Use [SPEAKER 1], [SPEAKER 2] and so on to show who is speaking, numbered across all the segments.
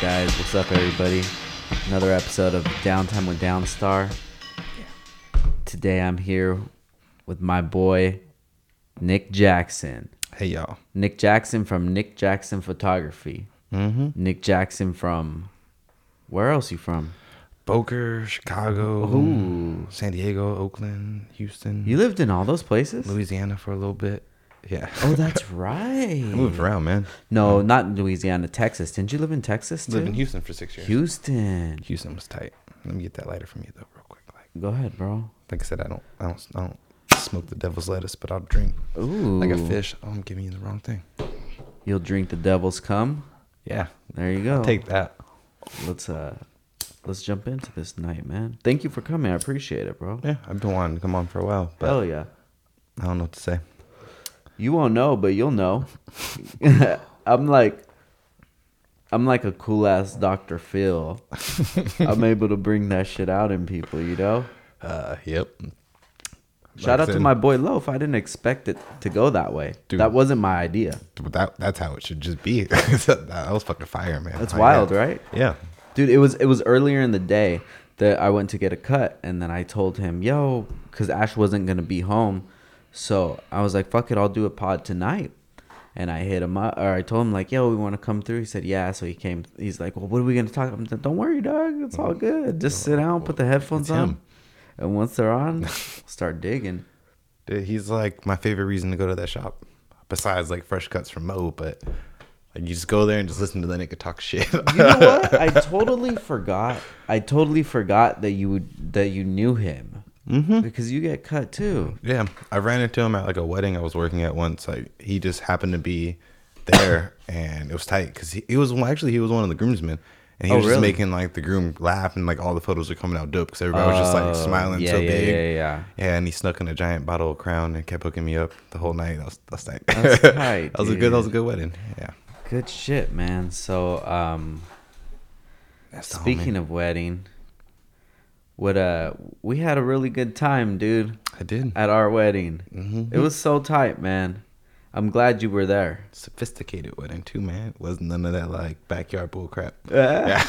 [SPEAKER 1] guys. What's up, everybody? Another episode of Downtime with Downstar. Today I'm here with my boy, Nick Jackson.
[SPEAKER 2] Hey y'all.
[SPEAKER 1] Nick Jackson from Nick Jackson Photography.
[SPEAKER 2] Mm-hmm.
[SPEAKER 1] Nick Jackson from. Where else you from?
[SPEAKER 2] Boca, Chicago,
[SPEAKER 1] Ooh.
[SPEAKER 2] San Diego, Oakland, Houston,
[SPEAKER 1] You lived in all those places?
[SPEAKER 2] Louisiana for a little bit. Yeah.
[SPEAKER 1] Oh, that's right.
[SPEAKER 2] I moved around, man.
[SPEAKER 1] No, not Louisiana, Texas. Didn't you live in Texas too?
[SPEAKER 2] Lived in Houston for six years.
[SPEAKER 1] Houston.
[SPEAKER 2] Houston was tight. Let me get that lighter from you though, real quick. Like,
[SPEAKER 1] Go ahead, bro.
[SPEAKER 2] like I said, I don't, I don't, I don't smoke the devil's lettuce, but I'll drink
[SPEAKER 1] Ooh.
[SPEAKER 2] like a fish. Oh, I'm giving you the wrong thing.
[SPEAKER 1] You'll drink the devil's cum.
[SPEAKER 2] Yeah.
[SPEAKER 1] There you go.
[SPEAKER 2] Take that.
[SPEAKER 1] let's uh let's jump into this night, man. Thank you for coming. I appreciate it, bro.
[SPEAKER 2] Yeah, I've been wanting to come on for a while, but
[SPEAKER 1] Hell yeah.
[SPEAKER 2] I don't know what to say.
[SPEAKER 1] You won't know, but you'll know. I'm like I'm like a cool ass Dr. Phil. I'm able to bring that shit out in people, you know?
[SPEAKER 2] Uh, yep.
[SPEAKER 1] Shout
[SPEAKER 2] Like I
[SPEAKER 1] out to my boy Loaf. I didn't expect it to go that way.
[SPEAKER 2] Dude.
[SPEAKER 1] That wasn't my idea.
[SPEAKER 2] That, that's how it should just be. that was fucking fire, man.
[SPEAKER 1] That's
[SPEAKER 2] Like,
[SPEAKER 1] wild,
[SPEAKER 2] yeah.
[SPEAKER 1] right?
[SPEAKER 2] Yeah.
[SPEAKER 1] Dude, it was it was earlier in the day that I went to get a cut, and then I told him, "Yo," because Ash wasn't gonna be home, so I was like, "Fuck it, I'll do a pod tonight." And I hit him up, or I told him like, "Yo, we want to come through." He said, "Yeah." So he came. He's like, "Well, what are we gonna talk?" I'm like, "Don't worry, dog. It's all mm-hmm. good. Just sit down, put the headphones on, and once they're on, start digging."
[SPEAKER 2] Dude, he's like my favorite reason to go to that shop. Besides like fresh cuts from Mo, but like you just go there and just listen to the nigga talk shit.
[SPEAKER 1] You know what? I totally forgot. I totally forgot that you would that you knew him
[SPEAKER 2] mm-hmm.
[SPEAKER 1] because you get cut too.
[SPEAKER 2] Yeah, I ran into him at like a wedding I was working at once. Like he just happened to be there, and it was tight because he, he was well, actually he was one of the groomsmen, and he
[SPEAKER 1] Oh,
[SPEAKER 2] was just making like the groom laugh, and like all the photos are coming out dope because everybody was just like
[SPEAKER 1] Oh,
[SPEAKER 2] smiling
[SPEAKER 1] yeah,
[SPEAKER 2] so
[SPEAKER 1] yeah,
[SPEAKER 2] big.
[SPEAKER 1] yeah, yeah.
[SPEAKER 2] Yeah, and he snuck in a giant bottle of Crown and kept hooking me up the whole night. That was that's tight.
[SPEAKER 1] That's tight,
[SPEAKER 2] that was a good. That was a good wedding. Yeah.
[SPEAKER 1] Good shit, man. So, um,
[SPEAKER 2] That's
[SPEAKER 1] speaking of wedding, what uh, we had a really good time, dude,
[SPEAKER 2] I did.
[SPEAKER 1] at our wedding.
[SPEAKER 2] Mhm.
[SPEAKER 1] It was so tight, man. I'm glad you were there.
[SPEAKER 2] sophisticated wedding too, man. Wasn't none of that like backyard bull crap.
[SPEAKER 1] Yeah.
[SPEAKER 2] Yeah.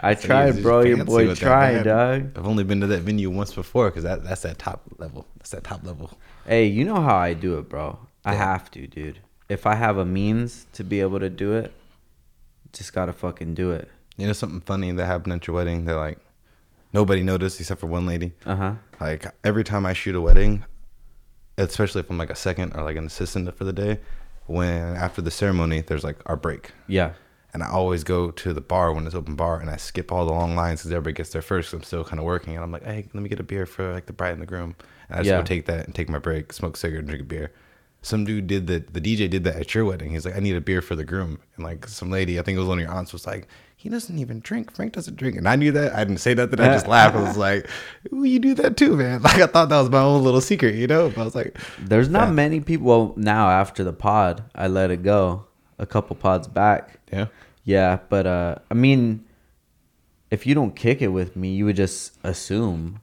[SPEAKER 1] I
[SPEAKER 2] So
[SPEAKER 1] tried, bro. Your boy tried, dog.
[SPEAKER 2] I've only been to that venue once before because that that's that top level. That's that top level.
[SPEAKER 1] Hey, you know how I do it, bro. I have to, dude. If I have a means to be able to do it, just gotta fucking do it.
[SPEAKER 2] You know something funny that happened at your wedding that like nobody noticed except for one lady.
[SPEAKER 1] Uh huh.
[SPEAKER 2] Like every time I shoot a wedding, especially if I'm like a second or like an assistant for the day, when after the ceremony there's like our break.
[SPEAKER 1] Yeah.
[SPEAKER 2] And I always go to the bar when it's open bar, and I skip all the long lines because everybody gets there first. I'm still kind of working, and I'm like, "Hey, let me get a beer for like the bride and the groom." And I just
[SPEAKER 1] Yeah.
[SPEAKER 2] go take that and take my break, smoke a cigarette, and drink a beer. Some dude did that. The DJ did that at your wedding. He's like, "I need a beer for the groom," and like some lady, I think it was one of your aunts, was like, "He doesn't even drink. Frank doesn't drink." And I knew that. I didn't say that. I just laughed. I was like, "Ooh, you do that too, man." Like I thought that was my own little secret, you know. But I was like,
[SPEAKER 1] There's not
[SPEAKER 2] Yeah.
[SPEAKER 1] many people. Well, now after the pod, I let it go. A couple pods back.
[SPEAKER 2] "Yeah,
[SPEAKER 1] Yeah, but uh, I mean, if you don't kick it with me, you would just assume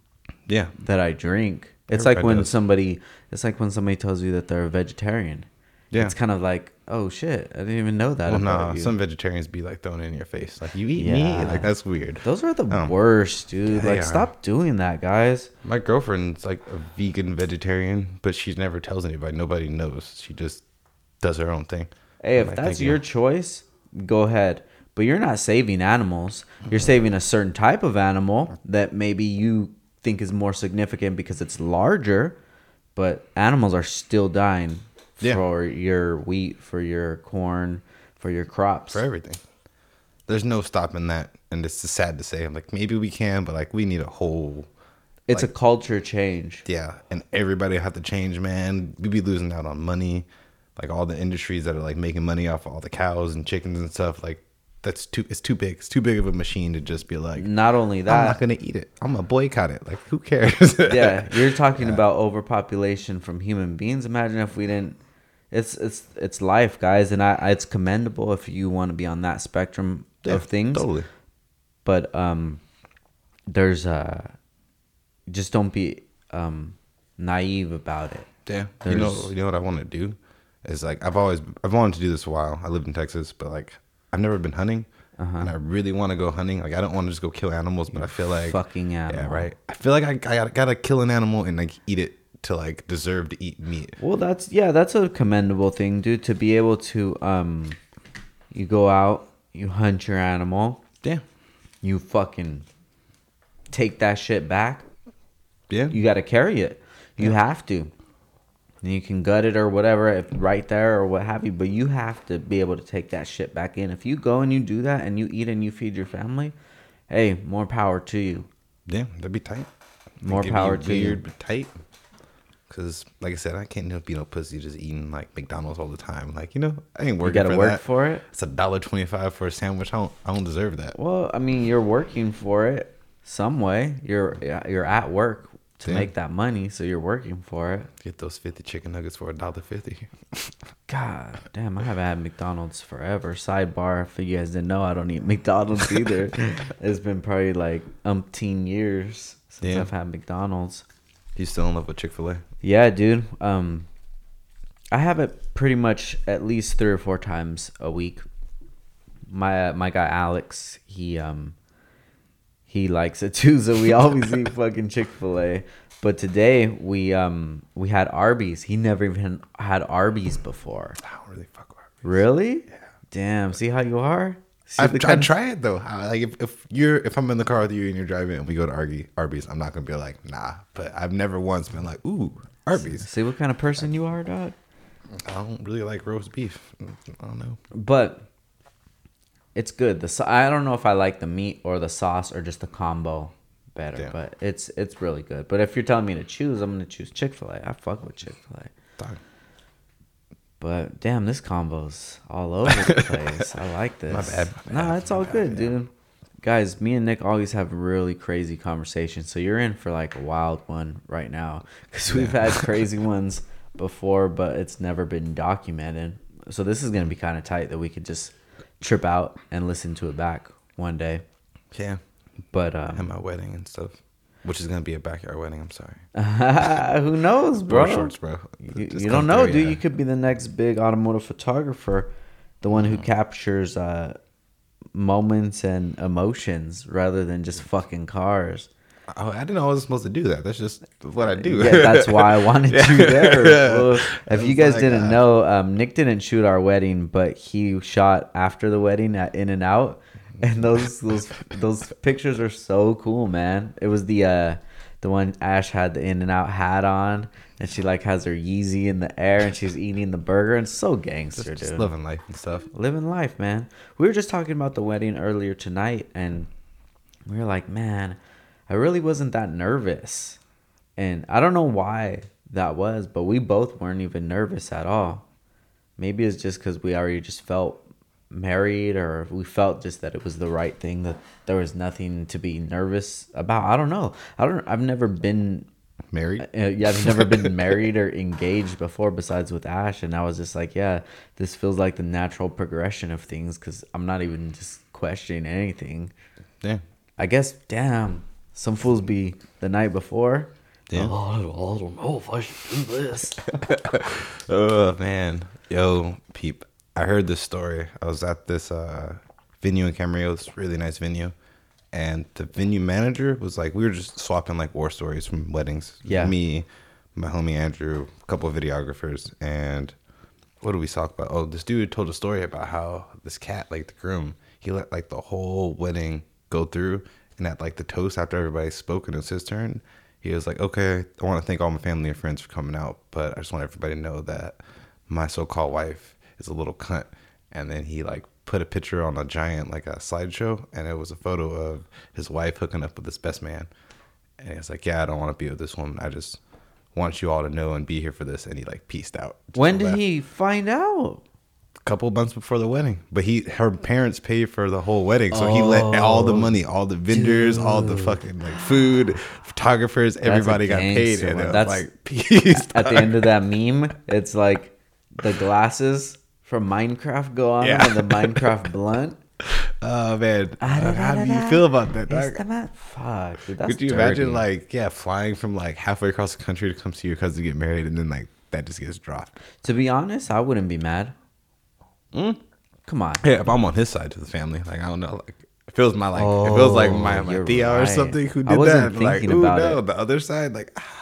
[SPEAKER 2] yeah."
[SPEAKER 1] that I drink. It's like when
[SPEAKER 2] does.
[SPEAKER 1] somebody, it's like when somebody tells you that they're a vegetarian.
[SPEAKER 2] Yeah.
[SPEAKER 1] It's kind of like, oh shit, I didn't even know that.
[SPEAKER 2] Well,
[SPEAKER 1] about
[SPEAKER 2] nah, some vegetarians be like throwing in your face, like you eat
[SPEAKER 1] Yeah.
[SPEAKER 2] meat, like that's weird.
[SPEAKER 1] Those are the
[SPEAKER 2] Um,
[SPEAKER 1] worst, dude.
[SPEAKER 2] yeah,
[SPEAKER 1] like, stop doing that, guys.
[SPEAKER 2] My girlfriend's like a vegan vegetarian, but she never tells anybody. Nobody knows. She just does her own thing.
[SPEAKER 1] Hey, if
[SPEAKER 2] like,
[SPEAKER 1] that's your choice, go ahead. But you're not saving animals. You're saving a certain type of animal that maybe you think is more significant because it's larger, but animals are still dying
[SPEAKER 2] Yeah.
[SPEAKER 1] for your wheat, for your corn, for your crops.
[SPEAKER 2] for everything. There's no stopping that, and it's sad to say. I'm like, maybe we can, but like, we need a whole,
[SPEAKER 1] It's
[SPEAKER 2] like-
[SPEAKER 1] a culture change.
[SPEAKER 2] yeah, and everybody have to change, man. We'd be losing out on money, like all the industries that are like making money off of all the cows and chickens and stuff. Like, that's too, it's too big. It's too big of a machine to just be like,
[SPEAKER 1] Not only that
[SPEAKER 2] I'm not gonna eat it. I'm gonna boycott it. Like, who cares?
[SPEAKER 1] yeah, you're talking about overpopulation from human beings. Imagine if we didn't. It's it's it's life, guys, and I, it's commendable if you want to be on that spectrum
[SPEAKER 2] Yeah,
[SPEAKER 1] of things.
[SPEAKER 2] Totally.
[SPEAKER 1] but um there's uh just don't be um naive about it
[SPEAKER 2] Yeah. You know, you know what I want to do is like I've always I've wanted to do this a while. I lived in Texas, but like I've never been hunting. and I really want to go hunting. Like I don't want to just go kill animals, but I feel like
[SPEAKER 1] fucking
[SPEAKER 2] yeah,
[SPEAKER 1] animal.
[SPEAKER 2] right. I feel like I, I gotta, gotta kill an animal and like eat it to like deserve to eat meat.
[SPEAKER 1] Well, that's yeah, that's a commendable thing, dude. To be able to um, you go out, you hunt your animal,
[SPEAKER 2] Yeah,
[SPEAKER 1] you fucking take that shit back.
[SPEAKER 2] yeah,
[SPEAKER 1] You got to carry it. You have to. And you can gut it or whatever if right there or what have you, but you have to be able to take that shit back in. If you go and you do that and you eat and you feed your family, hey, more power to you.
[SPEAKER 2] yeah. That'd be tight.
[SPEAKER 1] More power to you.
[SPEAKER 2] weird, but tight. Cause like I said, I can't be no pussy just eating like McDonald's all the time. Like you know, I ain't working. For it.
[SPEAKER 1] You got to
[SPEAKER 2] for
[SPEAKER 1] work
[SPEAKER 2] that.
[SPEAKER 1] for it.
[SPEAKER 2] It's a dollar twenty five for a sandwich. I don't, I don't deserve that.
[SPEAKER 1] Well, I mean, you're working for it some way. You're you're at work to
[SPEAKER 2] Yeah.
[SPEAKER 1] make that money, so you're working for it.
[SPEAKER 2] Get those fifty chicken nuggets for a dollar fifty.
[SPEAKER 1] God damn, I haven't had McDonald's forever. Sidebar, if you guys didn't know, I don't eat McDonald's either. it's been probably like umpteen years since
[SPEAKER 2] Yeah.
[SPEAKER 1] I've had McDonald's.
[SPEAKER 2] You still in love with Chick Fil A?
[SPEAKER 1] Yeah, dude. Um, I have it pretty much at least three or four times a week. My my guy Alex, he um, he likes it too, so we always eat fucking Chick Fil A. But today we um we had Arby's. He never even had Arby's before.
[SPEAKER 2] I don't really fuck with. Arby's.
[SPEAKER 1] Really? Yeah. Damn. See how you are.
[SPEAKER 2] I've
[SPEAKER 1] kind-
[SPEAKER 2] try it though. I, like if, if you're if I'm in the car with you and you're driving and we go to Arby, Arby's, I'm not gonna be like nah. But I've never once been like ooh Arby's.
[SPEAKER 1] See what kind of person you are, dog.
[SPEAKER 2] I don't really like roast beef. I don't know.
[SPEAKER 1] But it's good. The I don't know if I like the meat or the sauce or just the combo better,
[SPEAKER 2] Yeah.
[SPEAKER 1] but it's it's really good. But if you're telling me to choose, I'm gonna choose Chick Fil A. I fuck with Chick Fil A. But damn, this combo's all over the place. I like this.
[SPEAKER 2] My bad, my
[SPEAKER 1] Nah, it's
[SPEAKER 2] my
[SPEAKER 1] all
[SPEAKER 2] bad,
[SPEAKER 1] good,
[SPEAKER 2] yeah.
[SPEAKER 1] dude. Guys, me and Nick always have really crazy conversations. So you're in for like a wild one right now because we've had crazy ones before, but it's never been documented. So this is gonna be kind of tight that we could just trip out and listen to it back one day.
[SPEAKER 2] Yeah.
[SPEAKER 1] But
[SPEAKER 2] At
[SPEAKER 1] um,
[SPEAKER 2] my wedding and stuff, which is gonna be a backyard wedding. I'm sorry.
[SPEAKER 1] who knows, bro?
[SPEAKER 2] Shorts, bro.
[SPEAKER 1] You, you don't know,
[SPEAKER 2] through,
[SPEAKER 1] dude.
[SPEAKER 2] yeah.
[SPEAKER 1] You could be the next big automotive photographer, the one who captures uh, moments and emotions rather than just fucking cars.
[SPEAKER 2] Oh, I didn't know I was supposed to do that. That's just what I do.
[SPEAKER 1] Yeah, that's why I wanted you there. Well, if you guys
[SPEAKER 2] like,
[SPEAKER 1] didn't
[SPEAKER 2] uh,
[SPEAKER 1] know, um, Nick didn't shoot our wedding, but he shot after the wedding at In and Out, and those those those pictures are so cool, man. It was the uh, the one Ash had the In and Out hat on, and she like has her Yeezy in the air, and she's eating the burger, and so gangster,
[SPEAKER 2] just, just
[SPEAKER 1] dude.
[SPEAKER 2] living life and stuff.
[SPEAKER 1] living life, man. We were just talking about the wedding earlier tonight, and we were like, man, I really wasn't that nervous. And I don't know why that was, but we both weren't even nervous at all. Maybe it's just because we already just felt married, or we felt just that it was the right thing, that there was nothing to be nervous about. I don't know. I don't, I've never been
[SPEAKER 2] Married.
[SPEAKER 1] uh, yeah, I've never been married or engaged before besides with Ash. And I was just like, yeah, this feels like the natural progression of things because I'm not even just questioning anything.
[SPEAKER 2] Yeah.
[SPEAKER 1] I guess, damn, some fools be the night before.
[SPEAKER 2] Yeah.
[SPEAKER 1] Oh, I don't, know if I should do this.
[SPEAKER 2] Oh man, yo, peep! I heard this story. I was at this uh, venue in Camarillo, this really nice venue, and the venue manager was like, we were just swapping like war stories from weddings.
[SPEAKER 1] Yeah.
[SPEAKER 2] me, my homie Andrew, a couple of videographers, and what did we talk about? Oh, this dude told a story about how this cat, like the groom, he let like the whole wedding go through, and at like the toast after everybody spoke and it was his turn, he was like, "Okay, I want to thank all my family and friends for coming out, but I just want everybody to know that my so-called wife is a little cunt." And then he like put a picture on a giant like a slideshow, and it was a photo of his wife hooking up with his best man. And he's like, "Yeah, I don't want to be with this woman. I just want you all to know and be here for this." And he like pieced out.
[SPEAKER 1] When did
[SPEAKER 2] left.
[SPEAKER 1] he find out?
[SPEAKER 2] A couple months before the wedding. But he her parents paid for the whole wedding. So he let all the
[SPEAKER 1] Oh,
[SPEAKER 2] money, all the vendors, all the fucking like food, photographers, everybody got paid and
[SPEAKER 1] That's-
[SPEAKER 2] like peace.
[SPEAKER 1] At the end of that meme, it's like the glasses from Minecraft go on
[SPEAKER 2] Yeah.
[SPEAKER 1] and the Minecraft blunt.
[SPEAKER 2] Oh man.
[SPEAKER 1] Ah,
[SPEAKER 2] How do you feel about that? Dog?
[SPEAKER 1] the man- Fuck, dude, that's
[SPEAKER 2] Could you
[SPEAKER 1] dirty.
[SPEAKER 2] imagine like yeah, flying from like halfway across the country to come see your cousin get married and then like that just gets dropped?
[SPEAKER 1] To be honest, I wouldn't be mad. Come on.
[SPEAKER 2] Yeah, if I'm on his side to the family, like I don't know, like it feels my like it feels like my
[SPEAKER 1] Oh,
[SPEAKER 2] my
[SPEAKER 1] you're
[SPEAKER 2] Thea or something who did that. Like, ooh, no,
[SPEAKER 1] it.
[SPEAKER 2] the other side, like ah.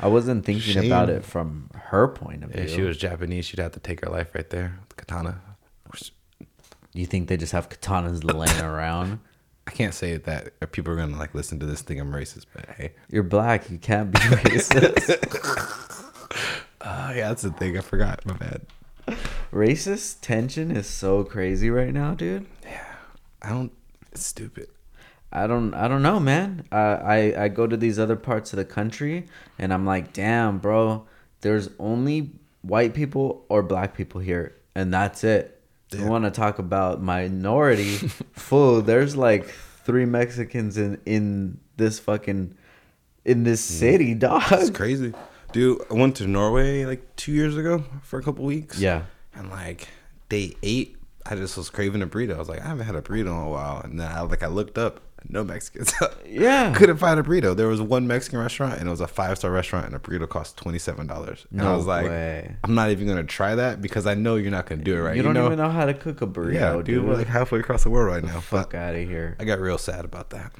[SPEAKER 1] I wasn't thinking
[SPEAKER 2] Shame.
[SPEAKER 1] about it from her point of view.
[SPEAKER 2] if she was Japanese, she'd have to take her life right there, with the katana.
[SPEAKER 1] you think they just have katanas laying around?
[SPEAKER 2] I can't say that people are gonna like listen to this think I'm racist, but hey,
[SPEAKER 1] You're black. You can't be racist.
[SPEAKER 2] uh, yeah, that's the thing. I forgot. My bad.
[SPEAKER 1] racist tension is so crazy right now, dude.
[SPEAKER 2] Yeah, I don't. It's stupid.
[SPEAKER 1] I don't I don't know, man. I, I I go to these other parts of the country and I'm like, damn, bro. There's only white people or black people here, and that's it.
[SPEAKER 2] Yeah.
[SPEAKER 1] I want to talk about minority. Full. There's like three Mexicans in in this fucking in this mm. city, dog.
[SPEAKER 2] It's crazy, dude. I went to Norway like two years ago for a couple weeks.
[SPEAKER 1] Yeah.
[SPEAKER 2] and like day eight, I just was craving a burrito. I was like, I haven't had a burrito in a while, and then I like I looked up, no Mexicans.
[SPEAKER 1] Yeah.
[SPEAKER 2] couldn't find a burrito. There was one Mexican restaurant, and it was a five star restaurant, and a burrito cost twenty seven dollars. And I was like,
[SPEAKER 1] way.
[SPEAKER 2] I'm not even gonna try that because I know you're not gonna do it right.
[SPEAKER 1] you don't
[SPEAKER 2] know?
[SPEAKER 1] even know how to cook a burrito,
[SPEAKER 2] Yeah,
[SPEAKER 1] dude.
[SPEAKER 2] dude, we're like halfway across the world right now.
[SPEAKER 1] Fuck out of here.
[SPEAKER 2] I got real sad about that.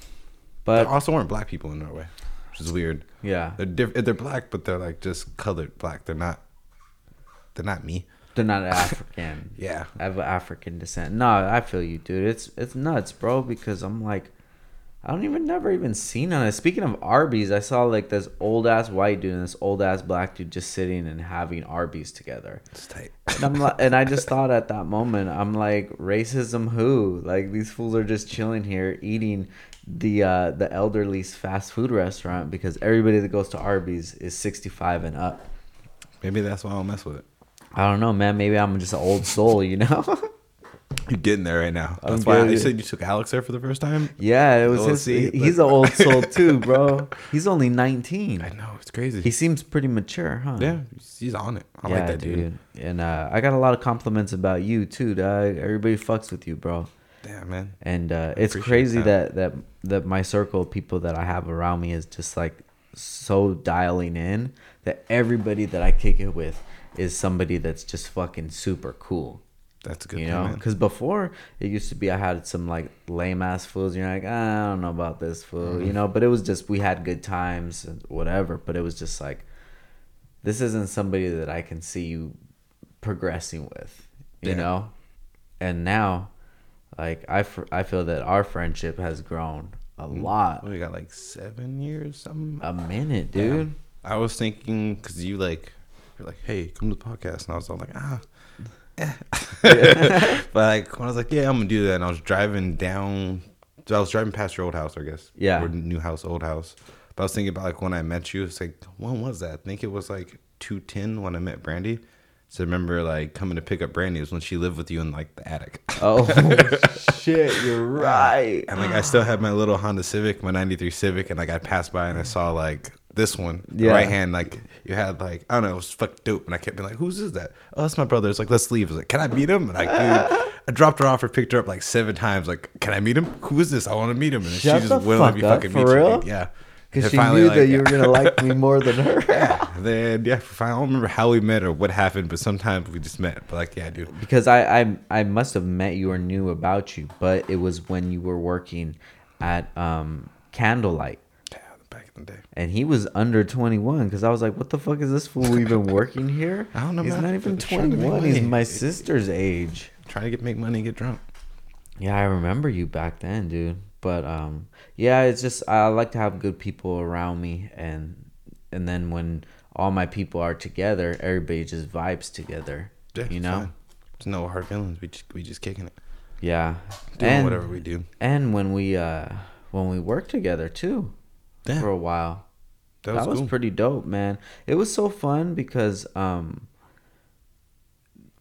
[SPEAKER 1] But
[SPEAKER 2] There also weren't black people in Norway, which is weird.
[SPEAKER 1] yeah,
[SPEAKER 2] They're diff- They're black, but they're like just colored black. They're not. They're not me.
[SPEAKER 1] they're not African.
[SPEAKER 2] Yeah.
[SPEAKER 1] I have African descent. No, I feel you, dude. It's it's nuts, bro. Because I'm like, I don't even never even seen on it. Speaking of Arby's, I saw like this old ass white dude and this old ass black dude just sitting and having Arby's together.
[SPEAKER 2] It's tight.
[SPEAKER 1] And I'm like, and I just thought at that moment, I'm like, racism who? Like these fools are just chilling here eating the uh the elderly's fast food restaurant because everybody that goes to Arby's is 65 and up.
[SPEAKER 2] Maybe that's why I don't mess with it.
[SPEAKER 1] I don't know, man. Maybe I'm just an old soul, you know?
[SPEAKER 2] You're getting there right now.
[SPEAKER 1] I'm
[SPEAKER 2] That's why
[SPEAKER 1] getting
[SPEAKER 2] you said you took Alex there for the first time.
[SPEAKER 1] Yeah, it was his.
[SPEAKER 2] see,
[SPEAKER 1] he's an old soul too, bro. He's only 19.
[SPEAKER 2] I know it's crazy.
[SPEAKER 1] He seems pretty mature, huh?
[SPEAKER 2] yeah, he's on it. I like that dude.
[SPEAKER 1] And uh, I got a lot of compliments about you too, dog. Everybody fucks with you, bro.
[SPEAKER 2] Damn man.
[SPEAKER 1] And uh, it's crazy
[SPEAKER 2] that.
[SPEAKER 1] that. that that my circle of people that I have around me is just like so dialing in that everybody that I kick it with is somebody that's just fucking super cool.
[SPEAKER 2] That's a good.
[SPEAKER 1] you know because before it used to be i had some like lame ass fools you're like "Ah, i don't know about this fool
[SPEAKER 2] Mm-hmm.
[SPEAKER 1] you know but it was just we had good times and whatever but it was just like this isn't somebody that i can see you progressing with you
[SPEAKER 2] Yeah.
[SPEAKER 1] know and now like I, fr- I feel that our friendship has grown a
[SPEAKER 2] Mm.
[SPEAKER 1] lot
[SPEAKER 2] We got like seven years, something.
[SPEAKER 1] a minute dude
[SPEAKER 2] I was thinking because you like, you're like, hey, come to the podcast, and I was all like, ah. Eh. but like when I was like, yeah, I'm gonna do that, and I was driving down, so I was driving past your old house, I guess.
[SPEAKER 1] Yeah.
[SPEAKER 2] Or new house, old house. But I was thinking about like when I met you. It's like when was that? I think it was like two ten when I met Brandy. So I remember like coming to pick up Brandy was when she lived with you in like the attic.
[SPEAKER 1] oh shit you're right
[SPEAKER 2] And like I still had my little Honda Civic, my '93 Civic, and like I passed by and I saw like this one,
[SPEAKER 1] Yeah.
[SPEAKER 2] right hand, like you had like I don't know, it was fucking dope. And I kept being like, "Whose is that?" Oh, that's my brother. It's like, let's leave. I was like, "Can I meet him?" And like, dude, I dropped her off or picked her up like seven times. Like, "Can I meet him? Who is this? I want to meet him." And
[SPEAKER 1] Shut
[SPEAKER 2] she just wouldn't let
[SPEAKER 1] fuck
[SPEAKER 2] me fucking
[SPEAKER 1] for
[SPEAKER 2] meet you.
[SPEAKER 1] real?
[SPEAKER 2] dude. Yeah,
[SPEAKER 1] because she
[SPEAKER 2] finally,
[SPEAKER 1] knew
[SPEAKER 2] like,
[SPEAKER 1] that you were gonna like me more than her
[SPEAKER 2] And then yeah, I don't remember how we met or what happened, but sometimes we just met. But like, yeah, dude.
[SPEAKER 1] because I, I I must have met you or knew about you, but it was when you were working at um Candlelight,
[SPEAKER 2] Yeah, back in the day.
[SPEAKER 1] and he was under twenty one. Because I was like, what the fuck is this fool even working here?
[SPEAKER 2] I don't know,
[SPEAKER 1] He's
[SPEAKER 2] man.
[SPEAKER 1] not even
[SPEAKER 2] Just trying to
[SPEAKER 1] twenty
[SPEAKER 2] make
[SPEAKER 1] one. He's my sister's age.
[SPEAKER 2] Trying to get make money, and get drunk.
[SPEAKER 1] Yeah, I remember you back then, dude. But um, yeah, it's just I like to have good people around me, and and then when all my people are together, everybody just vibes together.
[SPEAKER 2] Yeah,
[SPEAKER 1] you know.
[SPEAKER 2] fine. There's no hard feelings. We just we just kicking it,
[SPEAKER 1] Yeah,
[SPEAKER 2] doing
[SPEAKER 1] and
[SPEAKER 2] whatever we do.
[SPEAKER 1] and when we uh when we work together too
[SPEAKER 2] Yeah,
[SPEAKER 1] for a while.
[SPEAKER 2] that
[SPEAKER 1] That
[SPEAKER 2] was,
[SPEAKER 1] was,
[SPEAKER 2] cool.
[SPEAKER 1] pretty dope, man. It was so fun because um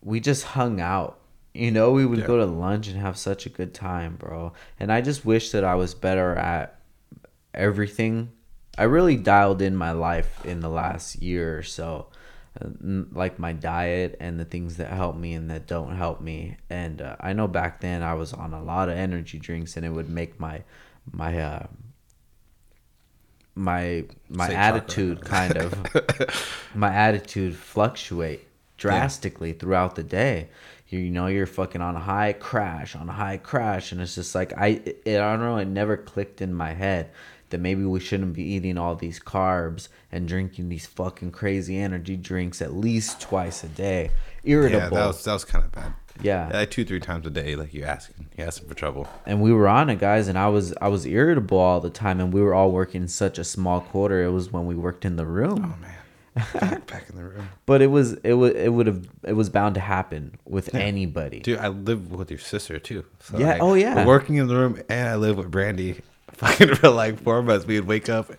[SPEAKER 1] we just hung out. You know, we would
[SPEAKER 2] Yeah.
[SPEAKER 1] go to lunch and have such a good time, bro. And I just wish that I was better at everything. I really dialed in my life in the last year or so. uh, Like my diet and the things that help me and that don't help me. And uh, I know back then I was on a lot of energy drinks and it would make my my uh my my
[SPEAKER 2] Say
[SPEAKER 1] attitude kind of my attitude fluctuate drastically throughout the day you, you know you're fucking on a high crash on a high crash and it's just like I it, I don't know it never clicked in my head that maybe we shouldn't be eating all these carbs and drinking these fucking crazy energy drinks at least twice a day. Irritable.
[SPEAKER 2] Yeah, that was that was kind of bad.
[SPEAKER 1] Yeah.
[SPEAKER 2] like two three times a day. Like you asking, you asking for trouble.
[SPEAKER 1] and we were on it guys and i was i was irritable all the time and we were all working in such a small quarter it was when we worked in the room
[SPEAKER 2] Oh man, back, back in the room,
[SPEAKER 1] but it was it was it would have it was bound to happen with anybody
[SPEAKER 2] dude. I live with your sister too. So
[SPEAKER 1] Yeah, oh, yeah.
[SPEAKER 2] working in the room, and I live with Brandy. Fucking for like four months, we'd wake up,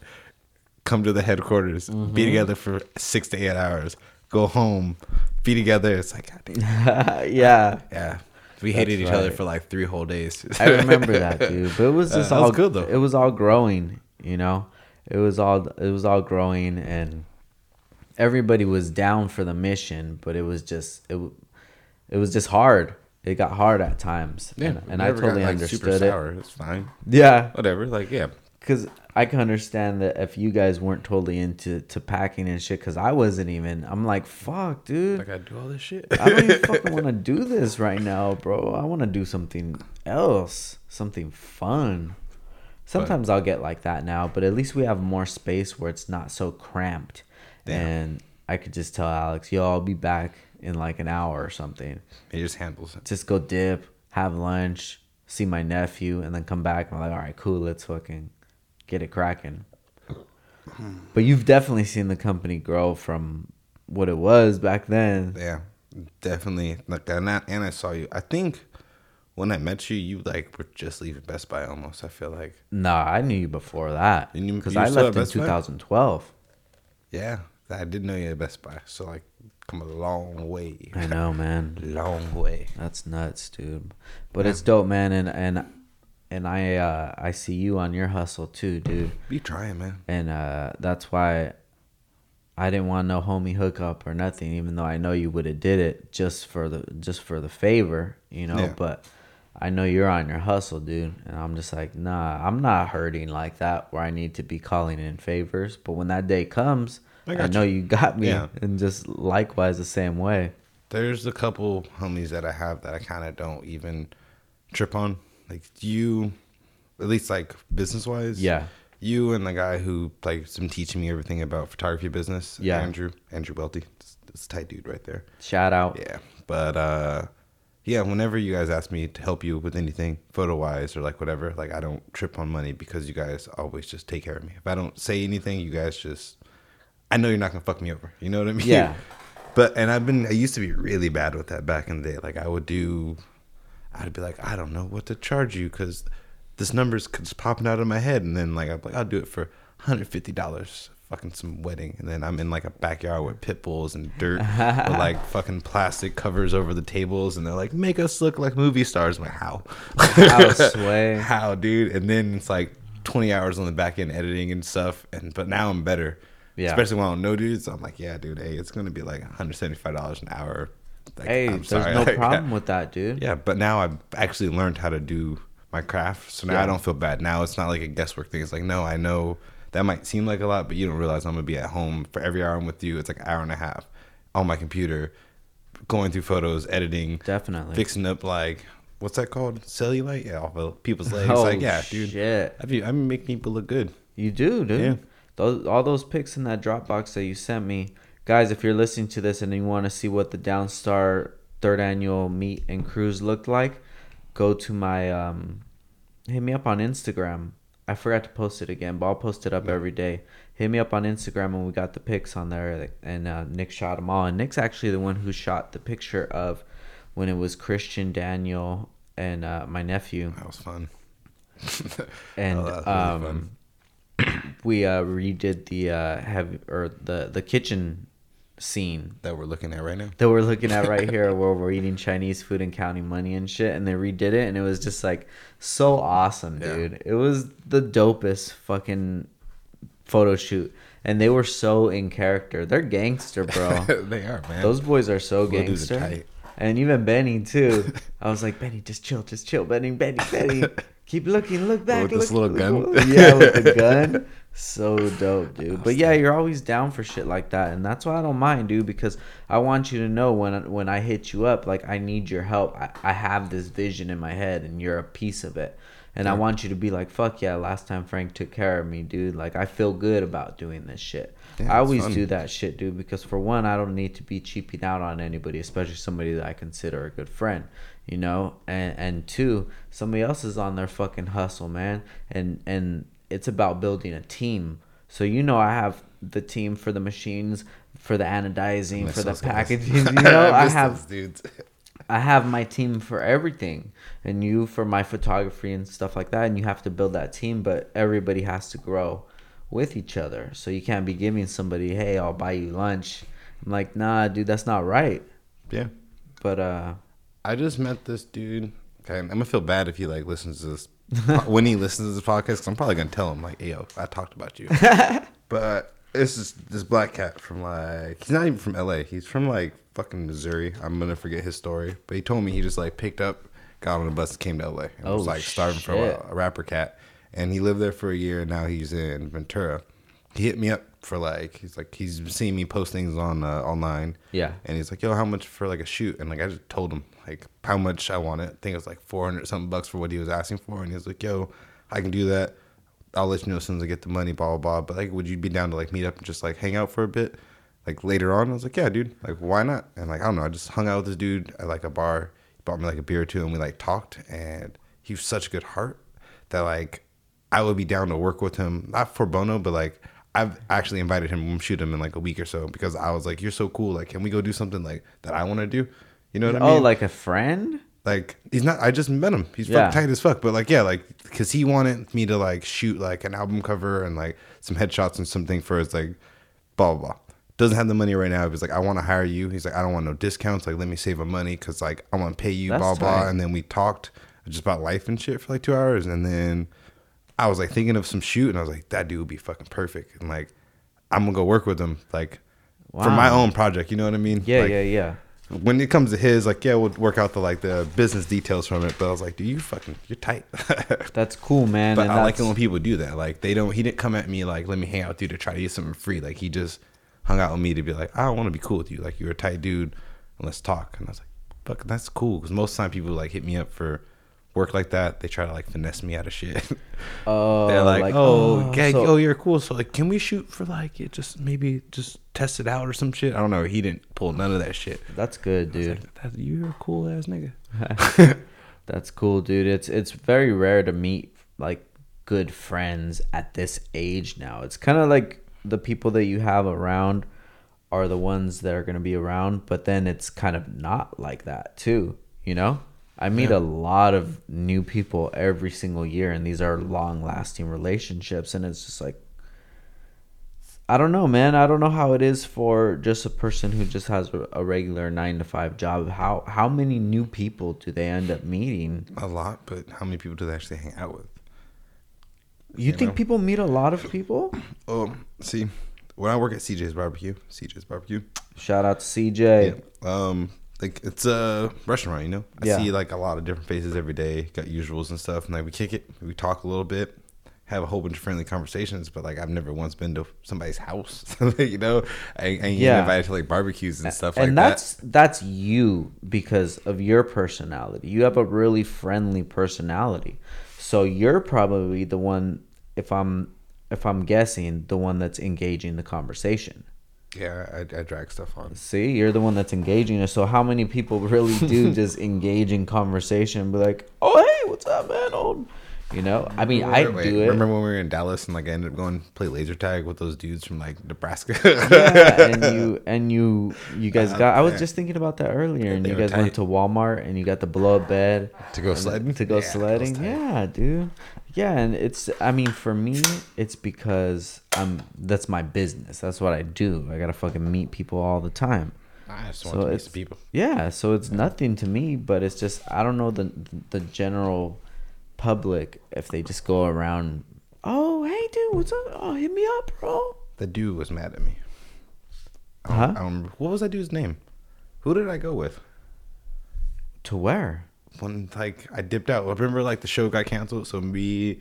[SPEAKER 2] come to the headquarters,
[SPEAKER 1] Mm-hmm.
[SPEAKER 2] be together for six to eight hours, go home, be together. It's like, God damn.
[SPEAKER 1] yeah
[SPEAKER 2] yeah. We hated
[SPEAKER 1] That's
[SPEAKER 2] each other for like three whole days.
[SPEAKER 1] i remember that dude but it was
[SPEAKER 2] Uh,
[SPEAKER 1] just
[SPEAKER 2] was
[SPEAKER 1] all
[SPEAKER 2] good, though.
[SPEAKER 1] it was all growing you know it was all it was all growing and everybody was down for the mission but it was just it, it was just hard it got hard at times
[SPEAKER 2] Yeah,
[SPEAKER 1] and, and i
[SPEAKER 2] never got,
[SPEAKER 1] totally
[SPEAKER 2] like,
[SPEAKER 1] understood it
[SPEAKER 2] sour. It's fine.
[SPEAKER 1] yeah
[SPEAKER 2] Whatever. Like, yeah.
[SPEAKER 1] Cause I can understand that if you guys weren't totally into to packing and shit, cause I wasn't even. I'm like, fuck, dude.
[SPEAKER 2] I gotta do all this shit.
[SPEAKER 1] I don't even fucking want to do this right now, bro. I want to do something else, something fun. Sometimes I'll get like that now, but at least we have more space where it's not so cramped,
[SPEAKER 2] Yeah.
[SPEAKER 1] and I could just tell Alex, "Yo, I'll be back in like an hour or something."
[SPEAKER 2] It just handles it.
[SPEAKER 1] Just go dip, have lunch, see my nephew, and then come back. I'm like, all right, cool, let's fucking get it cracking. But you've definitely seen the company grow from what it was back then.
[SPEAKER 2] Yeah, definitely. Like, and I, and I saw you. I think when I met you, you like were just leaving Best Buy almost. I feel like.
[SPEAKER 1] Nah, I knew you before that because I left in
[SPEAKER 2] Best Buy?
[SPEAKER 1] 2012.
[SPEAKER 2] Yeah, I didn't know you at Best Buy. So like, come a long way.
[SPEAKER 1] I know, man.
[SPEAKER 2] long way.
[SPEAKER 1] That's nuts, dude. But it's dope, man, and and and I uh I see you on your hustle too, dude.
[SPEAKER 2] Be trying, man.
[SPEAKER 1] and uh, that's why I didn't want no homie hookup or nothing, even though I know you would have did it just for the just for the favor, you know.
[SPEAKER 2] Yeah.
[SPEAKER 1] But I know you're on your hustle, dude, and I'm just like, nah, I'm not hurting like that where I need to be calling in favors. But when that day comes,
[SPEAKER 2] I
[SPEAKER 1] I, know you got me,
[SPEAKER 2] Yeah.
[SPEAKER 1] and just likewise the same way.
[SPEAKER 2] There's a couple homies that I have that I kind of don't even trip on. Like you, at least like business wise.
[SPEAKER 1] Yeah.
[SPEAKER 2] You and the guy who like some teaching me everything about photography business.
[SPEAKER 1] Yeah.
[SPEAKER 2] Andrew Andrew Welty. It's, it's tight dude right there.
[SPEAKER 1] Shout out.
[SPEAKER 2] Yeah, but uh, yeah. Whenever you guys ask me to help you with anything, photo wise or like whatever, like I don't trip on money because you guys always just take care of me. If I don't say anything, you guys just, I know you're not gonna fuck me over. You know what I mean?
[SPEAKER 1] Yeah.
[SPEAKER 2] But and I've been, I used to be really bad with that back in the day. Like I would do, I'd be like, I don't know what to charge you because this number's just popping out of my head, and then like I'm like, I'll do it for hundred fifty dollars. Fucking some wedding, and then I'm in like a backyard with pit bulls and dirt, with like fucking plastic covers over the tables, and they're like, "Make us look like movie stars." I'm like, how?
[SPEAKER 1] How, sway?
[SPEAKER 2] how, dude? And then it's like 20 hours on the back end editing and stuff, and but now I'm better.
[SPEAKER 1] Yeah.
[SPEAKER 2] Especially when I don't know dudes, I'm like, yeah, dude, hey, it's gonna be like 175 dollars an hour. Like,
[SPEAKER 1] Hey,
[SPEAKER 2] I'm
[SPEAKER 1] there's
[SPEAKER 2] sorry.
[SPEAKER 1] no
[SPEAKER 2] Like,
[SPEAKER 1] problem with that, dude.
[SPEAKER 2] yeah, but now I've actually learned how to do my craft, so now
[SPEAKER 1] Yeah.
[SPEAKER 2] I don't feel bad. Now it's not like a guesswork thing. It's like, no, I know that might seem like a lot, but you don't realize I'm gonna be at home for every hour I'm with you. It's like an hour and a half on my computer, going through photos, editing,
[SPEAKER 1] Definitely.
[SPEAKER 2] fixing up like what's that called? Cellulite? Yeah, off of people's legs.
[SPEAKER 1] Oh,
[SPEAKER 2] like, yeah, dude.
[SPEAKER 1] shit.
[SPEAKER 2] I mean, I'm making people look good.
[SPEAKER 1] You do, dude.
[SPEAKER 2] Yeah.
[SPEAKER 1] Those all those pics in that Dropbox that you sent me, guys. If you're listening to this and you want to see what the Downstar third annual meet and cruise looked like, go to my um, hit me up on Instagram. I forgot to post it again, but I'll post it up every day. Hit me up on Instagram and we got the pics on there, and uh, Nick shot them all. And Nick's actually the one who shot the picture of when it was Christian Daniel and uh, my nephew
[SPEAKER 2] That was fun.
[SPEAKER 1] and
[SPEAKER 2] Oh, was really
[SPEAKER 1] um, we uh, redid the uh, heavy or the the kitchen scene
[SPEAKER 2] that we're looking at right now.
[SPEAKER 1] that we're looking at right here, where we're eating Chinese food and counting money and shit, and they redid it, and it was just like so awesome,
[SPEAKER 2] Yeah.
[SPEAKER 1] dude. It was the dopest fucking photo shoot, and they were so in character. They're gangster, bro.
[SPEAKER 2] they are, man.
[SPEAKER 1] Those boys are so
[SPEAKER 2] dudes
[SPEAKER 1] gangster.
[SPEAKER 2] tight.
[SPEAKER 1] And even Benny too. I was like, Benny, just chill, just chill, Benny, Benny, Benny. Keep looking, look back.
[SPEAKER 2] With this little
[SPEAKER 1] look-
[SPEAKER 2] gun?
[SPEAKER 1] Yeah, with the gun. So dope, dude. But yeah, you're always down for shit like that, and that's why I don't mind, dude. Because I want you to know when when I hit you up, like I need your help. I, I have this vision in my head, and you're a piece of it. And I want you to be like, fuck yeah, last time Frank took care of me, dude. Like I feel good about doing this shit.
[SPEAKER 2] Yeah,
[SPEAKER 1] I always
[SPEAKER 2] fun.
[SPEAKER 1] do that shit, dude, because for one, I don't need to be cheaping out on anybody, especially somebody that I consider a good friend, you know. And and two, somebody else is on their fucking hustle, man, and and it's about building a team. So you know, I have the team for the machines, for the anodizing, for the packaging. You know, I
[SPEAKER 2] miss
[SPEAKER 1] have
[SPEAKER 2] dudes.
[SPEAKER 1] I have my team for everything, and you for my photography and stuff like that. And you have to build that team, but everybody has to grow with each other. So you can't be giving somebody, "Hey, I'll buy you lunch." I'm like, "Nah, dude, that's not right."
[SPEAKER 2] Yeah.
[SPEAKER 1] But uh,
[SPEAKER 2] I just met this dude. Okay, I'm gonna feel bad if he like listens to this when he listens to this podcast. Cause I'm probably gonna tell him like, "Hey, yo, I talked about you." but this is this black cat from like he's not even from L.A. He's from like fucking Missouri. I'm gonna forget his story, but he told me he just like picked up, got on a bus, and came to L.A. and was
[SPEAKER 1] Oh,
[SPEAKER 2] like starving for a, a rapper cat, and he lived there for a year. and Now he's in Ventura. He hit me up for like he's like he's seen me post things on uh, online.
[SPEAKER 1] Yeah.
[SPEAKER 2] And he's like, "Yo, how much for like a shoot?" And like I just told him like how much I want it. I think it was like four hundred something bucks for what he was asking for. And he was like, "Yo, I can do that. I'll let you know as soon as I get the money." Blah blah blah. But like, would you be down to like meet up and just like hang out for a bit? Like later on, I was like, "Yeah, dude. Like, why not?" And like I don't know, I just hung out with this dude at like a bar. He bought me like a beer or two, and we like talked. And he was such a good heart that like I would be down to work with him, not for bono, but like I've actually invited him shoot him in like a week or so because I was like, "You're so cool. Like, can we go do something like that I want to do?" You know what I mean?
[SPEAKER 1] oh, like a friend?
[SPEAKER 2] like he's not. I just met him. He's
[SPEAKER 1] Yeah.
[SPEAKER 2] fucking tight as fuck. But like, yeah, like because he wanted me to like shoot like an album cover and like some headshots and something for his like blah blah blah. Doesn't have the money right now. He's like, I want to hire you. He's like, I don't want no discounts. Like, let me save my money because like I want to pay you.
[SPEAKER 1] That's
[SPEAKER 2] blah blah. And then we talked just about life and shit for like two hours. And then I was like thinking of some shoot, and I was like, that dude would be fucking perfect. And like, I'm gonna go work with him like for my own project. You know what I mean?
[SPEAKER 1] Yeah,
[SPEAKER 2] Like,
[SPEAKER 1] yeah, yeah.
[SPEAKER 2] When it comes to his, like, yeah, we'll work out the like the business details from it. But I was like, dude, you fucking, you're tight.
[SPEAKER 1] That's cool, man.
[SPEAKER 2] but
[SPEAKER 1] and
[SPEAKER 2] I like it when people do that. Like, they don't. He didn't come at me like, let me hang out with you to try to get something free. Like, he just hung out with me to be like, I don't want to be cool with you. Like, you're a tight dude, and let's talk. And I was like, fuck, that's cool. Because most of the time, people like hit me up for work like that. They try to like finesse me out of shit.
[SPEAKER 1] Oh,
[SPEAKER 2] They're like, oh, oh gang,
[SPEAKER 1] so-
[SPEAKER 2] oh, you're cool. So like, can we shoot for like it? Just maybe just test it out or some shit. I don't know. He didn't pull none of that shit.
[SPEAKER 1] that's good, dude.
[SPEAKER 2] Like, that, you're a cool ass nigga.
[SPEAKER 1] That's cool, dude. It's it's very rare to meet like good friends at this age now. It's kind of like the people that you have around are the ones that are going to be around, but then it's kind of not like that too, you know? I meet
[SPEAKER 2] Yeah.
[SPEAKER 1] a lot of new people every single year and these are long-lasting relationships and it's just like I don't know, man. I don't know how it is for just a person who just has a- regular nine to five job. How how many new people do they end up meeting?
[SPEAKER 2] A lot, but how many people do they actually hang out with?
[SPEAKER 1] You,
[SPEAKER 2] You
[SPEAKER 1] think
[SPEAKER 2] know?
[SPEAKER 1] people meet a lot of people?
[SPEAKER 2] Oh, see, when I work at CJ's Barbecue, CJ's Barbecue,
[SPEAKER 1] Shout out to CJ.
[SPEAKER 2] um, like it's a restaurant, you know. I
[SPEAKER 1] Yeah.
[SPEAKER 2] see like a lot of different faces every day. Got usuals and stuff, and like we kick it, we talk a little bit, have a whole bunch of friendly conversations. But like I've never once been to somebody's house, you know. I ain't
[SPEAKER 1] Yeah.
[SPEAKER 2] invited to like barbecues and stuff like that.
[SPEAKER 1] and
[SPEAKER 2] like
[SPEAKER 1] that's that's you because of your personality. You have a really friendly personality. So you're probably the one if I'm if I'm guessing the one that's engaging the conversation.
[SPEAKER 2] Yeah, I, I drag stuff on.
[SPEAKER 1] See, you're the one that's engaging us. So how many people really do just engage in conversation and be like, "Oh, hey, what's up, man?" Old, you know. I mean, I do it.
[SPEAKER 2] Remember when we were in Dallas and like I ended up going play laser tag with those dudes from like Nebraska?
[SPEAKER 1] yeah, and you and you you guys got. I was just thinking about that earlier, and
[SPEAKER 2] They
[SPEAKER 1] you guys went to Walmart and you got the blow up bed
[SPEAKER 2] To go sledding?
[SPEAKER 1] To go
[SPEAKER 2] Yeah,
[SPEAKER 1] sledding, yeah, dude. Yeah, and it's. I mean, for me, it's because I'm. That's my business. That's what I do. I gotta fucking meet people all the time.
[SPEAKER 2] I just
[SPEAKER 1] So
[SPEAKER 2] want to meet some people.
[SPEAKER 1] Yeah, so it's nothing to me, but it's just I don't know the the general public if they just go around. Oh, hey, dude, what's up? Oh, hit me up, bro.
[SPEAKER 2] The dude was mad at me. I
[SPEAKER 1] Huh?
[SPEAKER 2] I. What was that dude's name? Who did I go with?
[SPEAKER 1] To where?
[SPEAKER 2] When like I dipped out. Remember like the show got canceled, so me,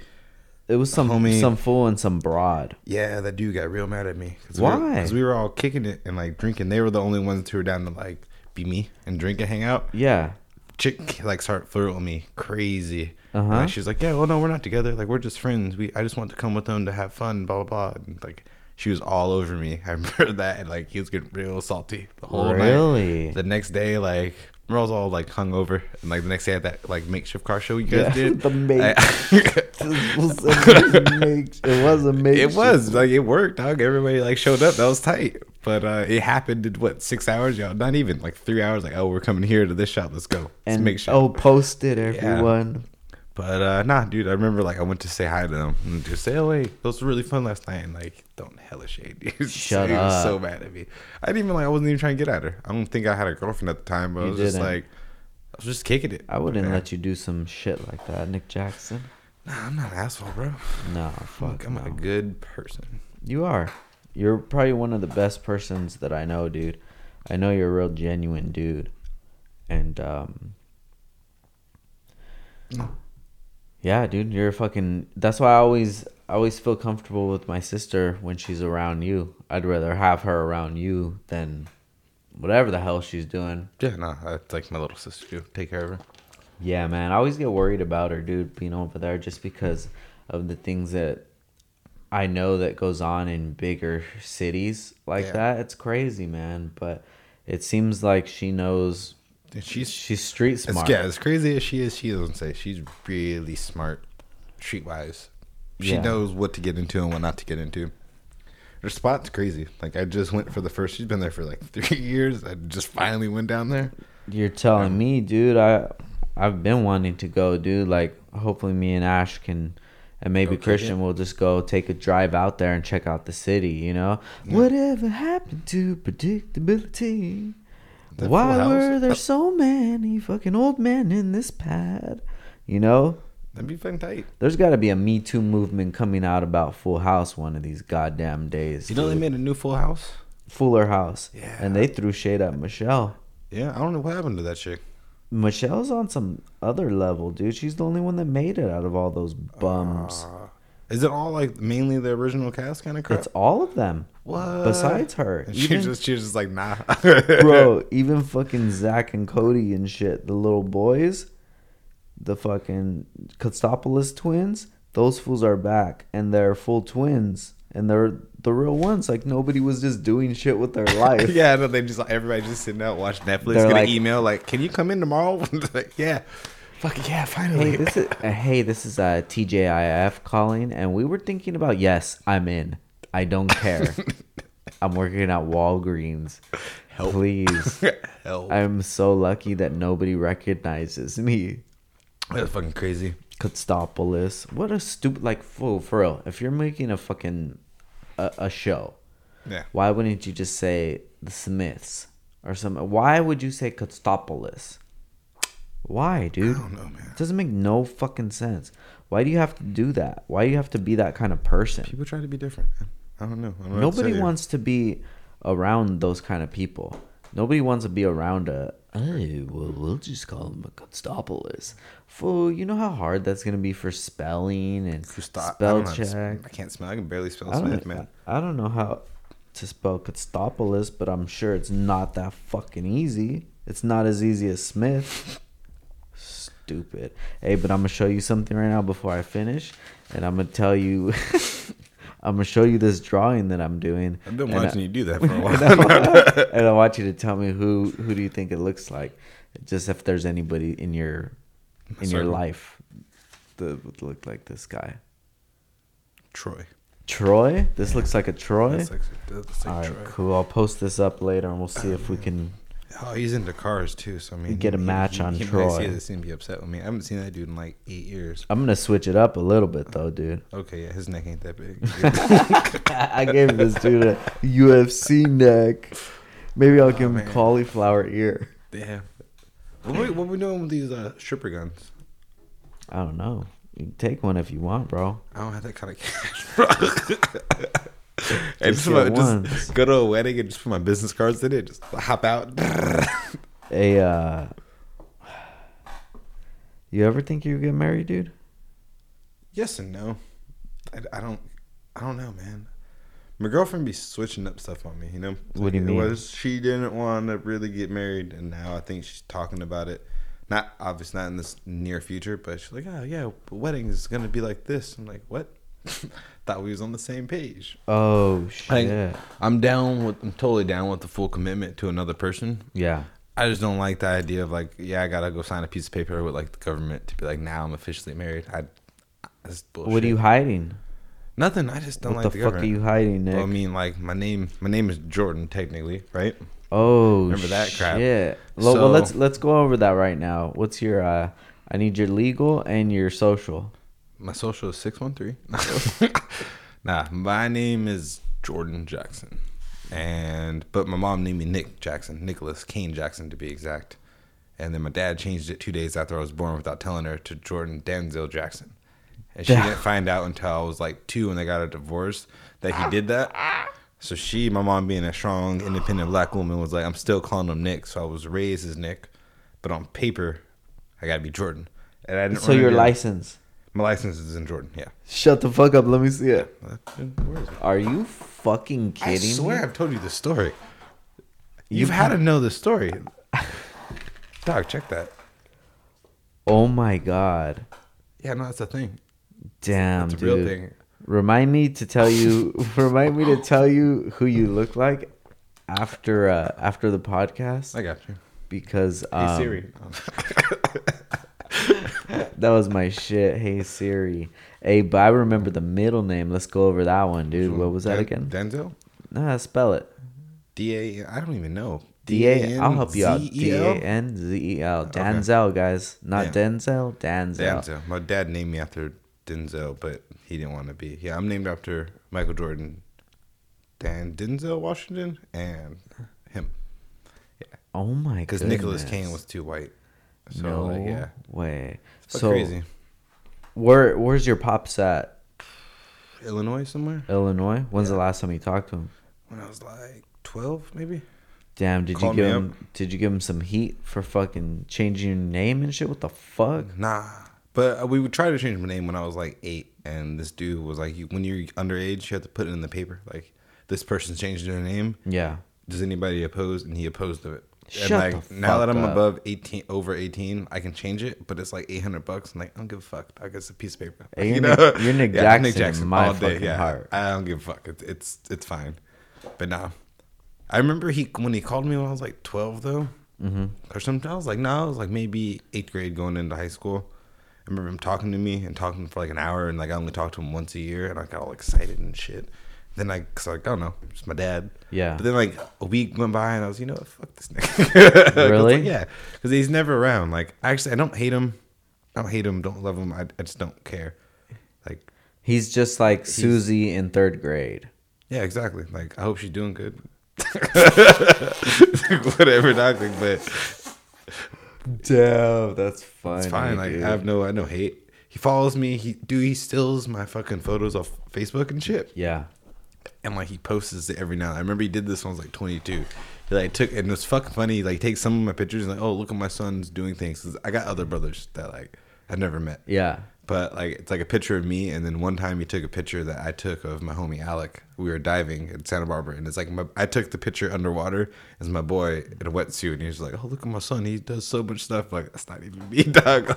[SPEAKER 1] It was some
[SPEAKER 2] Homie-
[SPEAKER 1] some fool and some broad.
[SPEAKER 2] yeah, that dude got real mad at me. Cause
[SPEAKER 1] Why?
[SPEAKER 2] Because we, were all kicking it and like drinking. They were the only ones who were down to like be me and drink and hang out.
[SPEAKER 1] Yeah.
[SPEAKER 2] Chick like start flirting with me, crazy.
[SPEAKER 1] Uh-huh.
[SPEAKER 2] And she's like, yeah, well, no, we're not together. Like we're just friends. We I just want to come with them to have fun. Blah blah blah. And, like she was all over me. I remember that. And like he was getting real salty the whole night.
[SPEAKER 1] Really?
[SPEAKER 2] The next day, like I was all like hungover, and like the next day I had that like makeshift car show you guys
[SPEAKER 1] Yeah,
[SPEAKER 2] did.
[SPEAKER 1] the make-
[SPEAKER 2] I-
[SPEAKER 1] it was a make- it was a make-
[SPEAKER 2] it was like it worked, dog. Everybody like showed up. That was tight. But uh it happened in what six hours, y'all? Not even like three hours. Like, oh, we're coming here to this shop. Let's go. Let's
[SPEAKER 1] and
[SPEAKER 2] make sure.
[SPEAKER 1] oh, post it, everyone.
[SPEAKER 2] But uh nah, dude, I remember like I went to say hi to them and just say, Oh wait, it was really fun last night and like don't hella shade, dude.
[SPEAKER 1] Shut
[SPEAKER 2] was
[SPEAKER 1] up.
[SPEAKER 2] so mad at me. I didn't even like I wasn't even trying to get at her. I don't think I had a girlfriend at the time, but I was just
[SPEAKER 1] didn't.
[SPEAKER 2] like I was just kicking it.
[SPEAKER 1] I wouldn't
[SPEAKER 2] Yeah.
[SPEAKER 1] let you do some shit like that, Nick Jackson.
[SPEAKER 2] Nah, I'm not an asshole, bro.
[SPEAKER 1] No, fuck.
[SPEAKER 2] I'm
[SPEAKER 1] no.
[SPEAKER 2] a good person.
[SPEAKER 1] You are. You're probably one of the best persons that I know, dude. I know you're a real genuine dude. And um Yeah, dude, you're fucking that's why I always I always feel comfortable with my sister when she's around you. I'd rather have her around you than whatever the hell she's doing.
[SPEAKER 2] Yeah, no, it's like my little sister too. Take care of her.
[SPEAKER 1] Yeah, man. I always get worried about her, dude, being over there just because of the things that I know that goes on in bigger cities like
[SPEAKER 2] Yeah.
[SPEAKER 1] that. It's crazy, man. But it seems like she knows
[SPEAKER 2] she's
[SPEAKER 1] she's street
[SPEAKER 2] as,
[SPEAKER 1] smart.
[SPEAKER 2] yeah, as crazy as she is, she doesn't say she's really smart, streetwise. She
[SPEAKER 1] Yeah.
[SPEAKER 2] knows what to get into and what not to get into. Her spot's crazy. Like I just went for the first. She's been there for like three years. I just finally went down there.
[SPEAKER 1] You're telling me, dude. I I've been wanting to go, dude. Like, hopefully, me and Ash can, and maybe
[SPEAKER 2] kick
[SPEAKER 1] Christian
[SPEAKER 2] it.
[SPEAKER 1] will just go take a drive out there and check out the city. You know, whatever happened to predictability?
[SPEAKER 2] That
[SPEAKER 1] Why were there so many fucking old men in this pad? You know,
[SPEAKER 2] That'd be fucking tight.
[SPEAKER 1] there's got to be a Me Too movement coming out about Full House one of these goddamn days.
[SPEAKER 2] You know they
[SPEAKER 1] dude.
[SPEAKER 2] made a new Full House.
[SPEAKER 1] Fuller House,
[SPEAKER 2] Yeah.
[SPEAKER 1] and they threw shade at Michelle.
[SPEAKER 2] Yeah, I don't know what happened to that chick.
[SPEAKER 1] Michelle's on some other level, dude. She's the only one that made it out of all those bums.
[SPEAKER 2] Uh, is it all like mainly the original cast kind of crap?
[SPEAKER 1] it's all of them.
[SPEAKER 2] what?
[SPEAKER 1] Besides her,
[SPEAKER 2] And she
[SPEAKER 1] even,
[SPEAKER 2] just she's just like nah,
[SPEAKER 1] bro, even fucking Zach and Cody and shit, the little boys, the fucking Katsopolis twins, those fools are back and they're full twins and they're the real ones. Like nobody was just doing shit with their life.
[SPEAKER 2] yeah, no, they just everybody just sitting out watch Netflix,
[SPEAKER 1] They're
[SPEAKER 2] get
[SPEAKER 1] like-
[SPEAKER 2] an email like, "Can you come in tomorrow?" like, yeah, fuck yeah, finally.
[SPEAKER 1] Hey, this is uh, hey, this is uh, TGIF calling, and we were thinking about yes, I'm in. I don't care. I'm working at Walgreens.
[SPEAKER 2] Help.
[SPEAKER 1] Please,
[SPEAKER 2] Hell,
[SPEAKER 1] I'm so lucky that nobody recognizes me.
[SPEAKER 2] that's fucking crazy.
[SPEAKER 1] Katsopolis. What a stupid like fool for real. If you're making a fucking a, a show,
[SPEAKER 2] Yeah,
[SPEAKER 1] why wouldn't you just say the Smiths or something? Why would you say Katsopolis? Why, dude?
[SPEAKER 2] I don't know, man.
[SPEAKER 1] It doesn't make no fucking sense. Why do you have to do that? Why do you have to be that kind of person?
[SPEAKER 2] People try to be different. Man. I don't know. I don't know what to
[SPEAKER 1] Nobody wants to be around those kind of people. Nobody wants to be around a. Hey, well, we'll just call him a Constopoulos. Fool, you know how hard that's gonna be for spelling and
[SPEAKER 2] I
[SPEAKER 1] spell
[SPEAKER 2] don't know how to
[SPEAKER 1] check.
[SPEAKER 2] I can't smell. I can barely spell
[SPEAKER 1] I
[SPEAKER 2] Smith, man.
[SPEAKER 1] I don't know how to spell Constopoulos, but I'm sure it's not that fucking easy. It's not as easy as Smith. Stupid. Hey, but I'm gonna show you something right now before I finish, and I'm gonna tell you. I'm gonna show you this drawing that I'm doing.
[SPEAKER 2] I've been
[SPEAKER 1] and I-
[SPEAKER 2] watching you do that for a
[SPEAKER 1] and
[SPEAKER 2] while.
[SPEAKER 1] I, and I want you to tell me who who do you think it looks like? Just if there's anybody in your in your life that would look like this guy.
[SPEAKER 2] Troy.
[SPEAKER 1] Troy. This looks like a Troy.
[SPEAKER 2] That's like, that's like
[SPEAKER 1] All right,
[SPEAKER 2] Troy.
[SPEAKER 1] cool. I'll post this up later, and we'll see if we can.
[SPEAKER 2] Oh, he's into cars too. So I mean,
[SPEAKER 1] get a
[SPEAKER 2] he-
[SPEAKER 1] match
[SPEAKER 2] he,
[SPEAKER 1] on
[SPEAKER 2] he
[SPEAKER 1] Troy.
[SPEAKER 2] Might see this and be upset with me. I haven't seen that dude in like eight years.
[SPEAKER 1] I'm gonna switch it up a little bit though, dude.
[SPEAKER 2] Okay, yeah, his neck ain't that big.
[SPEAKER 1] I gave this dude a UFC neck. Maybe I'll give him
[SPEAKER 2] Oh, man.
[SPEAKER 1] cauliflower ear.
[SPEAKER 2] yeah. What we, what we doing with these uh, stripper guns?
[SPEAKER 1] I don't know. You can take one if you want, bro.
[SPEAKER 2] I don't have that kind of cash, bro. and
[SPEAKER 1] Just
[SPEAKER 2] my, just go to a wedding and just put my business cards in it. Just hop out.
[SPEAKER 1] A uh You ever think you get married, dude?
[SPEAKER 2] Yes and no. I, I don't. I don't know, man. My girlfriend be switching up stuff on me. You know.
[SPEAKER 1] What do you mean?
[SPEAKER 2] Was she didn't want to really get married, and now I think she's talking about it. Not obviously not in this near future, but she's like, oh yeah, wedding is gonna be like this. I'm like, what? Thought we was on the same page.
[SPEAKER 1] Oh
[SPEAKER 2] Like,
[SPEAKER 1] shit!
[SPEAKER 2] I'm down with. I'm totally down with the full commitment to another person.
[SPEAKER 1] yeah.
[SPEAKER 2] I just don't like the idea of like, yeah, I gotta go sign a piece of paper with like the government to be like, now I'm officially married. I. That's bullshit.
[SPEAKER 1] What are you hiding?
[SPEAKER 2] Nothing. I just don't
[SPEAKER 1] what
[SPEAKER 2] like
[SPEAKER 1] the,
[SPEAKER 2] the,
[SPEAKER 1] fuck
[SPEAKER 2] government.
[SPEAKER 1] are you hiding, Nick?
[SPEAKER 2] Well, I mean, like my name. My name is Jordan, technically, right?
[SPEAKER 1] oh,
[SPEAKER 2] remember that crap.
[SPEAKER 1] Yeah. Well, well,
[SPEAKER 2] So-
[SPEAKER 1] let's let's go over that right now. What's your? uh I need your legal and your social.
[SPEAKER 2] My social is six one three. Nah, my name is Jordan Jackson, and but my mom named me Nick Jackson, Nicholas Kane Jackson to be exact, and then my dad changed it two days after I was born without telling her to Jordan Denzel Jackson, and she didn't find out until I was like two when they got a divorce that he did that. So she, my mom being a strong, independent black woman, was like, I'm still calling him Nick. So I was raised as Nick, but on paper, I gotta be Jordan. And I didn't
[SPEAKER 1] So your license.
[SPEAKER 2] My license is in Jordan. Yeah.
[SPEAKER 1] Shut the fuck up. Let me see it.
[SPEAKER 2] Where is it?
[SPEAKER 1] Are you fucking kidding me?
[SPEAKER 2] I swear
[SPEAKER 1] me?
[SPEAKER 2] I've told you the story. You've had to know the story. Dog, check that.
[SPEAKER 1] Oh my god.
[SPEAKER 2] Yeah, no, that's a thing.
[SPEAKER 1] Damn,
[SPEAKER 2] a
[SPEAKER 1] dude.
[SPEAKER 2] real thing.
[SPEAKER 1] Remind me to tell you. remind me to tell you who you look like after uh after the podcast
[SPEAKER 2] I got you.
[SPEAKER 1] because
[SPEAKER 2] Hey
[SPEAKER 1] um,
[SPEAKER 2] Siri.
[SPEAKER 1] that was my shit. Hey Siri. Hey, but I remember the middle name. Let's go over that one, dude. What was that again?
[SPEAKER 2] Denzel?
[SPEAKER 1] Nah, spell it.
[SPEAKER 2] D A. I don't even know.
[SPEAKER 1] D A. I'll help you out. D
[SPEAKER 2] D-A-N-Z-E-L?
[SPEAKER 1] A N Z E L. Danzel, guys, not
[SPEAKER 2] Yeah.
[SPEAKER 1] Denzel. Danzel.
[SPEAKER 2] Denzel. My dad named me after Denzel, but he didn't want to be. Yeah, I'm named after Michael Jordan, Dan Denzel Washington, and him.
[SPEAKER 1] Oh my god.
[SPEAKER 2] Because Nicholas Kane was too white. So
[SPEAKER 1] no
[SPEAKER 2] like, yeah,
[SPEAKER 1] way.
[SPEAKER 2] it's
[SPEAKER 1] so
[SPEAKER 2] crazy.
[SPEAKER 1] where where's your pops at?
[SPEAKER 2] Illinois somewhere.
[SPEAKER 1] Illinois. When's the last time you talked to him?
[SPEAKER 2] When I was like twelve, maybe.
[SPEAKER 1] Damn, did you give him? Did you give him some heat for fucking changing your name and shit? What the fuck?
[SPEAKER 2] Nah, but uh, we would try to change my name when I was like eight, and this dude was like, "When you're underage, you have to put it in the paper. Like this person's changed their name.
[SPEAKER 1] Yeah.
[SPEAKER 2] Does anybody oppose?" And he opposed to it.
[SPEAKER 1] Shut
[SPEAKER 2] and like now that I'm
[SPEAKER 1] up.
[SPEAKER 2] above eighteen, over eighteen, I can change it, but it's like eight hundred bucks. I'm like, I don't give a fuck. I guess a piece of paper. You
[SPEAKER 1] Nick-
[SPEAKER 2] know?
[SPEAKER 1] you're Nick
[SPEAKER 2] Yeah,
[SPEAKER 1] Jackson in my
[SPEAKER 2] all day,
[SPEAKER 1] fucking heart.
[SPEAKER 2] I don't give a fuck. It's it's it's fine. But nah, I remember he when he called me when I was like twelve though,
[SPEAKER 1] Mm-hmm.
[SPEAKER 2] or something. I was like, no, I was like maybe eighth grade going into high school. I remember him talking to me and talking for like an hour, and like I only talked to him once a year, and I got all excited and shit. Then I, cause like I don't know, it's my dad.
[SPEAKER 1] Yeah.
[SPEAKER 2] But then like a week went by, and I was, you know, what, fuck this nigga.
[SPEAKER 1] Really?
[SPEAKER 2] like, yeah, because he's never around. Like actually, I don't hate him. I don't hate him. Don't love him. I, I just don't care. Like
[SPEAKER 1] He's just like Susie in third grade.
[SPEAKER 2] yeah, exactly. Like I hope she's doing good. Whatever, dog. Like, but
[SPEAKER 1] Damn, that's funny.
[SPEAKER 2] It's fine. Like I have no, I no hate. He follows me. He do he steals my fucking photos off Facebook and shit.
[SPEAKER 1] Yeah.
[SPEAKER 2] And like he posts it every now. I remember he did this when I was like 22. He like took and it's fucking funny. Like takes some of my pictures and like, oh look at my son's doing things. 'Cause I got other brothers that like I've never met.
[SPEAKER 1] Yeah.
[SPEAKER 2] But like it's like a picture of me, and then one time he took a picture that I took of my homie Alec. We were diving in Santa Barbara, and it's like my, I took the picture underwater as my boy in a wetsuit, and he's like, "Oh, look at my son! He does so much stuff." Like that's not even me, dog.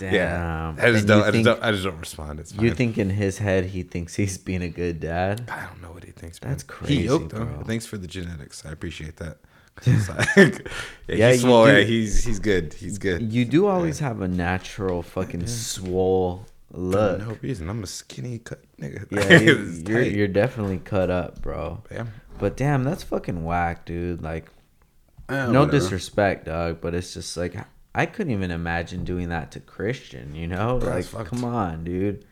[SPEAKER 2] Yeah, I just I just don't. I just don't respond. It's fine.
[SPEAKER 1] You think in his head he thinks he's being a good dad?
[SPEAKER 2] I don't know what he thinks. Man.
[SPEAKER 1] That's
[SPEAKER 2] He
[SPEAKER 1] crazy,
[SPEAKER 2] yoked
[SPEAKER 1] bro.
[SPEAKER 2] Thanks for the genetics. I appreciate that. like, yeah,
[SPEAKER 1] Yeah,
[SPEAKER 2] he's swole.
[SPEAKER 1] do-
[SPEAKER 2] Yeah, he's he's good. He's good.
[SPEAKER 1] You do always have a natural fucking swole
[SPEAKER 2] For
[SPEAKER 1] look.
[SPEAKER 2] no reason. I'm a skinny cut nigga.
[SPEAKER 1] Yeah, you,
[SPEAKER 2] It's
[SPEAKER 1] you're definitely cut up, bro.
[SPEAKER 2] Yeah.
[SPEAKER 1] But damn, that's fucking whack, dude. Like, no
[SPEAKER 2] whatever.
[SPEAKER 1] disrespect, dog, but it's just like I couldn't even imagine doing that to Christian. You know,
[SPEAKER 2] Bro,
[SPEAKER 1] like, come on, dude.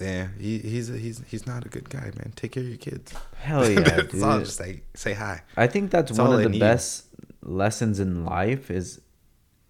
[SPEAKER 2] Yeah, he, he's a, he's he's not a good guy, man. Take care of your kids.
[SPEAKER 1] Hell yeah,
[SPEAKER 2] That's all. Just say say hi.
[SPEAKER 1] I think that's,
[SPEAKER 2] That's
[SPEAKER 1] one of the
[SPEAKER 2] need.
[SPEAKER 1] best lessons in life is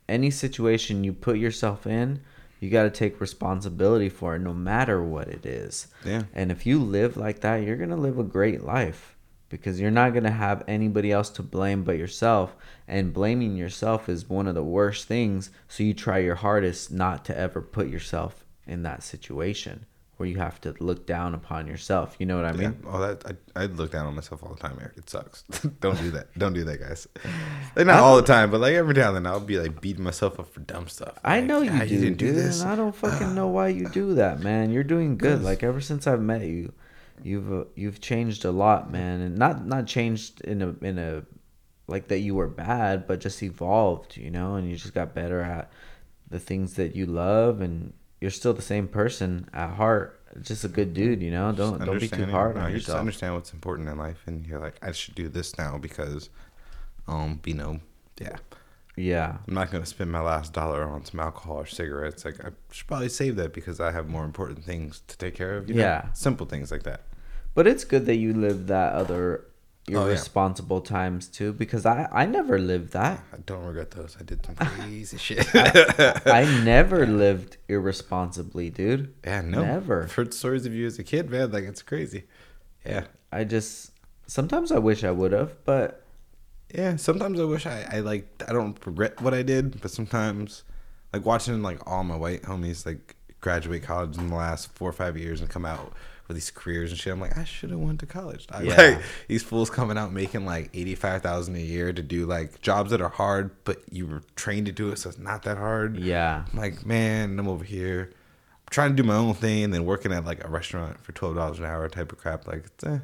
[SPEAKER 1] any situation you put yourself in, you got to take responsibility for it no matter what it is.
[SPEAKER 2] Yeah.
[SPEAKER 1] And if you live like that, you're going to live a great life because you're not going to have anybody else to blame but yourself and blaming yourself is one of the worst things so you try your hardest not to ever put yourself in that situation where you have to look down upon yourself you know what i mean? Yeah.
[SPEAKER 2] Oh, that I, I look down on myself all the time, Eric. It sucks. Don't do that. Don't do that, guys. Like not all the time, but like every now and then, I'll be like beating myself up for dumb stuff.
[SPEAKER 1] I
[SPEAKER 2] Like,
[SPEAKER 1] know you
[SPEAKER 2] "Ah,
[SPEAKER 1] do,
[SPEAKER 2] didn't
[SPEAKER 1] dude. And I don't fucking know why you do that, man. You're doing good. Like ever since I've met you, you've uh, you've changed a lot, man. And not not changed in a in a like that you were bad, but just evolved, you know. And you just got better at the things that you love, and you're still the same person at heart. Just a good dude, you know. Don't don't be too hard
[SPEAKER 2] no,
[SPEAKER 1] on
[SPEAKER 2] you just
[SPEAKER 1] yourself.
[SPEAKER 2] understand what's important in life, and you're like, I should do this now because, um, you know, yeah,
[SPEAKER 1] Yeah,
[SPEAKER 2] I'm not gonna spend my last dollar on some alcohol or cigarettes. Like I should probably save that because I have more important things to take care of. you know?
[SPEAKER 1] Yeah.
[SPEAKER 2] simple things like that.
[SPEAKER 1] but it's good that you live that other
[SPEAKER 2] Oh, yeah.
[SPEAKER 1] irresponsible times too, because I I never lived that.
[SPEAKER 2] I don't regret those. I did some crazy shit.
[SPEAKER 1] I never lived irresponsibly, dude.
[SPEAKER 2] Yeah, no.
[SPEAKER 1] Never.
[SPEAKER 2] I've heard stories of you as a kid, man. Like it's crazy. Yeah.
[SPEAKER 1] I just sometimes I wish I would have, but
[SPEAKER 2] Yeah. Sometimes I wish I, I like I don't regret what I did, but sometimes like watching like all my white homies like graduate college in the last four or five years and come out with these careers and shit. I'm like, I should have went to college. I,
[SPEAKER 1] Yeah.
[SPEAKER 2] Like these fools coming out making like eighty five thousand a year to do like jobs that are hard, but you were trained to do it, so it's not that hard.
[SPEAKER 1] yeah,
[SPEAKER 2] I'm like, man, I'm over here I'm trying to do my own thing and then working at like a restaurant for twelve dollars an hour type of crap. Like, it's, eh.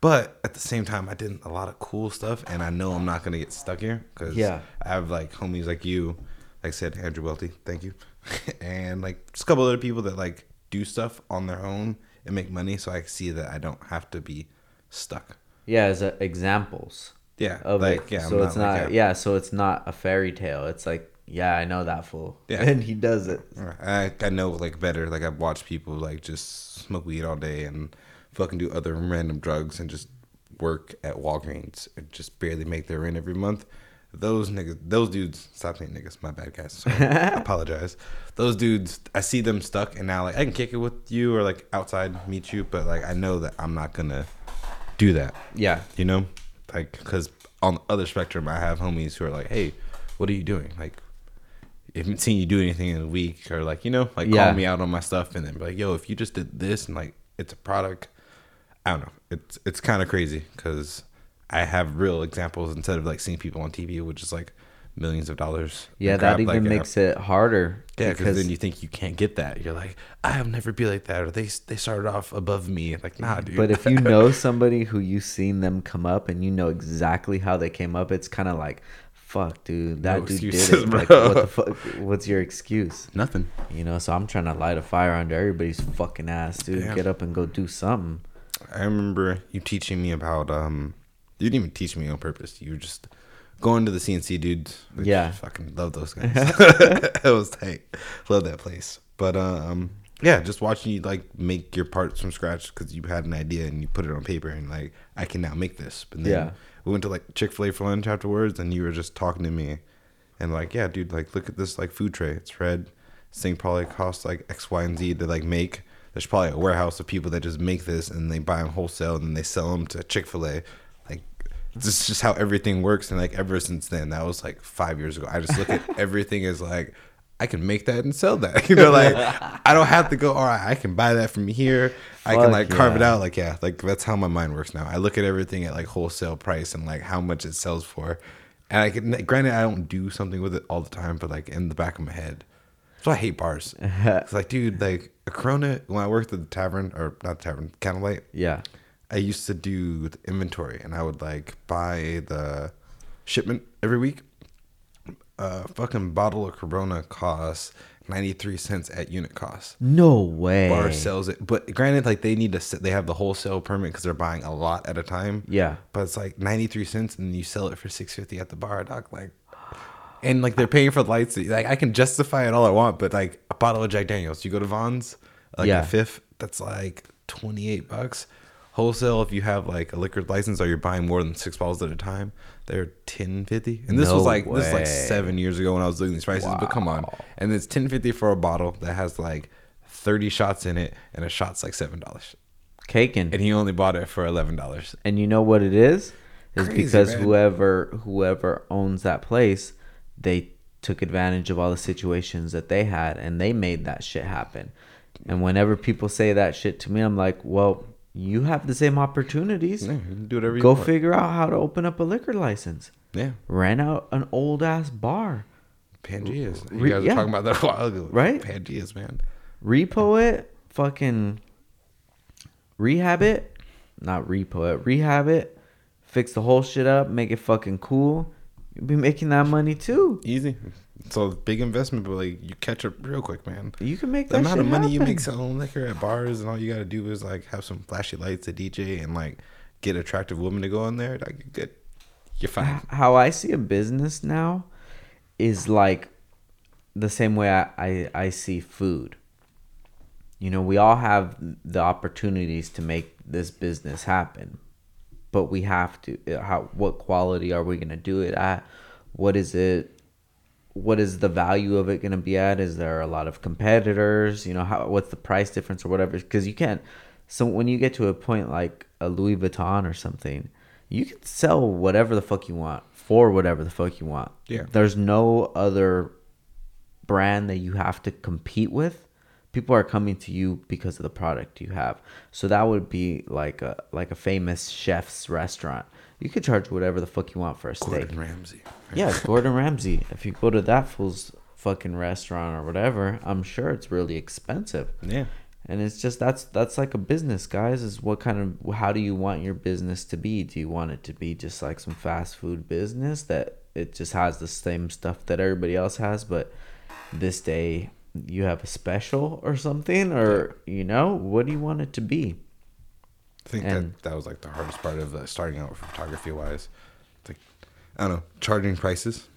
[SPEAKER 2] but at the same time, I did a lot of cool stuff, and I know I'm not gonna get stuck here because
[SPEAKER 1] Yeah.
[SPEAKER 2] I have like homies like you, like I said, Andrew Welty, thank you, and like just a couple other people that like do stuff on their own and make money, so I see that I don't have to be stuck.
[SPEAKER 1] yeah. As a, examples
[SPEAKER 2] Yeah,
[SPEAKER 1] of
[SPEAKER 2] like
[SPEAKER 1] it,
[SPEAKER 2] yeah, I'm
[SPEAKER 1] so it's
[SPEAKER 2] like,
[SPEAKER 1] not yeah. so it's not a fairy tale. It's like yeah, I know that fool.
[SPEAKER 2] Yeah.
[SPEAKER 1] and he does it.
[SPEAKER 2] I I know like better. Like I've watched people like just smoke weed all day and fucking do other random drugs and just work at Walgreens and just barely make their rent every month. Those niggas, those dudes. Stop saying niggas. My bad, guys. Sorry. I apologize. Those dudes. I see them stuck, and now like I can kick it with you or like outside meet you, but like I know that I'm not gonna do that.
[SPEAKER 1] Yeah,
[SPEAKER 2] You know, like because on the other spectrum, I have homies who are like, "Hey, what are you doing?" Like, haven't seen you do anything in a week, or like, you know, like
[SPEAKER 1] Yeah.
[SPEAKER 2] call me out on my stuff, and then be like, "Yo, if you just did this and like it's a product," I don't know. It's it's kind of crazy because I have real examples instead of like seeing people on TV, which is like millions of dollars.
[SPEAKER 1] yeah. That even
[SPEAKER 2] like, uh,
[SPEAKER 1] makes it harder.
[SPEAKER 2] yeah, because then you think you can't get that. You're like, I'll never be like that, or they they started off above me. Like, nah, dude.
[SPEAKER 1] But if you know somebody who you've seen them come up and you know exactly how they came up, it's kind of like, fuck, dude, that
[SPEAKER 2] No
[SPEAKER 1] dude did
[SPEAKER 2] excuses,
[SPEAKER 1] it. Like, what the fuck? What's your excuse?
[SPEAKER 2] nothing.
[SPEAKER 1] You know, so I'm trying to light a fire under everybody's fucking ass, dude.
[SPEAKER 2] Damn.
[SPEAKER 1] Get up and go do something.
[SPEAKER 2] I remember you teaching me about um you didn't even teach me on purpose. You were just going to the CNC dudes.
[SPEAKER 1] Yeah.
[SPEAKER 2] Fucking love those guys. it was tight. Love that place. But um yeah, just watching you like make your parts from scratch because you had an idea and you put it on paper and like I can now make this. But then
[SPEAKER 1] Yeah.
[SPEAKER 2] we went to like Chick Fil A for lunch afterwards, and you were just talking to me, and like, yeah, dude, like look at this like food tray. It's red. This thing probably costs like X, Y, and Z to like make. There's probably a warehouse of people that just make this and they buy them wholesale and then they sell them to Chick Fil A. This is just how everything works. And like ever since then, that was like five years ago. I just look at everything as like. I can make that and sell that. You know, like I don't have to go. All right, I can buy that from here. I can like carve it out. Like yeah, like that's how my mind works now. I look at everything at like wholesale price and like how much it sells for. And I can granted I don't do something with it all the time, but like in the back of my head. So I hate bars. it's like, dude, like a Corona. When I worked at the tavern or not tavern, Candlelight,
[SPEAKER 1] Yeah.
[SPEAKER 2] I used to do the inventory, and I would like buy the shipment every week. A fucking bottle of Corona costs ninety three cents at unit cost.
[SPEAKER 1] No way.
[SPEAKER 2] Bar sells it, but granted, like they need to, they have the wholesale permit because they're buying a lot at a time.
[SPEAKER 1] Yeah.
[SPEAKER 2] but it's like ninety three cents, and you sell it for six fifty at the bar, doc. Like, and like they're paying for the lights. Like I can justify it all I want, but like a bottle of Jack Daniels, you go to Vaughn's, like
[SPEAKER 1] Yeah.
[SPEAKER 2] a fifth, that's like twenty eight bucks. Wholesale, if you have like a liquor license or you're buying more than six bottles at a time, they're ten fifty. And this
[SPEAKER 1] No
[SPEAKER 2] was like this is like seven years ago when I was looking at these prices. But come on, and it's ten fifty for a bottle that has like thirty shots in it, and a shot's like seven dollars.
[SPEAKER 1] caking.
[SPEAKER 2] and he only bought it for eleven dollars.
[SPEAKER 1] And you know what it is? Is
[SPEAKER 2] Crazy,
[SPEAKER 1] because
[SPEAKER 2] man.
[SPEAKER 1] whoever whoever owns that place, they took advantage of all the situations that they had and they made that shit happen. And whenever people say that shit to me, I'm like, well, you have the same opportunities.
[SPEAKER 2] Yeah, do whatever you
[SPEAKER 1] Go
[SPEAKER 2] want.
[SPEAKER 1] figure out how to open up a liquor license.
[SPEAKER 2] Yeah,
[SPEAKER 1] Rent out an old ass bar.
[SPEAKER 2] Pangeas. You
[SPEAKER 1] Re-
[SPEAKER 2] guys
[SPEAKER 1] yeah.
[SPEAKER 2] talking about that a while ago,
[SPEAKER 1] Right?
[SPEAKER 2] Pangeas, man.
[SPEAKER 1] repo it, fucking rehab it, not repo it, rehab it, fix the whole shit up, make it fucking cool. You'll be making that money too.
[SPEAKER 2] Easy. So big investment, but like you catch up real quick, man.
[SPEAKER 1] You can make
[SPEAKER 2] The
[SPEAKER 1] that
[SPEAKER 2] amount of money you make selling liquor at bars, and all you gotta do is like have some flashy lights, a DJ, and like get attractive women to go in there. Like you're good. You're fine.
[SPEAKER 1] How I see a business now is like the same way I, I, I see food. You know, we all have the opportunities to make this business happen, but we have to. uh, How what quality are we gonna do it at? What is it? What is the value of it gonna be at? Is there a lot of competitors? You know, how what's the price difference or whatever? Because you can't. So when you get to a point like a Louis Vuitton or something, you can sell whatever the fuck you want for whatever the fuck you want.
[SPEAKER 2] Yeah.
[SPEAKER 1] There's no other brand that you have to compete with people are coming to you because of the product you have so that would be like a like a famous chef's restaurant you could charge whatever the fuck you want for a steak
[SPEAKER 2] Gordon Ramsay.
[SPEAKER 1] Yeah gordon ramsay. If you go to that fool's fucking restaurant or whatever i'm sure it's really expensive.
[SPEAKER 2] Yeah.
[SPEAKER 1] and it's just that's that's like a business guys is what kind of how do you want your business to be? Do you want it to be just like some fast food business that it just has the same stuff that everybody else has but this day you have a special or something? Or you know what do you want it to be?
[SPEAKER 2] I think
[SPEAKER 1] And-
[SPEAKER 2] that that was like the hardest part of uh, starting out with photography wise. I don't know, charging prices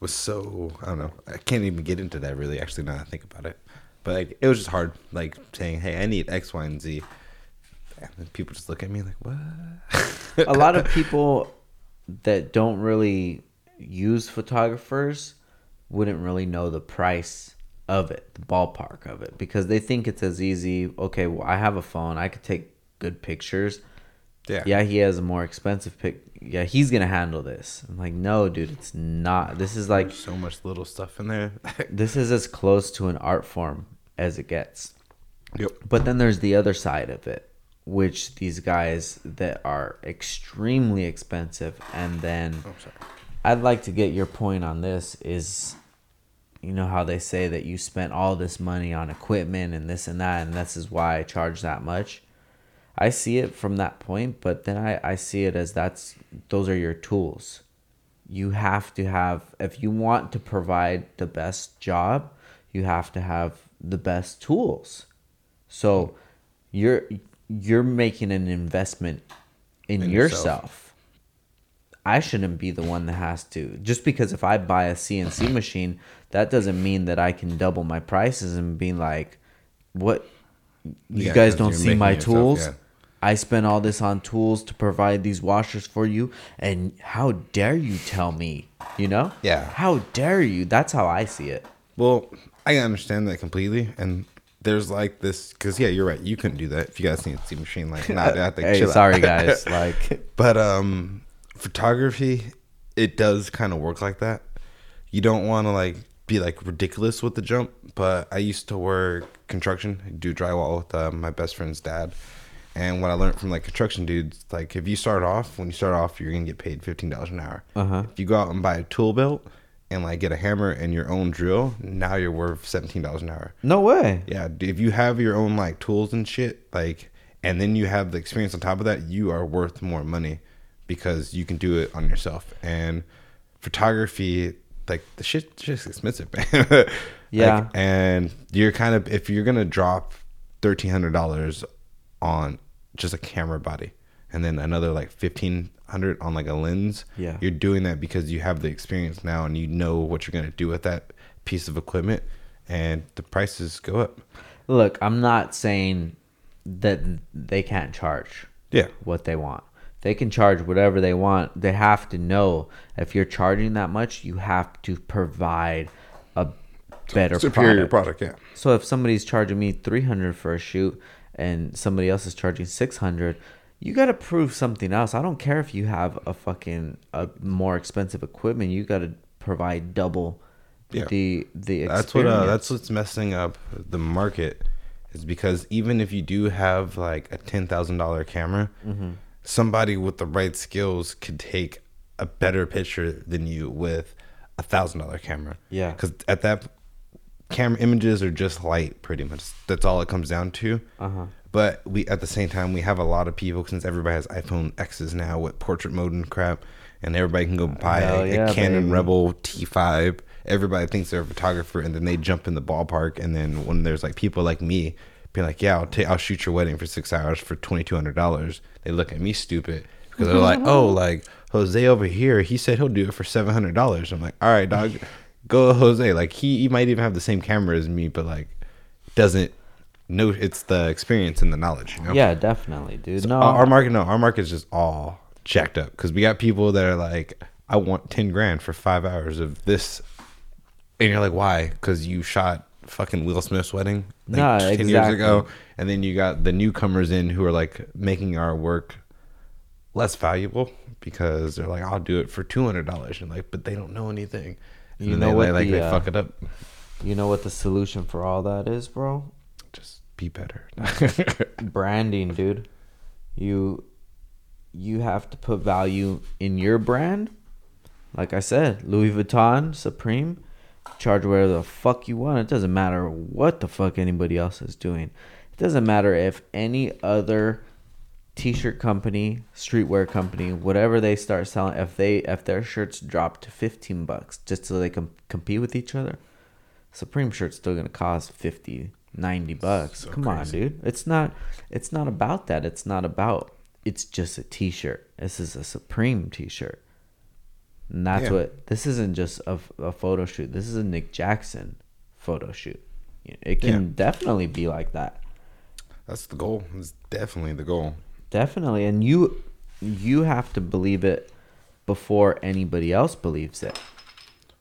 [SPEAKER 2] was so I don't know. I can't even get into that really. Actually, now that I think about it, but like it was just hard. Like saying, "Hey, I need X, Y, and Z," and people just look at me like, "What?"
[SPEAKER 1] a lot of people that don't really use photographers wouldn't really know the price of it, the ballpark of it, because they think it's as easy. Okay, well, I have a phone, I could take good pictures.
[SPEAKER 2] Yeah.
[SPEAKER 1] Yeah, he has a more expensive pic. Yeah, he's gonna handle this. I'm like, no, dude, it's not. This is like,
[SPEAKER 2] There's so much little stuff in there.
[SPEAKER 1] this is as close to an art form as it gets.
[SPEAKER 2] yep.
[SPEAKER 1] But then there's the other side of it, which these guys that are extremely expensive, and then
[SPEAKER 2] Oh, sorry.
[SPEAKER 1] I'd like to get your point on this is you know how they say that you spent all this money on equipment and this and that and this is why I charge that much. I see it from that point, but then I, I see it as that's those are your tools. You have to have if you want to provide the best job, you have to have the best tools. So you're you're making an investment in,
[SPEAKER 2] In yourself.
[SPEAKER 1] yourself. I shouldn't be the one that has to. Just because if I buy a CNC machine, that doesn't mean that I can double my prices and be like, "What? You
[SPEAKER 2] Yeah,
[SPEAKER 1] guys don't see my
[SPEAKER 2] yourself,
[SPEAKER 1] tools?
[SPEAKER 2] yeah.
[SPEAKER 1] I spent all this on tools to provide these washers for you, and how dare you tell me? You know?
[SPEAKER 2] Yeah.
[SPEAKER 1] How dare you? That's how I see it.
[SPEAKER 2] Well, I understand that completely, and there's like this because yeah, you're right. You couldn't do that if you guys CNC machine. Like, nah, I think
[SPEAKER 1] hey,
[SPEAKER 2] out.
[SPEAKER 1] sorry guys. like,
[SPEAKER 2] But um, photography, it does kind of work like that. You don't want to like be like ridiculous with the jump. But I used to work construction, do drywall with uh, my best friend's dad. And what I learned from like construction dudes, like if you start off, when you start off, you're gonna get paid fifteen dollars an hour.
[SPEAKER 1] Uh-huh.
[SPEAKER 2] If you go out and buy a tool belt and like get a hammer and your own drill, now you're worth seventeen dollars an hour.
[SPEAKER 1] no way.
[SPEAKER 2] Yeah, if you have your own like tools and shit, like, and then you have the experience on top of that, you are worth more money because you can do it on yourself. And photography, like the shit, just expensive, man.
[SPEAKER 1] Yeah.
[SPEAKER 2] Like, and you're kind of if you're gonna drop thirteen hundred dollars on just a camera body, and then another like fifteen hundred on like a lens.
[SPEAKER 1] Yeah.
[SPEAKER 2] you're doing that because you have the experience now and you know what you're gonna do with that piece of equipment, and the prices go up.
[SPEAKER 1] Look, I'm not saying that they can't charge.
[SPEAKER 2] Yeah.
[SPEAKER 1] what they want. They can charge whatever they want. They have to know if you're charging that much, you have to provide a better
[SPEAKER 2] superior
[SPEAKER 1] product.
[SPEAKER 2] product. Yeah,
[SPEAKER 1] So if somebody's charging me 300 for a shoot and somebody else is charging 600 you got to prove something else i don't care if you have a fucking a more expensive equipment you got to provide double
[SPEAKER 2] Yeah.
[SPEAKER 1] the the experience.
[SPEAKER 2] That's what uh, that's what's messing up the market is because even if you do have like a ten thousand dollar camera,
[SPEAKER 1] Mm-hmm.
[SPEAKER 2] somebody with the right skills could take a better picture than you with a thousand dollar camera.
[SPEAKER 1] Yeah.
[SPEAKER 2] because at that camera images are just light, pretty much. That's all it comes down to.
[SPEAKER 1] Uh-huh.
[SPEAKER 2] But we at the same time we have a lot of people since everybody has iPhone X's now with portrait mode and crap, and everybody can go buy
[SPEAKER 1] Hell
[SPEAKER 2] a, a
[SPEAKER 1] yeah,
[SPEAKER 2] Canon
[SPEAKER 1] baby.
[SPEAKER 2] Rebel T5. Everybody thinks they're a photographer, and then they jump in the ballpark. And then when there's like people like me being like, "Yeah, I'll take, I'll shoot your wedding for six hours for twenty two hundred dollars," they look at me stupid because they're like, "Oh, like Jose over here, he said he'll do it for seven hundred dollars." I'm like, "All right, dog, go Jose." Like he, he might even have the same camera as me, but like doesn't know it's the experience and the knowledge. You know?
[SPEAKER 1] yeah definitely dude no
[SPEAKER 2] Our, our market, no, our market is just all jacked up because we got people that are like, I want ten grand for five hours of this, and you're like, why? Because you shot fucking Will Smith's wedding like
[SPEAKER 1] Nah,
[SPEAKER 2] ten years ago, and then you got the newcomers in who are like making our work less valuable because they're like, I'll do it for two hundred dollars, and like, but they don't know anything. And
[SPEAKER 1] You know
[SPEAKER 2] they,
[SPEAKER 1] what
[SPEAKER 2] like
[SPEAKER 1] the,
[SPEAKER 2] they
[SPEAKER 1] uh,
[SPEAKER 2] fuck it up.
[SPEAKER 1] you know what the solution for all that is bro
[SPEAKER 2] Just be better.
[SPEAKER 1] branding, dude. You you have to put value in your brand. Like I said, Louis Vuitton, Supreme, charge whatever the fuck you want. It doesn't matter what the fuck anybody else is doing. It doesn't matter if any other t-shirt company, streetwear company, whatever they start selling, if they if their shirts drop to 15 bucks just so they can compete with each other, Supreme shirt's still going to cost 50, 90 bucks.
[SPEAKER 2] So
[SPEAKER 1] Come on, dude. It's not it's not about that. It's not about it's just a t-shirt. This is a Supreme t-shirt. And that's
[SPEAKER 2] Yeah.
[SPEAKER 1] what this isn't just a, a photo shoot. This is a Nick Jackson photo shoot. It can
[SPEAKER 2] Yeah.
[SPEAKER 1] definitely be like that.
[SPEAKER 2] That's the goal. It's definitely the goal.
[SPEAKER 1] Definitely. And you you have to believe it before anybody else believes it.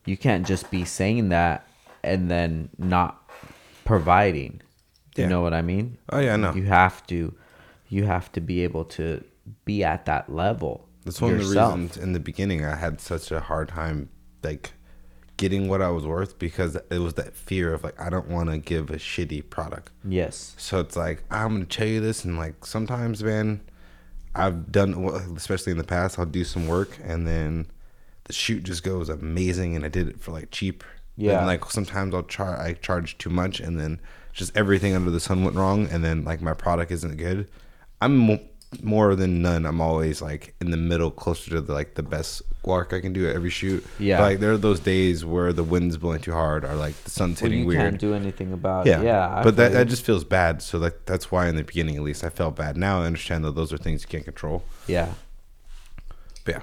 [SPEAKER 1] You can't just be saying that and then not providing. You know what I mean?
[SPEAKER 2] Oh, yeah, I know.
[SPEAKER 1] You have to you have to be able to be at that level.
[SPEAKER 2] That's one
[SPEAKER 1] yourself.
[SPEAKER 2] of the reasons in the beginning I had such a hard time like getting what I was worth because it was that fear of like I don't want to give a shitty product.
[SPEAKER 1] Yes.
[SPEAKER 2] So it's like I'm gonna tell you this, and like sometimes, man, I've done, especially in the past, I'll do some work, and then the shoot just goes amazing, and I did it for like cheap.
[SPEAKER 1] Yeah.
[SPEAKER 2] And like sometimes I'll char I charge too much, and then just everything under the sun went wrong, and then like my product isn't good. I'm more than none. I'm always like in the middle, closer to the, like the best work I can do at every shoot.
[SPEAKER 1] Yeah.
[SPEAKER 2] But, like there are those days where the wind's blowing too hard, or like the sun's
[SPEAKER 1] Well,
[SPEAKER 2] hitting
[SPEAKER 1] you
[SPEAKER 2] weird.
[SPEAKER 1] can't do anything about
[SPEAKER 2] Yeah,
[SPEAKER 1] it. Yeah. I
[SPEAKER 2] but that, that just feels bad. So like that's why in the beginning, at least, I felt bad. Now I understand that those are things you can't control.
[SPEAKER 1] Yeah.
[SPEAKER 2] But yeah,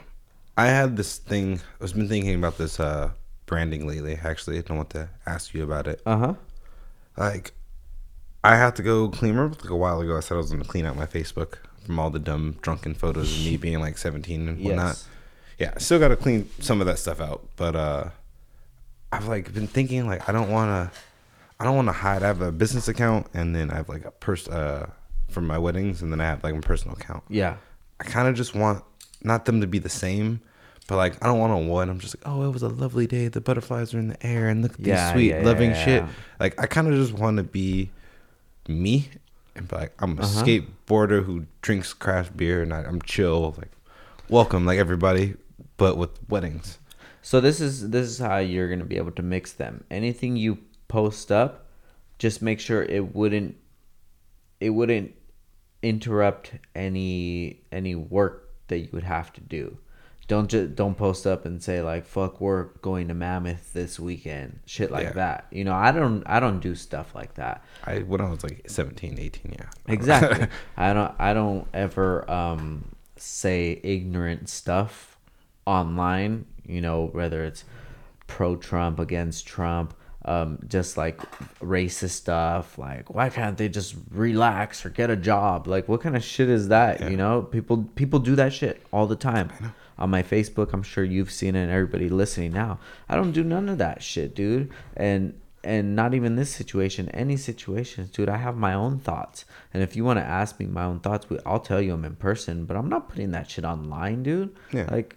[SPEAKER 2] I had this thing. I've been thinking about this uh, branding lately. Actually, I don't want to ask you about it.
[SPEAKER 1] Uh huh.
[SPEAKER 2] Like, I had to go clean. Remember, like a while ago, I said I was going to clean out my Facebook from all the dumb drunken photos of me being like 17 and whatnot.
[SPEAKER 1] Yes.
[SPEAKER 2] Yeah, I still got to clean some of that stuff out. But uh, I've like been thinking like I don't want to. I don't want to hide. I have a business account, and then I have like a pers uh for my weddings, and then I have like my personal account.
[SPEAKER 1] Yeah.
[SPEAKER 2] I kind of just want not them to be the same, but like I don't want on one. I'm just like, oh, it was a lovely day. The butterflies are in the air, and look at
[SPEAKER 1] Yeah,
[SPEAKER 2] these sweet,
[SPEAKER 1] yeah,
[SPEAKER 2] loving
[SPEAKER 1] yeah,
[SPEAKER 2] shit. Like I kind of just want to be me, and be like I'm a
[SPEAKER 1] Uh-huh.
[SPEAKER 2] skateboarder who drinks craft beer, and I, I'm chill, like welcome, like everybody, but with weddings.
[SPEAKER 1] So this is this is how you're gonna be able to mix them. Anything you post up, just make sure it wouldn't it wouldn't interrupt any any work that you would have to do. Don't just don't post up and say like fuck work going to Mammoth this weekend. Shit like
[SPEAKER 2] Yeah.
[SPEAKER 1] that. You know, I don't I don't do stuff like that.
[SPEAKER 2] I when I was like 17, 18, yeah,
[SPEAKER 1] Exactly. I don't I don't ever um say ignorant stuff online, you know, whether it's pro Trump against Trump, um just like racist stuff, like why can't they just relax or get a job? Like what kind of shit is that,
[SPEAKER 2] Yeah.
[SPEAKER 1] you know? People people do that shit all the time. On my Facebook, I'm sure you've seen it and everybody listening now. I don't do none of that shit, dude. And and not even this situation, any situations, dude. I have my own thoughts, and if you want to ask me my own thoughts, we- I'll tell you them in person. But I'm not putting that shit online, dude.
[SPEAKER 2] Yeah.
[SPEAKER 1] Like,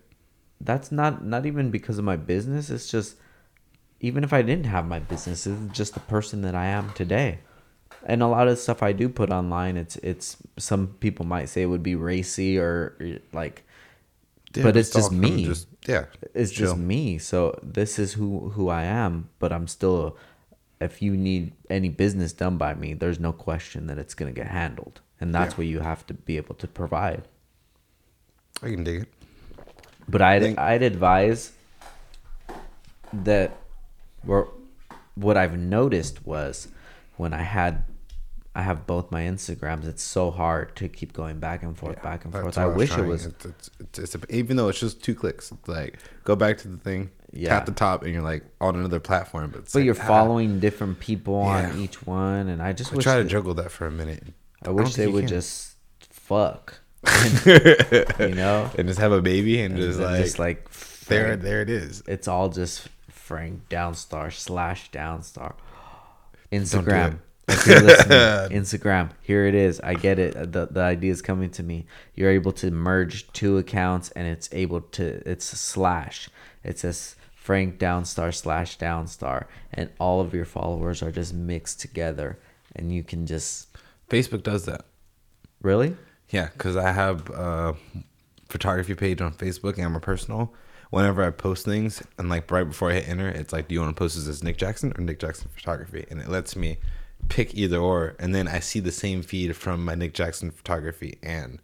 [SPEAKER 1] that's not not even because of my business. It's just, even if I didn't have my business, it's just the person that I am today. And a lot of stuff I do put online, it's it's some people might say it would be racy or like,
[SPEAKER 2] Yeah,
[SPEAKER 1] but it's just me
[SPEAKER 2] Just, yeah.
[SPEAKER 1] it's
[SPEAKER 2] chill.
[SPEAKER 1] just me so this is who who i am but i'm still if you need any business done by me there's no question that it's going to get handled and that's
[SPEAKER 2] Yeah.
[SPEAKER 1] what you have to be able to provide
[SPEAKER 2] I can dig it.
[SPEAKER 1] but i'd,
[SPEAKER 2] Think-
[SPEAKER 1] I'd advise that or what i've noticed was when i had i have both my instagrams it's so hard to keep going back and forth back and forth i
[SPEAKER 2] was
[SPEAKER 1] wish it was
[SPEAKER 2] It's, it's, it's, it's even though it's just two clicks, it's like go back to the thing,
[SPEAKER 1] Yeah.
[SPEAKER 2] tap the top, and you're like on another platform. But,
[SPEAKER 1] but
[SPEAKER 2] like,
[SPEAKER 1] you're
[SPEAKER 2] ah,
[SPEAKER 1] following different people on each one and i just
[SPEAKER 2] I try to
[SPEAKER 1] that-
[SPEAKER 2] juggle that for a minute.
[SPEAKER 1] I wish
[SPEAKER 2] think
[SPEAKER 1] they would
[SPEAKER 2] can.
[SPEAKER 1] just fuck. you know?
[SPEAKER 2] and just have a baby and,
[SPEAKER 1] And
[SPEAKER 2] just like,
[SPEAKER 1] just like
[SPEAKER 2] there,
[SPEAKER 1] Frank-
[SPEAKER 2] there it is.
[SPEAKER 1] It's all just Frank Downstar slash Downstar.
[SPEAKER 2] do
[SPEAKER 1] Instagram. If you're listening, Instagram. Here it is. I get it. The the idea is coming to me. You're able to merge two accounts and it's able to it's a slash. It says Frank Downstar slash Downstar and all of your followers are just mixed together and you can just
[SPEAKER 2] Facebook does that.
[SPEAKER 1] really?
[SPEAKER 2] Yeah, because I have a photography page on Facebook and my personal. Whenever I post things and like right before I hit enter, it's like, do you want to post this as Nick Jackson or Nick Jackson photography? And it lets me pick either or, and then I see the same feed from my Nick Jackson photography and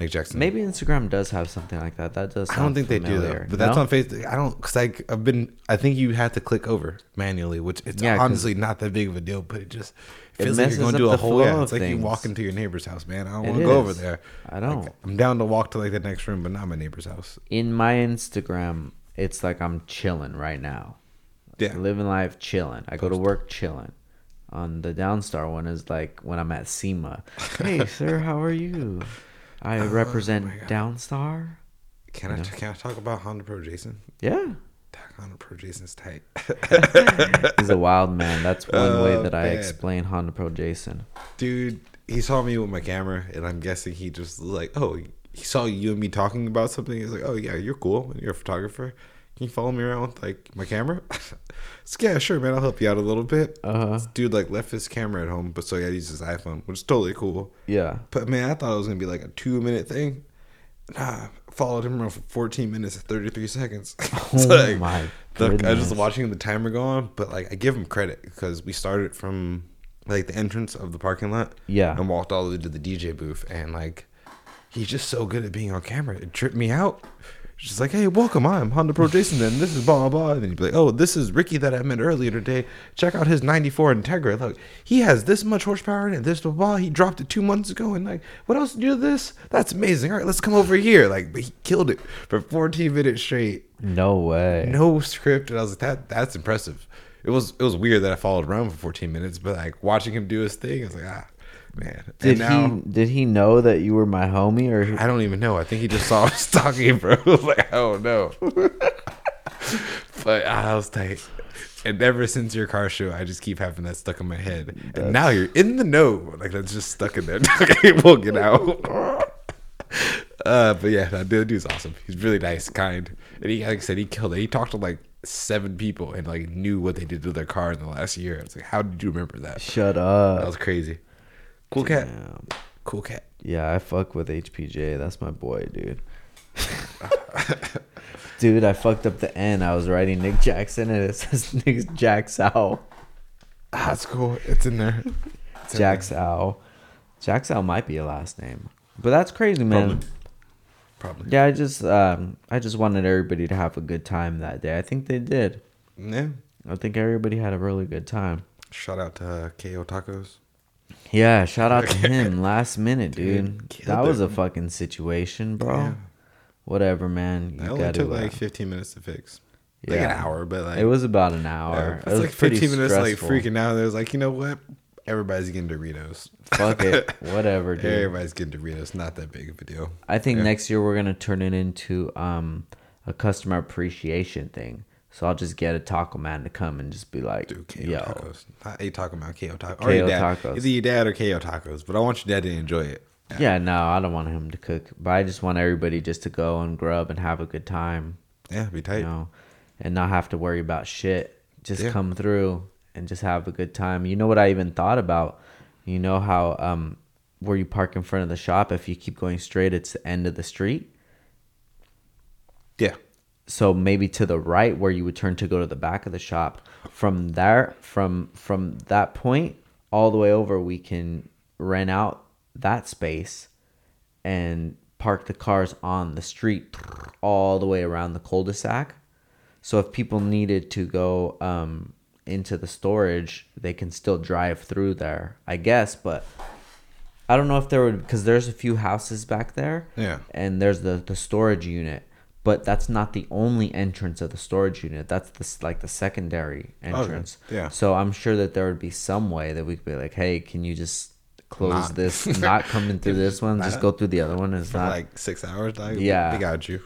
[SPEAKER 2] Nick Jackson.
[SPEAKER 1] Maybe Instagram does have something like that. That does.
[SPEAKER 2] I don't think they do
[SPEAKER 1] familiar.
[SPEAKER 2] though, but that's
[SPEAKER 1] No?
[SPEAKER 2] on Facebook. I don't because I I've been I think you have to click over manually, which it's
[SPEAKER 1] Yeah,
[SPEAKER 2] honestly not that big of a deal, but it just
[SPEAKER 1] It
[SPEAKER 2] it feels like
[SPEAKER 1] messes
[SPEAKER 2] you're going
[SPEAKER 1] up
[SPEAKER 2] to do a
[SPEAKER 1] the
[SPEAKER 2] whole. Yeah, it's like you
[SPEAKER 1] things.
[SPEAKER 2] walk into your neighbor's house, man. I don't want to go over there.
[SPEAKER 1] I don't.
[SPEAKER 2] Like, I'm down to walk to like the next room, but not my neighbor's house.
[SPEAKER 1] In my Instagram, it's like I'm chilling right now.
[SPEAKER 2] Yeah.
[SPEAKER 1] Living life, chilling. I go to work, chilling. On the Downstar one is like when I'm at SEMA. Hey, sir, how are you? I
[SPEAKER 2] oh represent Oh.
[SPEAKER 1] Downstar.
[SPEAKER 2] Can I can I talk about Honda Pro Jason?
[SPEAKER 1] Yeah.
[SPEAKER 2] Honda Pro Jason's tight.
[SPEAKER 1] He's a wild man. That's one oh, way
[SPEAKER 2] Oh,
[SPEAKER 1] that I explain Honda Pro Jason.
[SPEAKER 2] Dude, he saw me with my camera, and I'm guessing he just was like, oh, he saw you and me talking about something. He's like, oh yeah, you're cool. You're a photographer. Can you follow me around with like my camera? Like, yeah, sure, man. I'll help you out a little bit.
[SPEAKER 1] Uh-huh.
[SPEAKER 2] This Dude, like left his camera at home, but so he had to use his iPhone, which is totally cool.
[SPEAKER 1] Yeah.
[SPEAKER 2] But man, I thought it was gonna be like a two minute thing. Nah, followed him around for 14 minutes and 33 seconds.
[SPEAKER 1] Oh my
[SPEAKER 2] the- I was just watching the timer go on, but like I give him credit because we started from like the entrance of the parking lot,
[SPEAKER 1] Yeah.
[SPEAKER 2] and walked all the way to the DJ booth, and like he's just so good at being on camera. It tripped me out. She's like, "Hey, welcome. I'm Honda Pro Jason, and this is blah blah blah." And then he'd be like, "Oh, this is Ricky that I met earlier today. Check out his '94 Integra. Look, he has this much horsepower in it. This blah blah. He dropped it two months ago, and like, what else did you do this? That's amazing. All right, let's come over here. Like, but he killed it for 14 minutes straight
[SPEAKER 1] No way.
[SPEAKER 2] no script, and I was like, that that's impressive. It was it was weird that I followed around for 14 minutes, but like watching him do his thing, I was like, ah, man.
[SPEAKER 1] Did
[SPEAKER 2] now
[SPEAKER 1] he did he know that you were my homie or
[SPEAKER 2] I don't even know. I think he just saw us talking, bro. I was like, oh no. but I was tight. And ever since your car show, I just keep having that stuck in my head. And now you're in the know. Like that's just stuck in there. it won't get out. Uh, but yeah, that dude- dude's awesome. He's really nice, kind, and he, like I said, he killed it. He talked to like seven people and like knew what they did to their car in the last year. It's like, how did you remember that?
[SPEAKER 1] shut up.
[SPEAKER 2] That was crazy. Cool cat.
[SPEAKER 1] Damn.
[SPEAKER 2] Cool cat.
[SPEAKER 1] Yeah, I fuck with HPJ. That's my boy, dude. dude, I fucked up the N. I was writing Nick Jackson and it says Nick Jacksal.
[SPEAKER 2] Ah, that's cool. It's in there. It's in
[SPEAKER 1] Jacksal. Jacksal might be a last name. But that's crazy, man.
[SPEAKER 2] Probably. Probably.
[SPEAKER 1] Yeah, I just um I just wanted everybody to have a good time that day. I think they did.
[SPEAKER 2] Yeah.
[SPEAKER 1] I think everybody had a really good time.
[SPEAKER 2] Shout out to uh, KO Tacos.
[SPEAKER 1] Yeah, shout out to him last minute, dude.
[SPEAKER 2] Dude,
[SPEAKER 1] that was
[SPEAKER 2] it.
[SPEAKER 1] a fucking situation, bro.
[SPEAKER 2] Yeah.
[SPEAKER 1] Whatever, man.
[SPEAKER 2] It
[SPEAKER 1] You
[SPEAKER 2] only
[SPEAKER 1] gotta
[SPEAKER 2] took
[SPEAKER 1] uh,
[SPEAKER 2] like 15 minutes to fix. Like an hour, but like
[SPEAKER 1] it was about an
[SPEAKER 2] yeah,
[SPEAKER 1] hour.
[SPEAKER 2] it's
[SPEAKER 1] it was
[SPEAKER 2] like
[SPEAKER 1] pretty
[SPEAKER 2] 15 minutes like freaking out. There's like, you know what? Everybody's getting Doritos.
[SPEAKER 1] Fuck it, whatever, dude.
[SPEAKER 2] Everybody's getting Doritos. Not that big of a deal.
[SPEAKER 1] I think
[SPEAKER 2] Yeah.
[SPEAKER 1] next year we're gonna turn it into um a customer appreciation thing. So I'll just get a taco man to come and just be like,
[SPEAKER 2] Dude, KO
[SPEAKER 1] yo,
[SPEAKER 2] tacos. Not a taco about KO tacos. Or
[SPEAKER 1] KO
[SPEAKER 2] your dad.
[SPEAKER 1] tacos.
[SPEAKER 2] Either your dad or KO tacos. But I want your dad to enjoy it.
[SPEAKER 1] yeah, no, I don't want him to cook, but I just want everybody just to go and grub and have a good time,
[SPEAKER 2] Yeah, be tight.
[SPEAKER 1] you know, and not have to worry about shit. Just
[SPEAKER 2] Yeah.
[SPEAKER 1] come through and just have a good time. You know what I even thought about? You know how um where you park in front of the shop, if you keep going straight, it's the end of the street.
[SPEAKER 2] Yeah.
[SPEAKER 1] So maybe to the right where you would turn to go to the back of the shop. From there from from that point all the way over we can rent out that space and park the cars on the street all the way around the cul-de-sac. So if people needed to go um, into the storage they can still drive through there i guess but i don't know if there would because there's a few houses back there.
[SPEAKER 2] Yeah.
[SPEAKER 1] and there's the the storage unit but that's not the only entrance of the storage unit that's the like the secondary oh, entrance
[SPEAKER 2] yeah.
[SPEAKER 1] so i'm sure that there would be some way that we could be like hey can you just close
[SPEAKER 2] Not-
[SPEAKER 1] this not coming through this one just go through the other one it's
[SPEAKER 2] For
[SPEAKER 1] not
[SPEAKER 2] like six hours, like
[SPEAKER 1] Yeah.
[SPEAKER 2] they got you.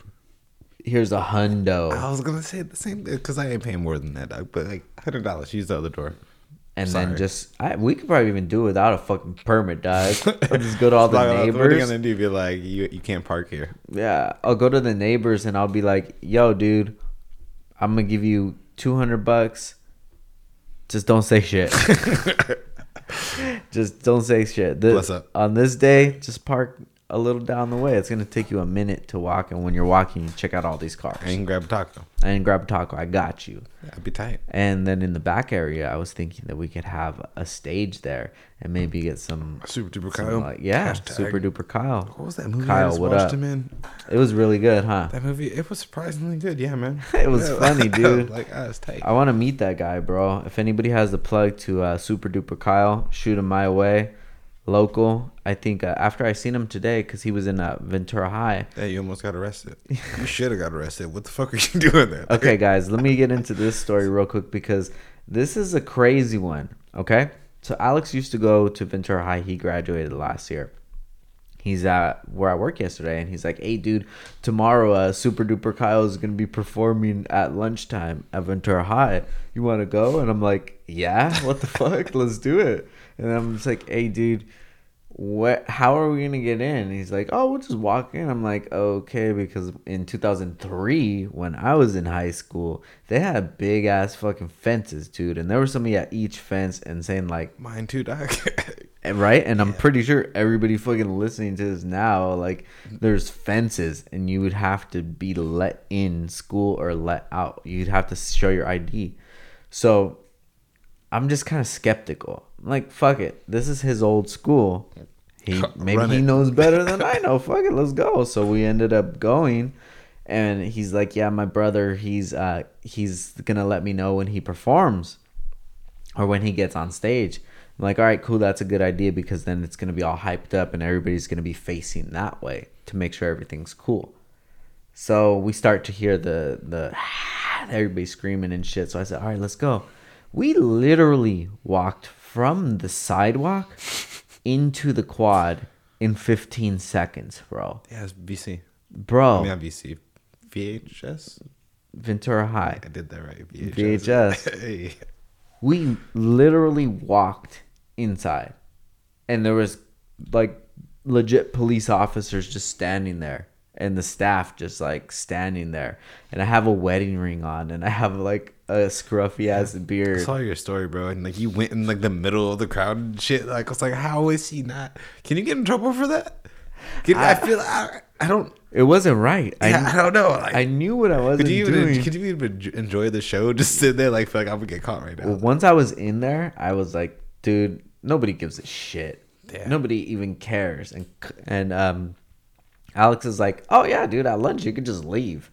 [SPEAKER 1] here's a hundo
[SPEAKER 2] I was gonna say the same because I ain't paying more than that, dog. But like hundred dollars, use the other door.
[SPEAKER 1] And
[SPEAKER 2] Sorry.
[SPEAKER 1] then just I, we could probably even do it without a fucking permit dog I'll just go to all the
[SPEAKER 2] Like, What are you gonna do? Be like, you you can't park here.
[SPEAKER 1] Yeah, I'll go to the neighbors and I'll be like, "Yo, dude, I'm gonna give you 200 bucks. Just don't say shit. just don't say shit. This. On this day, just park a little down the way. It's gonna take you a minute to walk, and when you're walking, you check out all these cars
[SPEAKER 2] And you can grab a taco.
[SPEAKER 1] and grab a taco. I got you.
[SPEAKER 2] That'd be tight.
[SPEAKER 1] And then in the back area, I was thinking that we could have a stage there and maybe get some.
[SPEAKER 2] Super duper Kyle.
[SPEAKER 1] like, yeah,
[SPEAKER 2] Hashtag.
[SPEAKER 1] super duper Kyle.
[SPEAKER 2] What was that movie? I
[SPEAKER 1] Kyle,
[SPEAKER 2] just
[SPEAKER 1] what
[SPEAKER 2] watched
[SPEAKER 1] up?
[SPEAKER 2] him in.
[SPEAKER 1] It was really good, huh?
[SPEAKER 2] That movie, it was surprisingly good. Yeah, man.
[SPEAKER 1] It was
[SPEAKER 2] Yeah,
[SPEAKER 1] funny, dude.
[SPEAKER 2] like, ah, it's tight.
[SPEAKER 1] I want to meet that guy, bro. If anybody has the plug to uh, Super Duper Kyle, shoot him my way. Local. I think uh, after I seen him today, because he was in uh, Ventura High.
[SPEAKER 2] Hey, you almost got arrested. you should have got arrested. What the fuck are you doing there?
[SPEAKER 1] Okay, guys, let me get into this story real quick because this is a crazy one. Okay, so Alex used to go to Ventura High. He graduated last year. He's at where I work yesterday, and he's like, "Hey, dude, tomorrow, uh, Super Duper Kyle is gonna be performing at lunchtime at Ventura High. You want to go?" And I'm like, "Yeah, what the fuck? Let's do it." And I'm just like, "Hey, dude." what how are we gonna get in? He's like oh we'll just walk in. I'm like okay because in 2003 when i was in high school they had big ass fucking fences dude. And there was somebody at each fence and saying like
[SPEAKER 2] Mine too, doc.
[SPEAKER 1] right? And i'm pretty sure everybody fucking listening to this now like mm-hmm. there's fences and you would have to be let in school or let out. You'd have to show your id so i'm just kind of skeptical like fuck it this is his old school he maybe
[SPEAKER 2] Run
[SPEAKER 1] he
[SPEAKER 2] it.
[SPEAKER 1] knows better than i know fuck it let's go so we ended up going and he's like yeah my brother he's uh he's gonna let me know when he performs or when he gets on stage. I'm like, all right, cool, that's a good idea because then it's gonna be all hyped up and everybody's gonna be facing that way to make sure everything's cool. So we start to hear the the everybody screaming and shit. So I said, all right, let's go. We literally walked from the sidewalk into the quad in 15 seconds, bro.
[SPEAKER 2] yeah, it's VC.
[SPEAKER 1] Bro,
[SPEAKER 2] I mean, not VC. VHS?
[SPEAKER 1] Ventura High.
[SPEAKER 2] I did that right.
[SPEAKER 1] VHS.
[SPEAKER 2] hey.
[SPEAKER 1] we literally walked inside and there was like legit police officers just standing there and the staff just like standing there and i have a wedding ring on and i have like a scruffy ass beard.
[SPEAKER 2] I saw your story, bro, and like you went in like the middle of the crowd and shit. Like I was like, how is he not? Can you get in trouble for that? Can, I,
[SPEAKER 1] I-
[SPEAKER 2] feel I, I don't.
[SPEAKER 1] it wasn't right
[SPEAKER 2] Yeah, I,
[SPEAKER 1] I,
[SPEAKER 2] don't know. Like,
[SPEAKER 1] I knew what i
[SPEAKER 2] could you
[SPEAKER 1] doing
[SPEAKER 2] even could you even enjoy the show? Just sit there like feel like I'm gonna get caught right now.
[SPEAKER 1] Well, once i was in there i was like dude nobody gives a shit nobody even cares and and um alex is like oh yeah dude at lunch you could just leave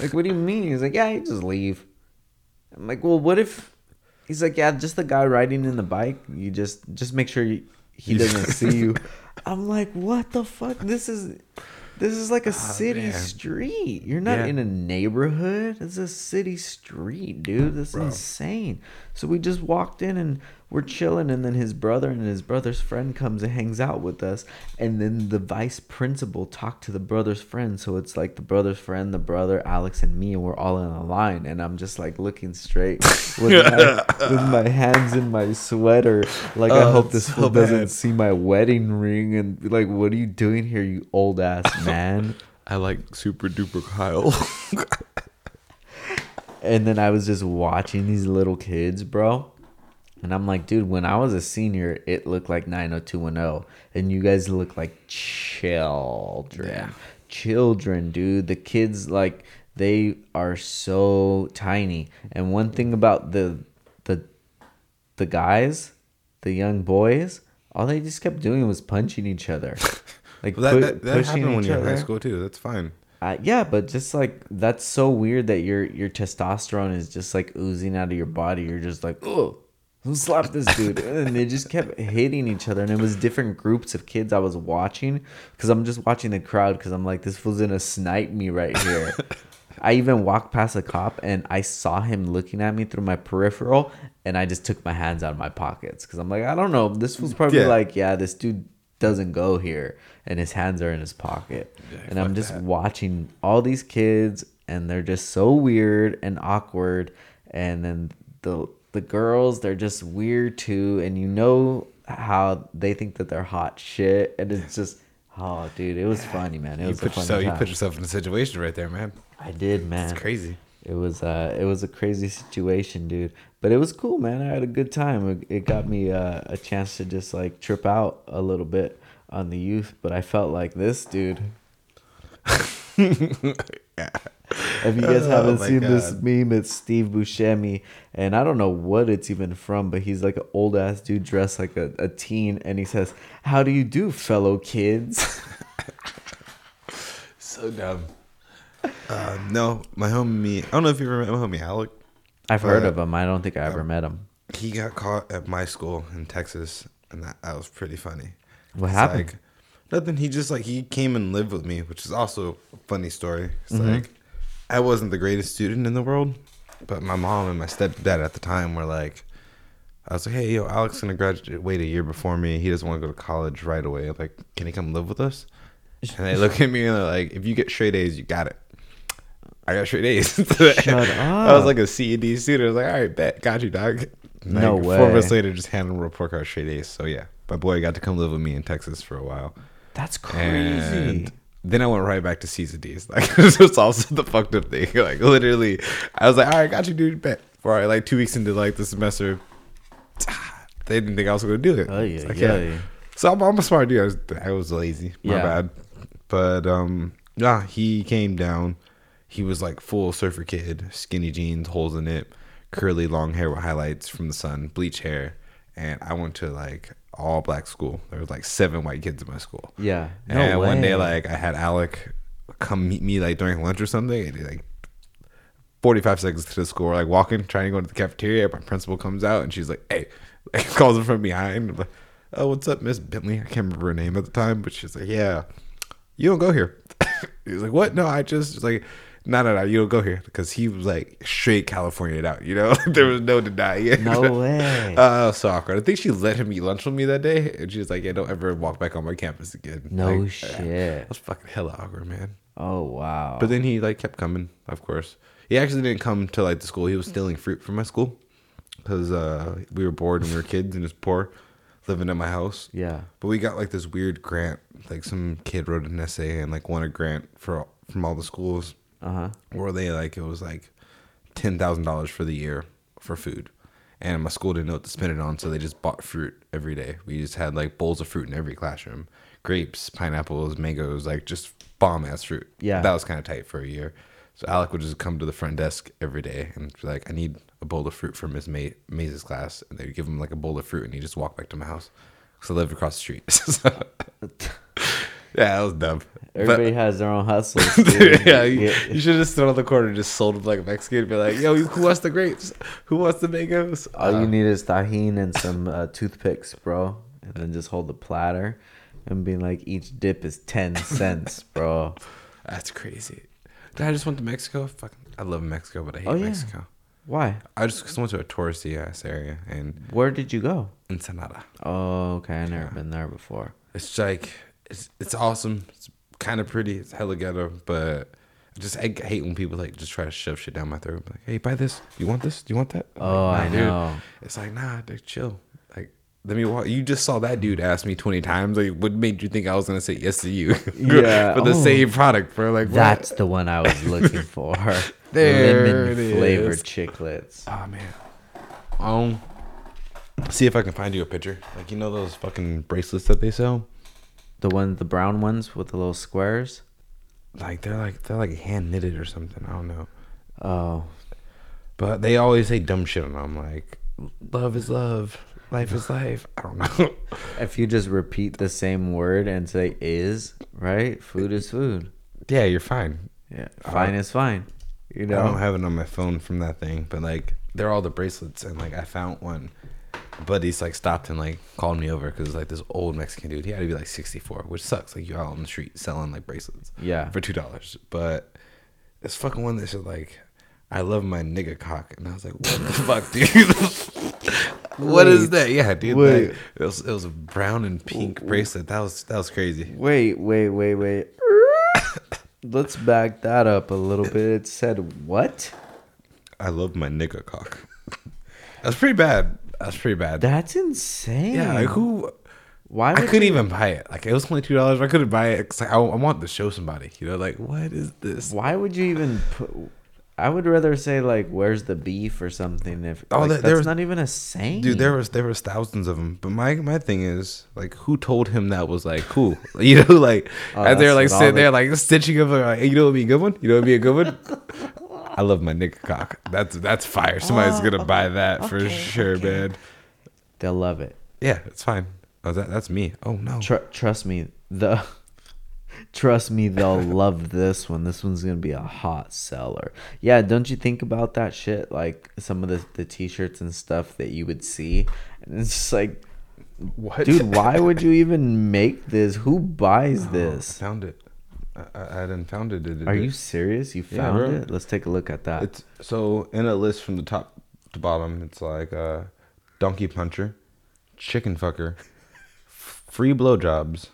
[SPEAKER 1] like what do you mean he's like yeah you just leave i'm like well what if he's like yeah just the guy riding in the bike. You just just make sure you, he doesn't see you. I'm like what the fuck? This is this is like a oh, city
[SPEAKER 2] man.
[SPEAKER 1] street. You're not
[SPEAKER 2] Yeah.
[SPEAKER 1] in a neighborhood. It's a city street dude. That's
[SPEAKER 2] Bro.
[SPEAKER 1] insane. So we just walked in and we're chilling, and then his brother and his brother's friend comes and hangs out with us, and then the vice principal talked to the brother's friend. So it's like the brother's friend, the brother, Alex, and me, and we're all in a line, and I'm just like looking straight with my, with my hands in my sweater, like I
[SPEAKER 2] Oh,
[SPEAKER 1] hope this
[SPEAKER 2] so
[SPEAKER 1] doesn't see my wedding ring, and be like, what are you doing here, you old ass man?
[SPEAKER 2] I like super duper Kyle.
[SPEAKER 1] And then I was just watching these little kids, bro. And I'm like, dude, when I was a senior, it looked like 90210. And you guys look like children.
[SPEAKER 2] Yeah.
[SPEAKER 1] Children, dude. The kids, like, they are so tiny. And one thing about the the the guys, the young boys, all they just kept doing was punching each other. Like
[SPEAKER 2] that,
[SPEAKER 1] pu-
[SPEAKER 2] that, happened when you're in high school too. That's fine.
[SPEAKER 1] Uh, yeah, but just like that's so weird that your your testosterone is just like oozing out of your body. You're just like, oh, slapped this dude? and they just kept hitting each other, and it was different groups of kids I was watching because I'm just watching the crowd because I'm like, this fool's gonna snipe me right here. I even walked past a cop and I saw him looking at me through my peripheral, and I just took my hands out of my pockets because I'm like, I don't know, this fool's probably
[SPEAKER 2] Yeah.
[SPEAKER 1] like, yeah, this dude doesn't go here, and his hands are in his pocket,
[SPEAKER 2] Yeah,
[SPEAKER 1] and I'm just
[SPEAKER 2] that.
[SPEAKER 1] watching all these kids, and they're just so weird and awkward, and then the the girls, they're just weird too, and you know how they think that they're hot shit, and it's just. Oh, dude, it was funny, man. It
[SPEAKER 2] You
[SPEAKER 1] was
[SPEAKER 2] put
[SPEAKER 1] funny
[SPEAKER 2] yourself you put yourself in a situation right there, man.
[SPEAKER 1] I did, man.
[SPEAKER 2] It's crazy.
[SPEAKER 1] It was uh it was a crazy situation, dude. But it was cool, man. I had a good time. It, it got me uh, a chance to just like trip out a little bit on the youth, but I felt like this dude.
[SPEAKER 2] yeah.
[SPEAKER 1] If you guys
[SPEAKER 2] Oh
[SPEAKER 1] haven't
[SPEAKER 2] my
[SPEAKER 1] seen this meme, it's Steve Buscemi, and I don't know what it's even from, but he's like an old ass dude dressed like a, a teen, and he says, "How do you do, fellow kids?"
[SPEAKER 2] So dumb. Uh, no, my homie. I don't know if you remember my homie Alec.
[SPEAKER 1] I've heard of him. I don't think I ever met him.
[SPEAKER 2] He got caught at my school in Texas, and that, that was pretty funny.
[SPEAKER 1] What
[SPEAKER 2] It's
[SPEAKER 1] happened?
[SPEAKER 2] Like, nothing. He just like he came and lived with me, which is also a funny story. It's
[SPEAKER 1] Mm-hmm.
[SPEAKER 2] like I wasn't the greatest student in the world, but my mom and my stepdad at the time were like, I was like, hey, yo, Alex's gonna graduate wait a year before me. He doesn't want to go to college right away. Like, can he come live with us? And they look at me and they're like, if you get straight A's, you got it. I got straight A's.
[SPEAKER 1] Shut
[SPEAKER 2] I was like a C and D student. I was like, all right, bet, got you, dog.
[SPEAKER 1] No
[SPEAKER 2] Like, Four months later, just handed him a report card straight A's. So yeah, my boy got to come live with me in Texas for a while.
[SPEAKER 1] That's crazy.
[SPEAKER 2] And then I went right back to C's and D's. Like this was also the fucked up thing. Like literally, I was like, all right, got you, dude. Bet. All right, like two weeks into like the semester, they didn't think I was gonna do it.
[SPEAKER 1] Oh yeah,
[SPEAKER 2] like,
[SPEAKER 1] yeah.
[SPEAKER 2] So I'm, I'm a smart dude. I was, I was lazy. My
[SPEAKER 1] Yeah.
[SPEAKER 2] bad. But um, yeah, he came down. He was like full surfer kid, skinny jeans, holes in it, curly long hair with highlights from the sun, bleach hair. And I went to like all black school. There was like seven white kids in my school.
[SPEAKER 1] Yeah. No
[SPEAKER 2] and one day, like I had Alec come meet me like during lunch or something, and he, like. 45 seconds to the school, we're, like walking, trying to go to the cafeteria. My principal comes out and she's like, Hey, like, calls him from behind. I'm like, oh, what's up, Miss Bentley? I can't remember her name at the time, but she's like, Yeah, you don't go here. He's like, What? No, I just like, No, no, no, you don't go here. Because he was like straight California out, you know? there was no denying it.
[SPEAKER 1] No way.
[SPEAKER 2] Uh, so awkward. I think she let him eat lunch with me that day, and she was like, "Yeah, don't ever walk back on my campus again."
[SPEAKER 1] No
[SPEAKER 2] Like, uh,
[SPEAKER 1] shit.
[SPEAKER 2] That was fucking hella awkward, man.
[SPEAKER 1] Oh wow.
[SPEAKER 2] But then he like kept coming. Of course, he actually didn't come to like the school. He was stealing fruit from my school because uh, we were bored and we were kids and it was poor, living at my house.
[SPEAKER 1] yeah.
[SPEAKER 2] But we got like this weird grant. Like some kid wrote an essay and like won a grant for from all the schools
[SPEAKER 1] Uh huh.
[SPEAKER 2] where they like it was like ten thousand dollars for the year for food. And my school didn't know what to spend it on, so they just bought fruit every day. We just had like bowls of fruit in every classroom. Grapes, pineapples, mangoes, like just bomb ass fruit.
[SPEAKER 1] Yeah.
[SPEAKER 2] That was kind of tight for a year. So Alec would just come to the front desk every day and be like, I need a bowl of fruit for Miss May- Maze's class. And they'd give him like a bowl of fruit and he'd just walk back to my house. Because I lived across the street. So- yeah, that was dumb. But-
[SPEAKER 1] Everybody has their own hustles. dude.
[SPEAKER 2] yeah, you, you should have stood on the corner and just sold them like a Mexican and be like, yo, who wants the grapes? Who wants the mangoes?
[SPEAKER 1] All
[SPEAKER 2] Uh,
[SPEAKER 1] you need is tahine and some uh, toothpicks, bro, and then just hold the platter and be like, each dip is ten cents, bro.
[SPEAKER 2] that's crazy. Did I just went to Mexico? Fucking, I love Mexico, but I hate
[SPEAKER 1] Oh, yeah.
[SPEAKER 2] Mexico.
[SPEAKER 1] Why?
[SPEAKER 2] I just 'cause I went to a touristy ass area and
[SPEAKER 1] Where did you go?
[SPEAKER 2] Ensenada.
[SPEAKER 1] Oh, okay. I never been there before.
[SPEAKER 2] It's like it's it's awesome. It's kind of pretty. It's hella ghetto, but I just I hate when people like just try to shove shit down my throat. Like, hey, buy this. You want this? Do you want that? I'm
[SPEAKER 1] Oh,
[SPEAKER 2] like,
[SPEAKER 1] I
[SPEAKER 2] "Nah, dude." It's like nah, dude, chill. Like let me walk. You just saw that dude ask me twenty times. Like, what made you think I was gonna say yes to you?
[SPEAKER 1] Yeah,
[SPEAKER 2] for the
[SPEAKER 1] oh.
[SPEAKER 2] same product, bro. Like what?
[SPEAKER 1] That's the one I was looking for.
[SPEAKER 2] There
[SPEAKER 1] Lemon flavored
[SPEAKER 2] is.
[SPEAKER 1] chiclets.
[SPEAKER 2] Oh man. Um. See if I can find you a picture. Like you know those fucking bracelets that they sell.
[SPEAKER 1] The one, the brown ones with the little squares.
[SPEAKER 2] Like they're like they're like hand knitted or something. I don't know.
[SPEAKER 1] Oh,
[SPEAKER 2] But they always say dumb shit on them. Like love is love, life is life. I don't know.
[SPEAKER 1] if you just repeat the same word and say "is," right? Food is food.
[SPEAKER 2] yeah, you're fine.
[SPEAKER 1] Yeah, uh, fine is fine. You know,
[SPEAKER 2] I don't have it on my phone from that thing, but like they're all the bracelets, and like I found one. Buddies like stopped and like called me over because like this old Mexican dude, he had to be like 64, which sucks. Like you're out on the street selling like bracelets.
[SPEAKER 1] Yeah.
[SPEAKER 2] for two dollars. But this fucking one that said like, "I love my nigga cock," and I was like, "What the fuck, dude? what is
[SPEAKER 1] Wait.
[SPEAKER 2] that?" Yeah, dude.
[SPEAKER 1] Wait.
[SPEAKER 2] Like, it was it was a brown and pink bracelet. That was that was crazy.
[SPEAKER 1] Wait, wait, wait, wait. Let's back that up a little bit. It said what?
[SPEAKER 2] I love my nigga cock. That's pretty bad. That's pretty bad.
[SPEAKER 1] That's insane.
[SPEAKER 2] yeah, like who?
[SPEAKER 1] Why
[SPEAKER 2] I couldn't
[SPEAKER 1] you-
[SPEAKER 2] even buy it. Like it was only two dollars. I couldn't buy it. 'cause, like, I, I want to show somebody. You know, like what is this?
[SPEAKER 1] Why would you even put? I would rather say like, "Where's the beef?" or something. If
[SPEAKER 2] Oh,
[SPEAKER 1] like,
[SPEAKER 2] there-
[SPEAKER 1] that's
[SPEAKER 2] was-
[SPEAKER 1] not even a saying,
[SPEAKER 2] Dude, there was there was thousands of them. But my my thing is like, who told him that was like cool? You know, like
[SPEAKER 1] Oh,
[SPEAKER 2] as they're like sitting there like stitching up like, hey, you know what would be a good one? You know what would be a good one? I love my nigga cock. That's that's fire. Somebody's gonna oh, buy that for sure, man.
[SPEAKER 1] They'll love it.
[SPEAKER 2] Yeah, it's fine. Oh, that that's me. Oh no.
[SPEAKER 1] Tr- trust me, the trust me, they'll love this one. This one's gonna be a hot seller. Yeah, don't you think about that shit? Like some of the the t-shirts and stuff that you would see, and it's just like,
[SPEAKER 2] What,
[SPEAKER 1] dude, why would you even make this? Who buys
[SPEAKER 2] I
[SPEAKER 1] this?
[SPEAKER 2] found it. I, didn't found it. It-
[SPEAKER 1] Are you serious? You found
[SPEAKER 2] bro.
[SPEAKER 1] it? Let's take a look at that.
[SPEAKER 2] It's so in a list from the top to bottom. It's like uh, donkey puncher, chicken fucker, free blowjobs.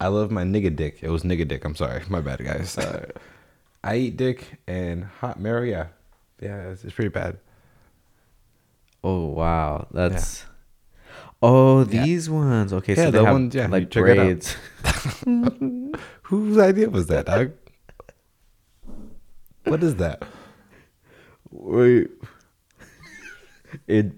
[SPEAKER 2] I love my nigga dick. It was nigga dick. I'm sorry, my bad, guys. Uh, I eat dick and hot Mary. Yeah, yeah, it's, it's pretty bad.
[SPEAKER 1] Oh wow, that's. Oh,
[SPEAKER 2] Yeah.
[SPEAKER 1] these ones. Okay,
[SPEAKER 2] Yeah,
[SPEAKER 1] so they
[SPEAKER 2] the
[SPEAKER 1] have
[SPEAKER 2] ones- yeah,
[SPEAKER 1] like braids.
[SPEAKER 2] Whose idea was that, dog? what is that?
[SPEAKER 1] Wait, it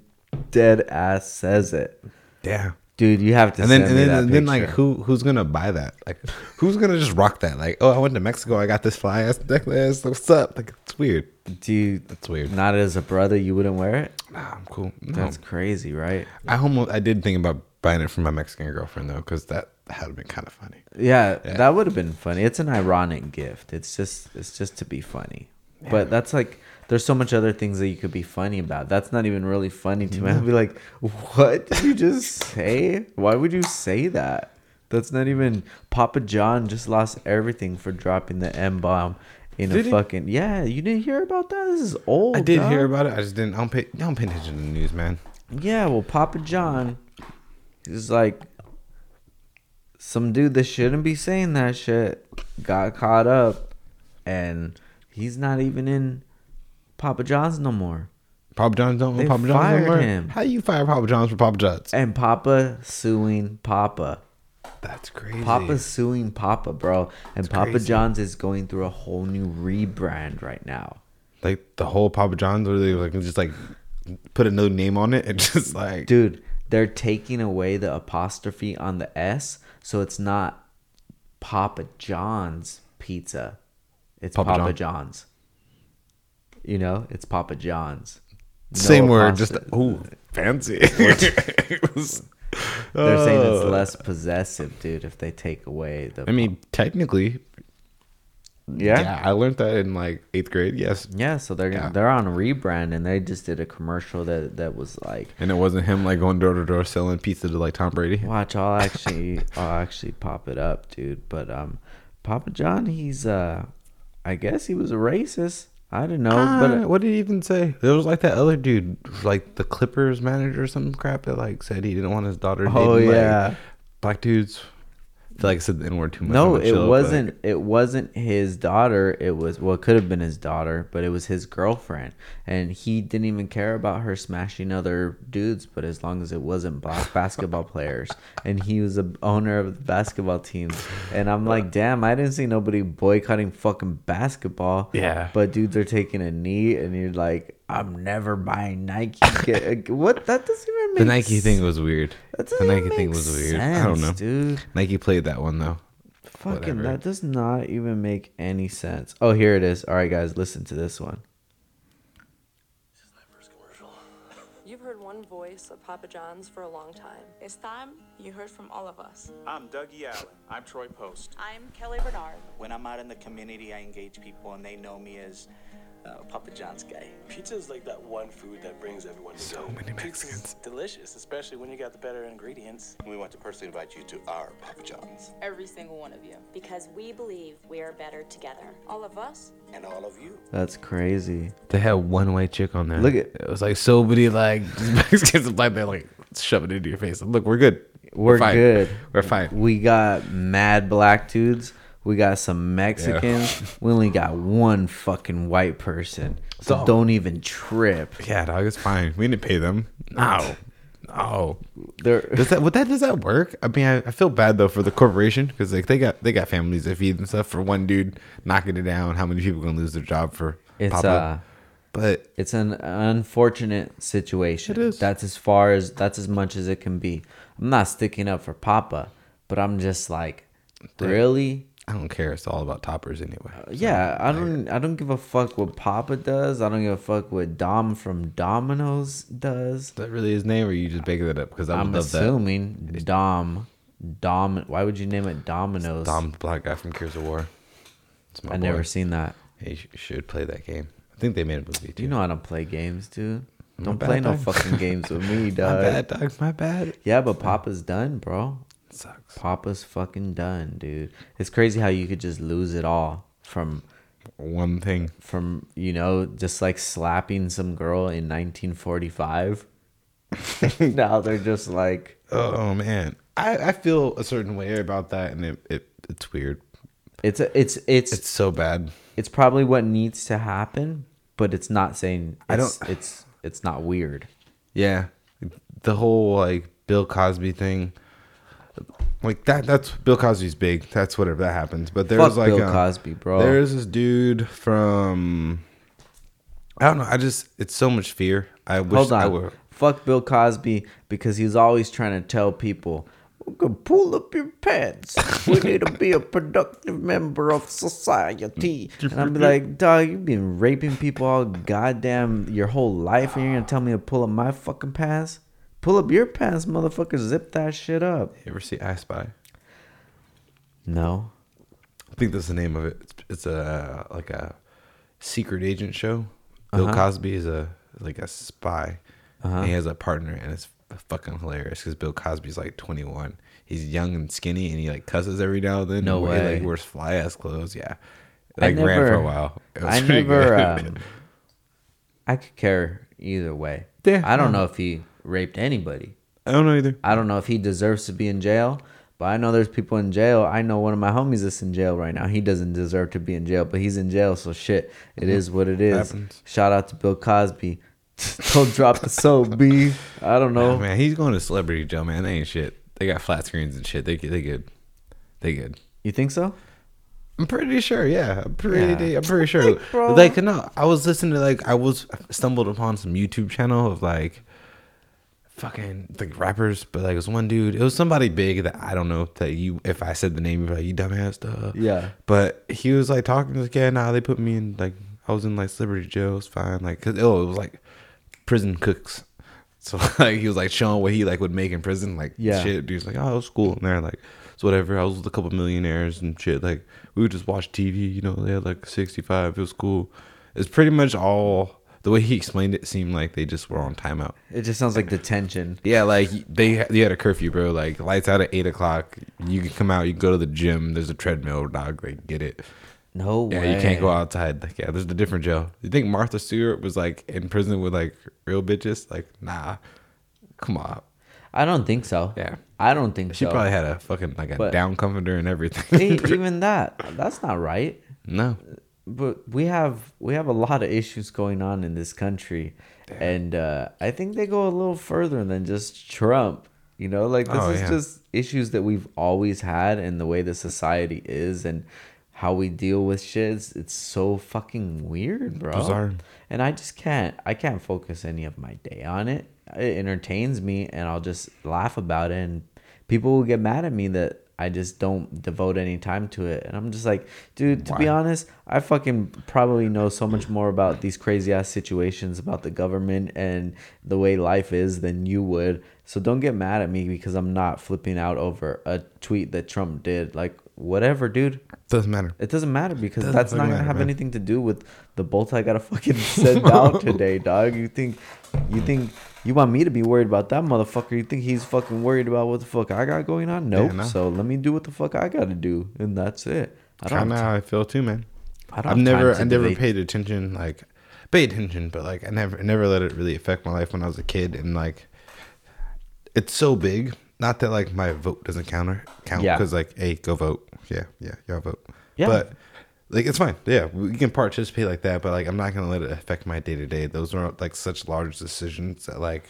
[SPEAKER 1] dead ass says it,
[SPEAKER 2] Yeah.
[SPEAKER 1] Dude. You have to
[SPEAKER 2] And then, and then,
[SPEAKER 1] that
[SPEAKER 2] and then, like, who who's gonna buy that? Like, who's gonna just rock that? Like, oh, I went to Mexico. I got this fly ass necklace. What's up? Like, it's weird.
[SPEAKER 1] Dude,
[SPEAKER 2] That's weird.
[SPEAKER 1] not as a brother, you wouldn't wear it.
[SPEAKER 2] Nah, I'm cool. No.
[SPEAKER 1] That's crazy, right?
[SPEAKER 2] I almost I did think about buying it for my Mexican girlfriend though, because that had been kind of funny.
[SPEAKER 1] Yeah,
[SPEAKER 2] Yeah.
[SPEAKER 1] that would have been funny. It's an ironic gift. It's just it's just to be funny. But that's like there's so much other things that you could be funny about. That's not even really funny to me. I'd be like, "What did you just say? Why would you say that?" That's not even Papa John just lost everything for dropping the M bomb in
[SPEAKER 2] Did
[SPEAKER 1] a
[SPEAKER 2] he?
[SPEAKER 1] fucking Yeah, you didn't hear about that? This is old.
[SPEAKER 2] I did
[SPEAKER 1] dog.
[SPEAKER 2] hear about it. I just didn't. I don't pay. I don't pay attention to the news, man.
[SPEAKER 1] Yeah, well, Papa John is like some dude that shouldn't be saying that shit got caught up, and he's not even in Papa John's no more.
[SPEAKER 2] Papa John's don't
[SPEAKER 1] They
[SPEAKER 2] Papa John's
[SPEAKER 1] fired
[SPEAKER 2] anymore?
[SPEAKER 1] him.
[SPEAKER 2] How do you fire Papa John's for Papa John's?
[SPEAKER 1] And Papa suing Papa.
[SPEAKER 2] That's crazy.
[SPEAKER 1] Papa's suing Papa, bro. And
[SPEAKER 2] That's
[SPEAKER 1] Papa
[SPEAKER 2] crazy.
[SPEAKER 1] John's is going through a whole new rebrand right now.
[SPEAKER 2] like the whole Papa John's, or they like just like put a no name on it and just like
[SPEAKER 1] Dude, they're taking away the apostrophe on the S, so it's not Papa John's pizza. It's
[SPEAKER 2] Papa
[SPEAKER 1] Papa,
[SPEAKER 2] John.
[SPEAKER 1] John's. You know, it's Papa John's. No
[SPEAKER 2] same word, just
[SPEAKER 1] apostrophe.
[SPEAKER 2] ooh fancy.
[SPEAKER 1] They're saying it's
[SPEAKER 2] Oh.
[SPEAKER 1] less possessive, dude, if they take away the.
[SPEAKER 2] I mean, technically,
[SPEAKER 1] yeah,
[SPEAKER 2] yeah. I learned that in like eighth grade. Yes,
[SPEAKER 1] Yeah, so they're
[SPEAKER 2] Yeah.
[SPEAKER 1] they're on rebrand, and they just did a commercial that that was like,
[SPEAKER 2] and it wasn't him like going door to door selling pizza to like Tom Brady.
[SPEAKER 1] Watch, I'll actually I'll actually pop it up, dude. But um Papa John, he's uh I guess he was a racist. I don't know,
[SPEAKER 2] Ah,
[SPEAKER 1] but
[SPEAKER 2] what did he even say? There was like that other dude, like the Clippers manager or some crap that like said he didn't want his daughter.
[SPEAKER 1] oh
[SPEAKER 2] dating, like,
[SPEAKER 1] yeah.
[SPEAKER 2] black dudes. Feel like I said the N word too much.
[SPEAKER 1] No, it wasn't. It wasn't his daughter. It was well, it could have been his daughter, but it was his girlfriend, and he didn't even care about her smashing other dudes. But as long as it wasn't black basketball players, and he was a owner of the basketball teams, and I'm like, damn, I didn't see nobody boycotting fucking basketball.
[SPEAKER 2] Yeah.
[SPEAKER 1] but dudes are taking a knee, and you're like, I'm never buying Nike. Uh, what? That doesn't even make
[SPEAKER 2] the Nike
[SPEAKER 1] s-
[SPEAKER 2] thing was weird.
[SPEAKER 1] That
[SPEAKER 2] The
[SPEAKER 1] doesn't
[SPEAKER 2] Nike
[SPEAKER 1] even
[SPEAKER 2] thing
[SPEAKER 1] make
[SPEAKER 2] was weird. I don't know.
[SPEAKER 1] dude.
[SPEAKER 2] Nike played that one though.
[SPEAKER 1] Fucking
[SPEAKER 2] Whatever.
[SPEAKER 1] that does not even make any sense. Oh, here it is. All right, guys, listen to this one.
[SPEAKER 3] You've heard one voice of Papa John's for a long time.
[SPEAKER 4] It's time you heard from all of us.
[SPEAKER 5] I'm Dougie Allen. I'm Troy Post.
[SPEAKER 4] I'm Kelly Bernard.
[SPEAKER 6] When I'm out in the community, I engage people and they know me as uh, Papa John's guy.
[SPEAKER 7] Pizza is like that one food that brings everyone together.
[SPEAKER 2] So many
[SPEAKER 7] Pizza's
[SPEAKER 2] Mexicans.
[SPEAKER 7] delicious, especially when you got the better ingredients.
[SPEAKER 8] We want to personally invite you to our Papa John's.
[SPEAKER 4] Every single one of you.
[SPEAKER 9] because we believe we are better together.
[SPEAKER 4] All of us.
[SPEAKER 6] And all of you.
[SPEAKER 1] That's crazy.
[SPEAKER 2] They had one white chick on there.
[SPEAKER 1] Look at-
[SPEAKER 2] it was like so many like Mexicans and black. They like shove it into your face. Look, we're good.
[SPEAKER 1] We're
[SPEAKER 2] fine.
[SPEAKER 1] good.
[SPEAKER 2] We're fine.
[SPEAKER 1] We got mad black dudes. We got some Mexicans. we only got one fucking white person. So don't even trip.
[SPEAKER 2] Yeah, dog, it's fine. We didn't pay them. No, no.
[SPEAKER 1] They're,
[SPEAKER 2] Does that would that does that work? I mean, I, I feel bad though for the corporation because like they got they got families to feed and stuff. For one dude knocking it down, how many people gonna lose their job for?
[SPEAKER 1] it's
[SPEAKER 2] Papa?
[SPEAKER 1] uh
[SPEAKER 2] but
[SPEAKER 1] it's an unfortunate situation.
[SPEAKER 2] It is.
[SPEAKER 1] That's as far as that's as much as it can be. I'm not sticking up for Papa, but I'm just like, really?
[SPEAKER 2] I don't care. It's all about toppers anyway.
[SPEAKER 1] Uh, yeah, I don't. I don't give a fuck what Papa does. I don't give a fuck what Dom from Domino's does.
[SPEAKER 2] Is that really his name, or you just making it up? Because
[SPEAKER 1] I'm
[SPEAKER 2] love that.
[SPEAKER 1] assuming Dom, Dom. Why would you name it Domino's?
[SPEAKER 2] Dom, the black guy from Gears of War. It's my
[SPEAKER 1] I
[SPEAKER 2] boy.
[SPEAKER 1] never seen that.
[SPEAKER 2] He sh- should play that game. I think they made a movie too.
[SPEAKER 1] You know I don't play games, dude. Don't
[SPEAKER 2] bad,
[SPEAKER 1] play no
[SPEAKER 2] dog.
[SPEAKER 1] fucking games with me,
[SPEAKER 2] my
[SPEAKER 1] dog.
[SPEAKER 2] bad, dog. My bad.
[SPEAKER 1] Yeah, but Papa's done, bro.
[SPEAKER 2] Sucks.
[SPEAKER 1] Papa's fucking done, dude. It's crazy how you could just lose it all from
[SPEAKER 2] One thing.
[SPEAKER 1] from you know just like slapping some girl in 1945. now they're just like
[SPEAKER 2] Oh man, I, I feel a certain way about that, and it, it it's weird.
[SPEAKER 1] it's a, it's it's
[SPEAKER 2] It's so bad.
[SPEAKER 1] it's probably what needs to happen, but it's not saying
[SPEAKER 2] I don't-
[SPEAKER 1] it's it's not weird.
[SPEAKER 2] Yeah, the whole like Bill Cosby thing, like that. That's Bill Cosby's big. That's whatever that happens. But there's
[SPEAKER 1] Fuck
[SPEAKER 2] like
[SPEAKER 1] Bill
[SPEAKER 2] uh,
[SPEAKER 1] Cosby, bro.
[SPEAKER 2] There's this dude from. I don't know. I just it's so much fear. I wish
[SPEAKER 1] Hold
[SPEAKER 2] I
[SPEAKER 1] on.
[SPEAKER 2] were.
[SPEAKER 1] Fuck Bill Cosby because he's always trying to tell people, "We can pull up your pants. We need to be a productive member of society." And I'm like, dog, you've been raping people all goddamn your whole life, and you're gonna tell me to pull up my fucking pants? Pull up your pants, motherfucker. Zip that shit up.
[SPEAKER 2] You ever see I Spy?
[SPEAKER 1] No.
[SPEAKER 2] I think that's the name of it. It's, it's a like a secret agent show. Bill
[SPEAKER 1] Uh-huh.
[SPEAKER 2] Cosby is a like a spy. And he has a partner, and it's fucking hilarious because Bill Cosby's like 21. He's young and skinny, and he like cusses every now and then.
[SPEAKER 1] No
[SPEAKER 2] He,
[SPEAKER 1] way.
[SPEAKER 2] like wears fly ass clothes. Yeah,
[SPEAKER 1] I
[SPEAKER 2] like ran for a while. It was
[SPEAKER 1] I never.
[SPEAKER 2] good.
[SPEAKER 1] Um, I could care either way.
[SPEAKER 2] Yeah,
[SPEAKER 1] I don't know if he raped anybody.
[SPEAKER 2] I don't know either.
[SPEAKER 1] I don't know if he deserves to be in jail, but I know there's people in jail. I know one of my homies is in jail right now. He doesn't deserve to be in jail, but he's in jail, so shit. It is what it is.
[SPEAKER 2] Happens.
[SPEAKER 1] Shout out to Bill Cosby. don't drop the soap, B. I don't know.
[SPEAKER 2] Oh, man, he's going to celebrity jail, man. They ain't shit. They got flat screens and shit. They they good. They good.
[SPEAKER 1] You think so?
[SPEAKER 2] I'm pretty sure. Yeah, I'm pretty.
[SPEAKER 1] Yeah.
[SPEAKER 2] I'm pretty sure.
[SPEAKER 1] bro.
[SPEAKER 2] Like no, I was listening to like I was stumbled upon some YouTube channel of like fucking like rappers, but like it was one dude. It was somebody big that I don't know that you. If I said the name, you'd be like you dumbass stuff.
[SPEAKER 1] Yeah.
[SPEAKER 2] But he was like talking to this guy. Nah, they put me in like I was in like Liberty jail. It's fine. Like cause oh, it was like prison cooks. So like he was like showing what he like would make in prison, like
[SPEAKER 1] Yeah.
[SPEAKER 2] shit. Dude's like, oh, it was cool. And they're like, so whatever. I was with a couple millionaires and shit. Like we would just watch TV. You know, they had like sixty five. It was cool. It's pretty much all the way he explained it. Seemed like they just were on timeout.
[SPEAKER 1] It just sounds like detention.
[SPEAKER 2] Yeah, like they they had a curfew, bro. Like lights out at eight o'clock. You can come out. You can go to the gym. There's a treadmill, dog. Like get it.
[SPEAKER 1] No
[SPEAKER 2] Yeah,
[SPEAKER 1] way.
[SPEAKER 2] you can't go outside. Like, yeah, there's a different jail. You think Martha Stewart was like in prison with like real bitches? Like, nah. Come on.
[SPEAKER 1] I don't think so.
[SPEAKER 2] Yeah.
[SPEAKER 1] I don't think
[SPEAKER 2] She
[SPEAKER 1] so.
[SPEAKER 2] probably had a fucking like a
[SPEAKER 1] But-
[SPEAKER 2] down comforter and everything.
[SPEAKER 1] Even that. That's not right.
[SPEAKER 2] no.
[SPEAKER 1] But we have we have a lot of issues going on in this country, and uh, I think they go a little further than just Trump. You know, like this
[SPEAKER 2] Oh,
[SPEAKER 1] is
[SPEAKER 2] yeah.
[SPEAKER 1] just issues that we've always had, and the way the society is, and how we deal with shit. It's, it's so fucking weird, bro.
[SPEAKER 2] Bizarre.
[SPEAKER 1] And I just can't. I can't focus any of my day on it. It entertains me, and I'll just laugh about it, and people will get mad at me that. I just don't devote any time to it. And I'm just like, dude, to be honest, I fucking probably know so much more about these crazy ass situations about the government and the way life is than you would. So don't get mad at me because I'm not flipping out over a tweet that Trump did. Like, whatever, dude.
[SPEAKER 2] Doesn't matter.
[SPEAKER 1] It doesn't matter because
[SPEAKER 2] Doesn't
[SPEAKER 1] that's not gonna have
[SPEAKER 2] man.
[SPEAKER 1] anything to do with the bolt I gotta fucking send out today, dog. You think, you think you want me to be worried about that motherfucker? You think he's fucking worried about what the fuck I got going on? Nope.
[SPEAKER 2] no.
[SPEAKER 1] So let me do what the fuck I gotta do, and that's it. I don't. Have
[SPEAKER 2] how I feel too, man.
[SPEAKER 1] I don't
[SPEAKER 2] I've never, I never
[SPEAKER 1] debate-
[SPEAKER 2] paid attention, like, paid attention, but like, I never, I never let it really affect my life when I was a kid, and like, it's so big. Not that like my vote doesn't counter count
[SPEAKER 1] Yeah.
[SPEAKER 2] because like, hey, go vote. Yeah, yeah, y'all vote.
[SPEAKER 1] Yeah.
[SPEAKER 2] but like, it's fine. Yeah, we can participate like that, but like, I'm not gonna let it affect my day to day. Those are like such large decisions that like,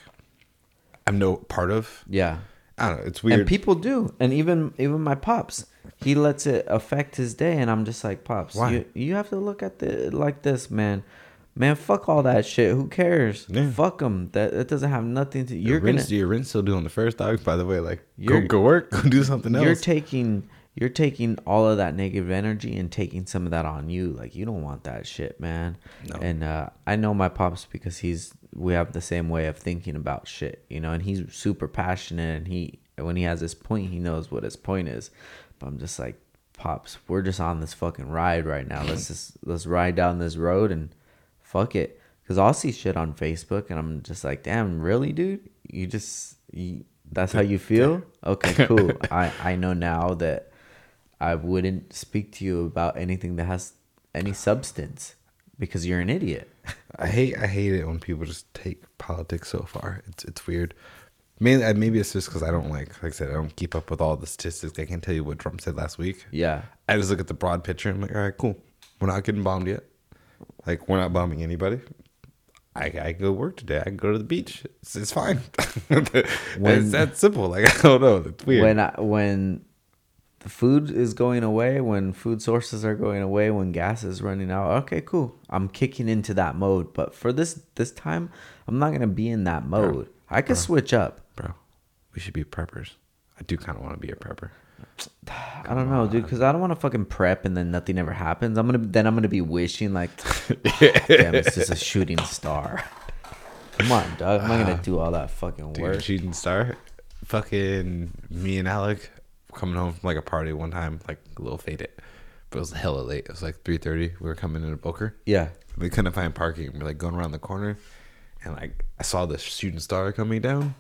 [SPEAKER 2] I'm no part of.
[SPEAKER 1] Yeah.
[SPEAKER 2] I don't know. It's weird.
[SPEAKER 1] And people do, and even even my pops, he lets it affect his day, and I'm just like, pops,
[SPEAKER 2] Why?
[SPEAKER 1] you you have to look at it like this, man. Man, fuck all that shit. Who cares?
[SPEAKER 2] Yeah.
[SPEAKER 1] Fuck them. That it doesn't have nothing to.
[SPEAKER 2] your
[SPEAKER 1] You're gonna.
[SPEAKER 2] your rinse still doing the first dog. By the way, like, go
[SPEAKER 1] You're-
[SPEAKER 2] go work, go do something else.
[SPEAKER 1] You're taking you're taking all of that negative energy and taking some of that on you. Like you don't want that shit, man.
[SPEAKER 2] No.
[SPEAKER 1] And uh, I know my pops because he's we have the same way of thinking about shit, you know. And he's super passionate, and he when he has his point, he knows what his point is. But I'm just like, pops, we're just on this fucking ride right now. Let's just let's ride down this road and fuck it. Cause I'll see shit on Facebook, and I'm just like, damn, really, dude? You just you, that's how you feel? Okay, cool. I I know now that I wouldn't speak to you about anything that has any substance because you're an idiot.
[SPEAKER 2] I hate I hate it when people just take politics so far. It's it's weird. Mainly, maybe it's just because I don't like, like I said, I don't keep up with all the statistics. I can't tell you what Trump said last week.
[SPEAKER 1] Yeah.
[SPEAKER 2] I just look at the broad picture. I'm like, all right, cool. We're not getting bombed yet. Like we're not bombing anybody. I I go work today. I can go to the beach. It's, it's fine.
[SPEAKER 1] When-
[SPEAKER 2] it's that simple. Like I don't know. It's weird.
[SPEAKER 1] When I, when the food is going away, when food sources are going away, when gas is running out, okay, cool. I'm kicking into that mode. But for this this time, I'm not gonna be in that mode. I could switch up.
[SPEAKER 2] Bro, we should be preppers. I do kind of want to be a prepper.
[SPEAKER 1] I don't know, dude, because I don't want to fucking prep and then nothing ever happens. I'm gonna then I'm gonna be wishing like, damn, it's just a shooting star. Come on, dog. I'm not gonna do all that fucking
[SPEAKER 2] Dude,
[SPEAKER 1] work.
[SPEAKER 2] shooting star. Fucking me and Alec coming home from like a party one time, like a little faded, but it was hella late. It was like three thirty. We were coming into Boker.
[SPEAKER 1] Yeah.
[SPEAKER 2] We couldn't find parking. We're like going around the corner, and like I saw the shooting star coming down,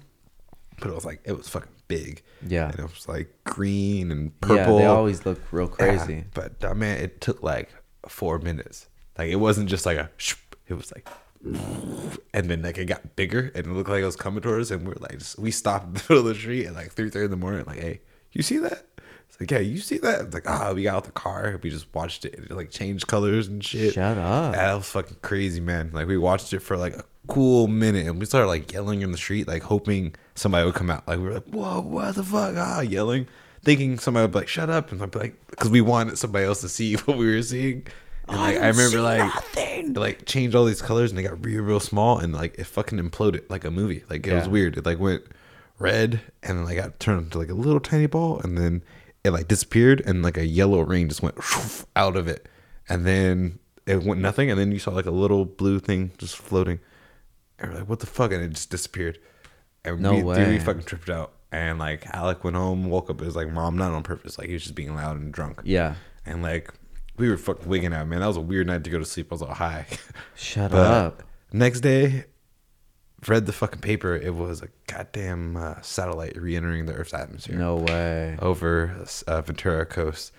[SPEAKER 2] but it was like it was fucking big.
[SPEAKER 1] Yeah.
[SPEAKER 2] and it was like green and purple.
[SPEAKER 1] Yeah, they always look real
[SPEAKER 2] Yeah,
[SPEAKER 1] crazy.
[SPEAKER 2] but uh, man, it took like four minutes. Like it wasn't just like a. Shh, it was like. And then like it got bigger and it looked like it was coming towards us and we are like just, we stopped in the middle of the street at like three thirty in the morning like hey you see that? It's like yeah you see that? It's like ah we got out the car. We just watched it it like changed colors and shit.
[SPEAKER 1] Shut up.
[SPEAKER 2] that was fucking crazy man. Like we watched it for like a cool minute and we started like yelling in the street like hoping somebody would come out. Like we were like whoa what the fuck? Ah yelling thinking somebody would be like shut up and I'd be like because we wanted somebody else to see what we were seeing. And like I, remember like it, like changed all these colors and they got real real small and like it fucking imploded like a movie. Like it was weird. It like went red and then like got turned into like a little tiny ball and then it like disappeared and like a yellow ring just went out of it. And then it went nothing and then you saw like a little blue thing just floating. And we're like what the fuck? And it just disappeared. And
[SPEAKER 1] No
[SPEAKER 2] we, dude, we fucking tripped out. And like Alec went home woke up it was like mom not on purpose. Like he was just being loud and drunk.
[SPEAKER 1] Yeah.
[SPEAKER 2] and like we were fucking wigging out man. That was a weird night to go to sleep. I was all high.
[SPEAKER 1] Shut up.
[SPEAKER 2] Next day, read the fucking paper. It was a goddamn uh, satellite re-entering the Earth's atmosphere
[SPEAKER 1] No way.
[SPEAKER 2] over uh, Ventura Coast.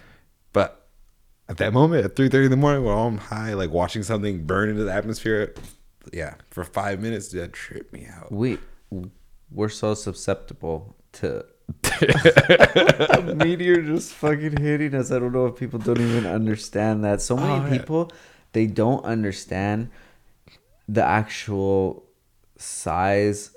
[SPEAKER 2] But at that moment at three thirty in the morning, while I'm high, like watching something burn into the atmosphere. Yeah, for five minutes, that tripped me out.
[SPEAKER 1] We we're so susceptible to a meteor just fucking hitting us. I don't know if people don't even understand that. So many
[SPEAKER 2] Oh, yeah.
[SPEAKER 1] people they don't understand the actual size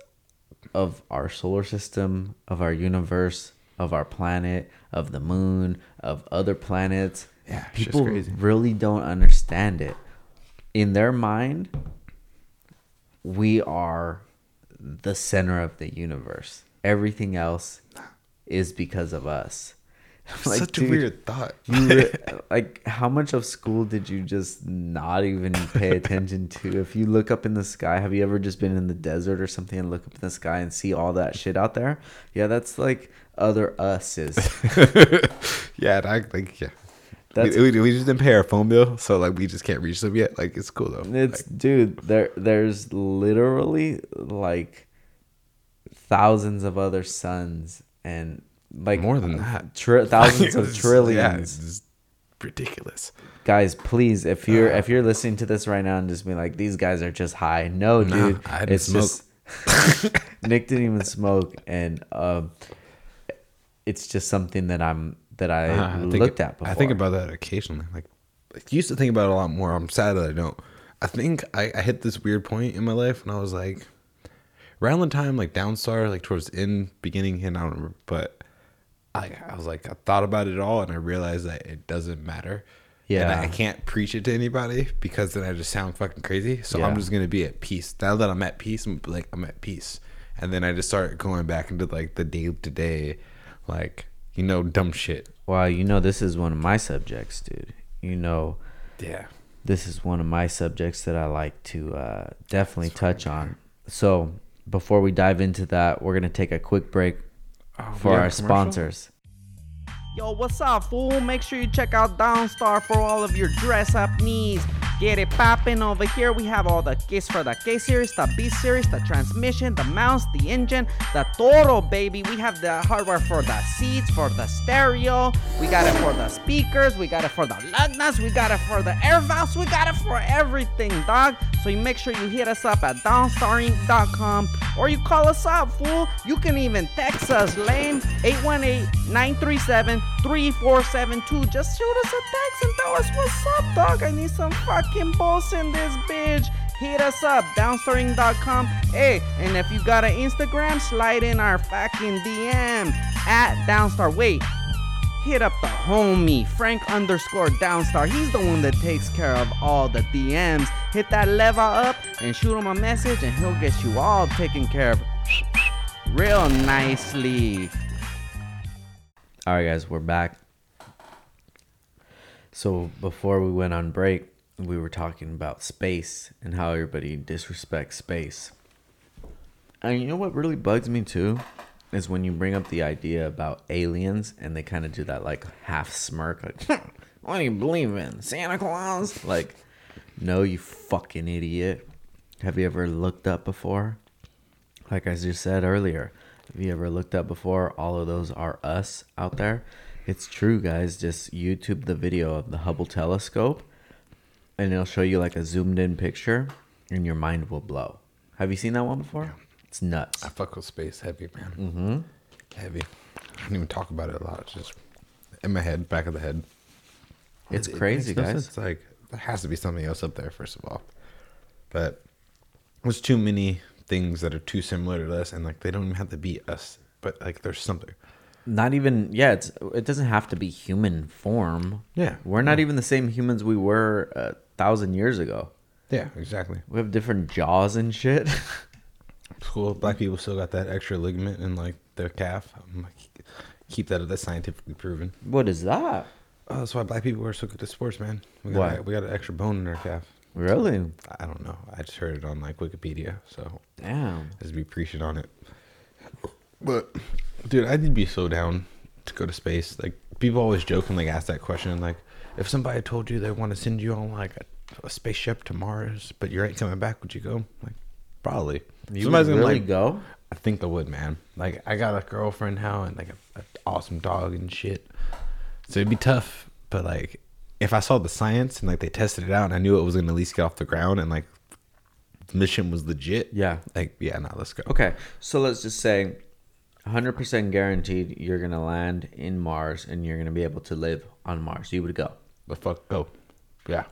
[SPEAKER 1] of our solar system, of our universe, of our planet, of the moon, of other planets.
[SPEAKER 2] Yeah,
[SPEAKER 1] people
[SPEAKER 2] crazy.
[SPEAKER 1] really don't understand it. In their mind, we are the center of the universe. Everything else is because of us. Like,
[SPEAKER 2] Such a weird thought.
[SPEAKER 1] You re- like how much of school did you just not even pay attention to? If you look up in the sky, have you ever just been in the desert or something and look up in the sky and see all that shit out there? Yeah, that's like other us's.
[SPEAKER 2] yeah, and I like yeah.
[SPEAKER 1] That's-
[SPEAKER 2] we, we, we just didn't pay our phone bill, so like we just can't reach them yet. Like it's cool though.
[SPEAKER 1] It's dude, there there's literally like thousands of other suns and like
[SPEAKER 2] More than that.
[SPEAKER 1] tri- thousands of trillions.
[SPEAKER 2] Yeah, it's ridiculous.
[SPEAKER 1] guys, please, if you're if you're listening to this right now and just be like, these guys are just high. No,
[SPEAKER 2] Nah,
[SPEAKER 1] dude,
[SPEAKER 2] I didn't
[SPEAKER 1] it's just Nick didn't even smoke, and um, it's just something that I'm that I
[SPEAKER 2] Uh, I think-
[SPEAKER 1] looked at before.
[SPEAKER 2] I think about that occasionally. Like, I used to think about it a lot more. I'm sad that I don't. I think I, I hit this weird point in my life, and I was like, around the time like Downstar, like towards the end, beginning, and I don't remember, but I I was like, I thought about it all, and I realized that it doesn't matter.
[SPEAKER 1] Yeah.
[SPEAKER 2] I, I can't preach it to anybody because then I just sound fucking crazy. So
[SPEAKER 1] Yeah.
[SPEAKER 2] I'm just gonna be at peace. Now that I'm at peace, I'm like I'm at peace. And then I just start going back into like the day to day, like you know, dumb shit.
[SPEAKER 1] Well, you know, this is one of my subjects, dude. You know,
[SPEAKER 2] Yeah.
[SPEAKER 1] this is one of my subjects that I like to uh, definitely touch on. So before we dive into that, we're gonna take a quick break for our sponsors.
[SPEAKER 10] Yo, what's up, fool? Make sure you check out Downstar for all of your dress up needs. Get it poppin' over here. We have all the kits for the K series, the B series, the transmission, the mounts, the engine, the Toro, baby. We have the hardware for the seats, for the stereo. We got it for the speakers. We got it for the lug nuts. We got it for the air valves. We got it for everything, dog. So you make sure you hit us up at downstarinc.com or you call us up, fool. You can even text us, lame 818-937-3472. Just shoot us a text and tell us what's up, dog. I need some fucking balls in this bitch. Hit us up, downstarinc.com. Hey, and if you got an Instagram, slide in our fucking DM at Downstar. Wait, hit up the homie Frank underscore Downstar. He's the one that takes care of all the DMs. Hit that level up and shoot him a message, and he'll get you all taken care of real nicely.
[SPEAKER 1] All right, guys, we're back. So before we went on break, we were talking about space and how everybody disrespects space. And you know what really bugs me too is when you bring up the idea about aliens and they kind of do that like half smirk, like, "What do you believe in, Santa Claus?" Like, no, you fucking idiot. Have you ever looked up before? Like I just said earlier, have you ever looked up before? All of those are us out there. It's true, guys. Just YouTube the video of the Hubble telescope, and it'll show you like a zoomed in picture, and your mind will blow. Have you seen that one before? It's nuts.
[SPEAKER 2] I fuck with space heavy, man. Mm-hmm. Heavy. I don't even talk about it a lot. It's just in my head, back of the head.
[SPEAKER 1] It's
[SPEAKER 2] It- it
[SPEAKER 1] crazy,
[SPEAKER 2] no
[SPEAKER 1] guys.
[SPEAKER 2] sense. Like there has to be something else up there, first of all. But there's too many things that are too similar to us, and like they don't even have to be us. But like there's something.
[SPEAKER 1] Not even yeah. It's it doesn't have to be human form.
[SPEAKER 2] Yeah,
[SPEAKER 1] we're not even the same humans we were a thousand years ago.
[SPEAKER 2] Yeah, exactly.
[SPEAKER 1] We have different jaws and shit.
[SPEAKER 2] It's cool. Black people still got that extra ligament in like their calf. I'm like, keep that. That's scientifically proven.
[SPEAKER 1] What is that?
[SPEAKER 2] Oh, that's why black people are so good at sports, man. We got
[SPEAKER 1] Why?
[SPEAKER 2] We got an extra bone in our calf.
[SPEAKER 1] Really?
[SPEAKER 2] I don't know. I just heard it on like Wikipedia, so
[SPEAKER 1] Damn.
[SPEAKER 2] Just be preaching on it. But dude, I'd be so down to go to space. Like people always joke and like ask that question, like if somebody told you they want to send you on like a, a spaceship to Mars, but you ain't coming back, would you go? Like probably.
[SPEAKER 1] You would really go?
[SPEAKER 2] I think I would, man. Like I got a girlfriend now and like a, a awesome dog and shit. So it'd be tough, but like if I saw the science and like they tested it out and I knew it was gonna at least get off the ground and like the mission was legit.
[SPEAKER 1] Yeah.
[SPEAKER 2] Like yeah, now let's go.
[SPEAKER 1] Okay, so let's just say 100% guaranteed you're going to land in Mars and you're going to be able to live on Mars. You would go.
[SPEAKER 2] The fuck go. Yeah.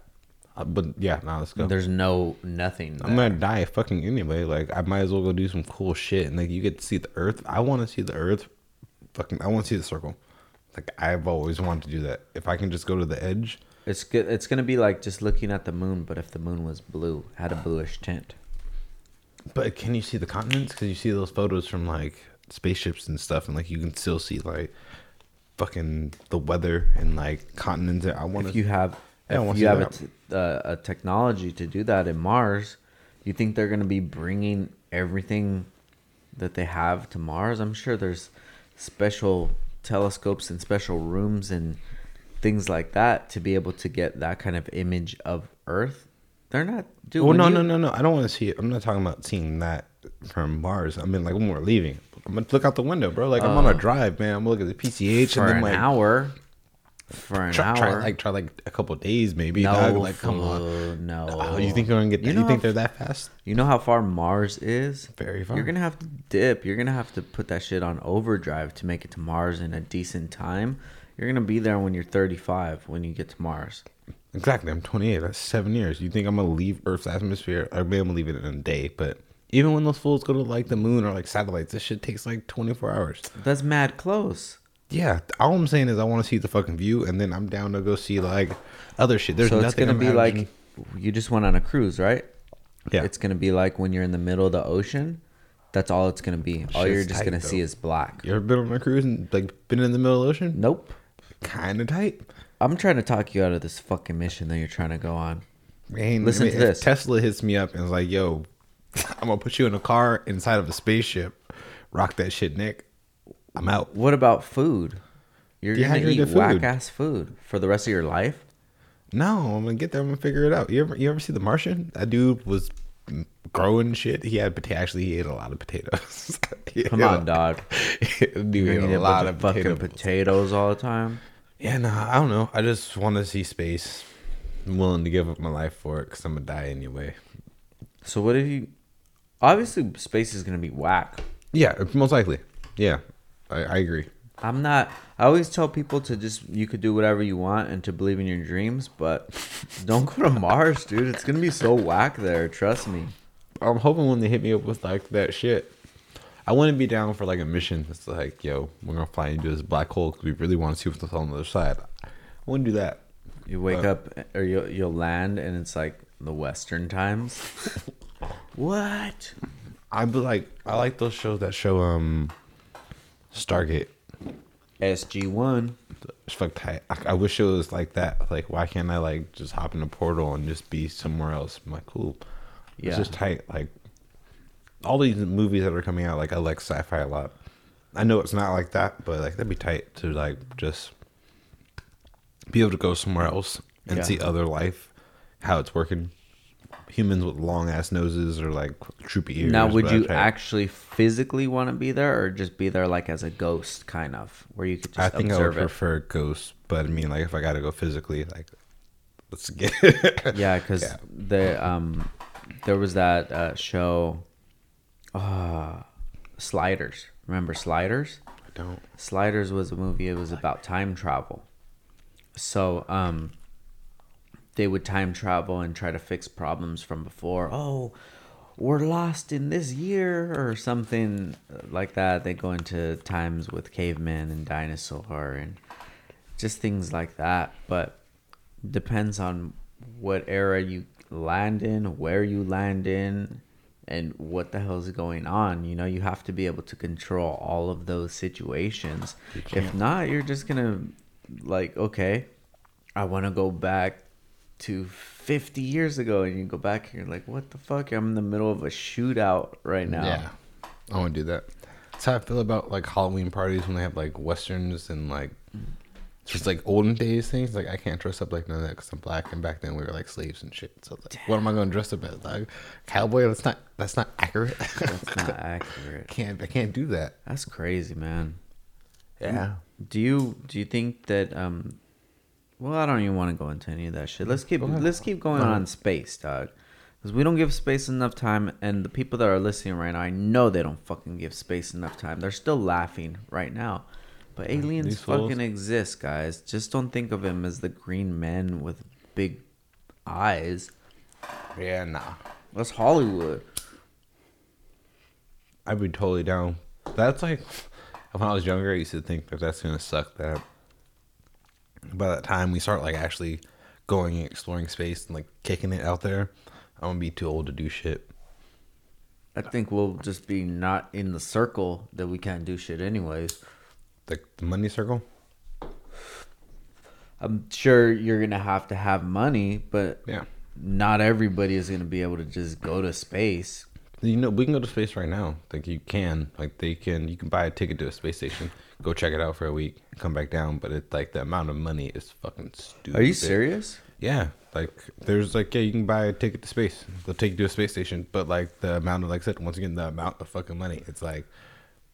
[SPEAKER 2] Uh, but yeah, now let's go.
[SPEAKER 1] There's no nothing.
[SPEAKER 2] I'm
[SPEAKER 1] there.
[SPEAKER 2] gonna die fucking anyway. Like I might as well go do some cool shit. And like you get to see the Earth. I want to see the Earth. Fucking, I want to see the circle. Like I've always wanted to do that. If I can just go to the edge,
[SPEAKER 1] It's good. It's gonna be like just looking at the moon, but if the moon was blue, had a bluish tint.
[SPEAKER 2] But can you see the continents? Because you see those photos from like spaceships and stuff, and like you can still see like fucking the weather and like continents. I want
[SPEAKER 1] If you have,
[SPEAKER 2] Yeah, I wanna
[SPEAKER 1] if you have a, t- uh, a technology to do that in Mars, you think they're gonna be bringing everything that they have to Mars? I'm sure there's special telescopes and special rooms and things like that to be able to get that kind of image of Earth. They're not doing.
[SPEAKER 2] Oh no no no no! I don't want to see it. I'm not talking about seeing that from Mars. I mean like when we're leaving. I'm gonna look out the window, bro. Like I'm on a uh-huh. drive, man. I'm looking at the PCH
[SPEAKER 1] for
[SPEAKER 2] and then
[SPEAKER 1] an
[SPEAKER 2] like
[SPEAKER 1] hour. For an
[SPEAKER 2] try,
[SPEAKER 1] hour,
[SPEAKER 2] try like try like a couple days maybe.
[SPEAKER 1] no,
[SPEAKER 2] dog. Like come on.
[SPEAKER 1] no.
[SPEAKER 2] Oh, you think they're gonna get?
[SPEAKER 1] You
[SPEAKER 2] You,
[SPEAKER 1] know
[SPEAKER 2] you think
[SPEAKER 1] how
[SPEAKER 2] they're that fast?
[SPEAKER 1] You know how far Mars is?
[SPEAKER 2] Very far.
[SPEAKER 1] You're gonna have to dip. You're gonna have to put that shit on overdrive to make it to Mars in a decent time. You're gonna be there when you're 35 when you get to Mars.
[SPEAKER 2] Exactly. I'm 28. That's seven years. You think I'm gonna leave Earth's atmosphere? Be able to leave it in a day. But even when those fools go to like the moon or like satellites, this shit takes like 24 hours.
[SPEAKER 1] That's mad close.
[SPEAKER 2] Yeah. All I'm saying is I want to see the fucking view, and then I'm down to go see like other shit. There's
[SPEAKER 1] so it's
[SPEAKER 2] nothing
[SPEAKER 1] gonna
[SPEAKER 2] I'm
[SPEAKER 1] be like you just went on a cruise, right?
[SPEAKER 2] yeah.
[SPEAKER 1] It's gonna be like when you're in the middle of the ocean. That's all it's gonna be. All
[SPEAKER 2] Shit's
[SPEAKER 1] you're just
[SPEAKER 2] tight,
[SPEAKER 1] gonna see is black.
[SPEAKER 2] you ever been on a cruise and like been in the middle of the ocean?
[SPEAKER 1] Nope.
[SPEAKER 2] Kind of tight.
[SPEAKER 1] I'm trying to talk you out of this fucking mission that you're trying to go on.
[SPEAKER 2] Man,
[SPEAKER 1] Listen
[SPEAKER 2] I mean,
[SPEAKER 1] to
[SPEAKER 2] if
[SPEAKER 1] this.
[SPEAKER 2] Tesla hits me up and is like, "Yo, I'm gonna put you in a car inside of a spaceship. Rock that shit, Nick. I'm out."
[SPEAKER 1] What about food? You're gonna eat whack ass food for the rest of your life.
[SPEAKER 2] No, I'm gonna get there. I'm gonna figure it out. You ever you ever see The Martian? That dude was growing shit. He had pota- actually he ate a lot of potatoes.
[SPEAKER 1] Come on,
[SPEAKER 2] a-
[SPEAKER 1] dog.
[SPEAKER 2] dude ate a lot of
[SPEAKER 1] fucking
[SPEAKER 2] potato
[SPEAKER 1] potatoes all the time.
[SPEAKER 2] Yeah, no, I don't know. I just want to see space. I'm willing to give up my life for it because I'm gonna die anyway.
[SPEAKER 1] So what if you? Obviously, space is gonna be whack.
[SPEAKER 2] Yeah, most likely. Yeah, I, I agree.
[SPEAKER 1] I'm not. I always tell people to just you could do whatever you want and to believe in your dreams, but don't go to Mars, dude. It's gonna be so whack there. Trust me.
[SPEAKER 2] I'm hoping when they hit me up with like that shit, I wouldn't be down for like a mission that's like, yo, we're gonna fly into this black hole because we really want to see what's on the other side. I wouldn't do that.
[SPEAKER 1] You wake up or you'll you'll land and it's like the Western times. what?
[SPEAKER 2] I'd be like, I like those shows that show um Stargate.
[SPEAKER 1] SG one.
[SPEAKER 2] It's fuck tight. I, I wish it was like that. Like, why can't I like just hop in a portal and just be somewhere else? I'm like, cool.
[SPEAKER 1] Yeah.
[SPEAKER 2] It's just tight. Like all these movies that are coming out, like I like sci-fi a lot. I know it's not like that, but like that'd be tight to like just be able to go somewhere else and
[SPEAKER 1] Yeah.
[SPEAKER 2] see other life, how it's working. Humans with long ass noses or like droopy ears.
[SPEAKER 1] Now, would you actually physically want to be there, or just be there like as a ghost, kind of, where you could just
[SPEAKER 2] I think I would
[SPEAKER 1] it?
[SPEAKER 2] prefer ghosts, but I mean, like if I got to go physically, like let's get it.
[SPEAKER 1] Yeah, because
[SPEAKER 2] Yeah.
[SPEAKER 1] the um, there was that uh, show, uh, Sliders. Remember Sliders?
[SPEAKER 2] I don't.
[SPEAKER 1] Sliders was a movie. It was about time travel. So um, they would time travel and try to fix problems from before. Oh, we're lost in this year or something like that. They go into times with cavemen and dinosaur and just things like that. But depends on what era you land in, where you land in, and what the hell is going on. You know, you have to be able to control all of those situations. If not, you're just gonna like, okay, I want to go back to 50 years ago, and you go back and you're like, what the fuck? I'm in the middle of a shootout right now.
[SPEAKER 2] Yeah, I want to do that. That's how I feel about like Halloween parties when they have like westerns and like just like olden days things. Like I can't dress up like none of that because I'm black, and back then we were like slaves and shit. So like, what am I going to dress up as? Like cowboy? That's not that's not accurate.
[SPEAKER 1] That's not accurate.
[SPEAKER 2] can't I can't do that.
[SPEAKER 1] That's crazy, man.
[SPEAKER 2] Yeah.
[SPEAKER 1] Do you do you think that um Well, I don't even want to go into any of that shit. Let's keep let's keep going on space, dog. Because we don't give space enough time, and the people that are listening right now, I know they don't fucking give space enough time. They're still laughing right now. But aliens
[SPEAKER 2] These fools.
[SPEAKER 1] fucking exist, guys. Just don't think of them as the green men with big eyes.
[SPEAKER 2] Yeah, nah.
[SPEAKER 1] That's Hollywood.
[SPEAKER 2] I'd be totally down. That's like when I was younger, I used to think that that's gonna suck. That by that time we start like actually going and exploring space and like kicking it out there, I'm gonna be too old to do shit.
[SPEAKER 1] I think we'll just be not in the circle that we can't do shit anyways.
[SPEAKER 2] Like the money circle.
[SPEAKER 1] I'm sure you're gonna have to have money, but
[SPEAKER 2] Yeah.
[SPEAKER 1] not everybody is gonna be able to just go to space.
[SPEAKER 2] You know, we can go to space right now. Like you can, like they can. You can buy a ticket to a space station, go check it out for a week, come back down. But it's like the amount of money is fucking stupid.
[SPEAKER 1] Are you serious?
[SPEAKER 2] Yeah, like there's like yeah, you can buy a ticket to space. They'll take you to a space station, but like the amount of like I said once again the amount of fucking money, it's like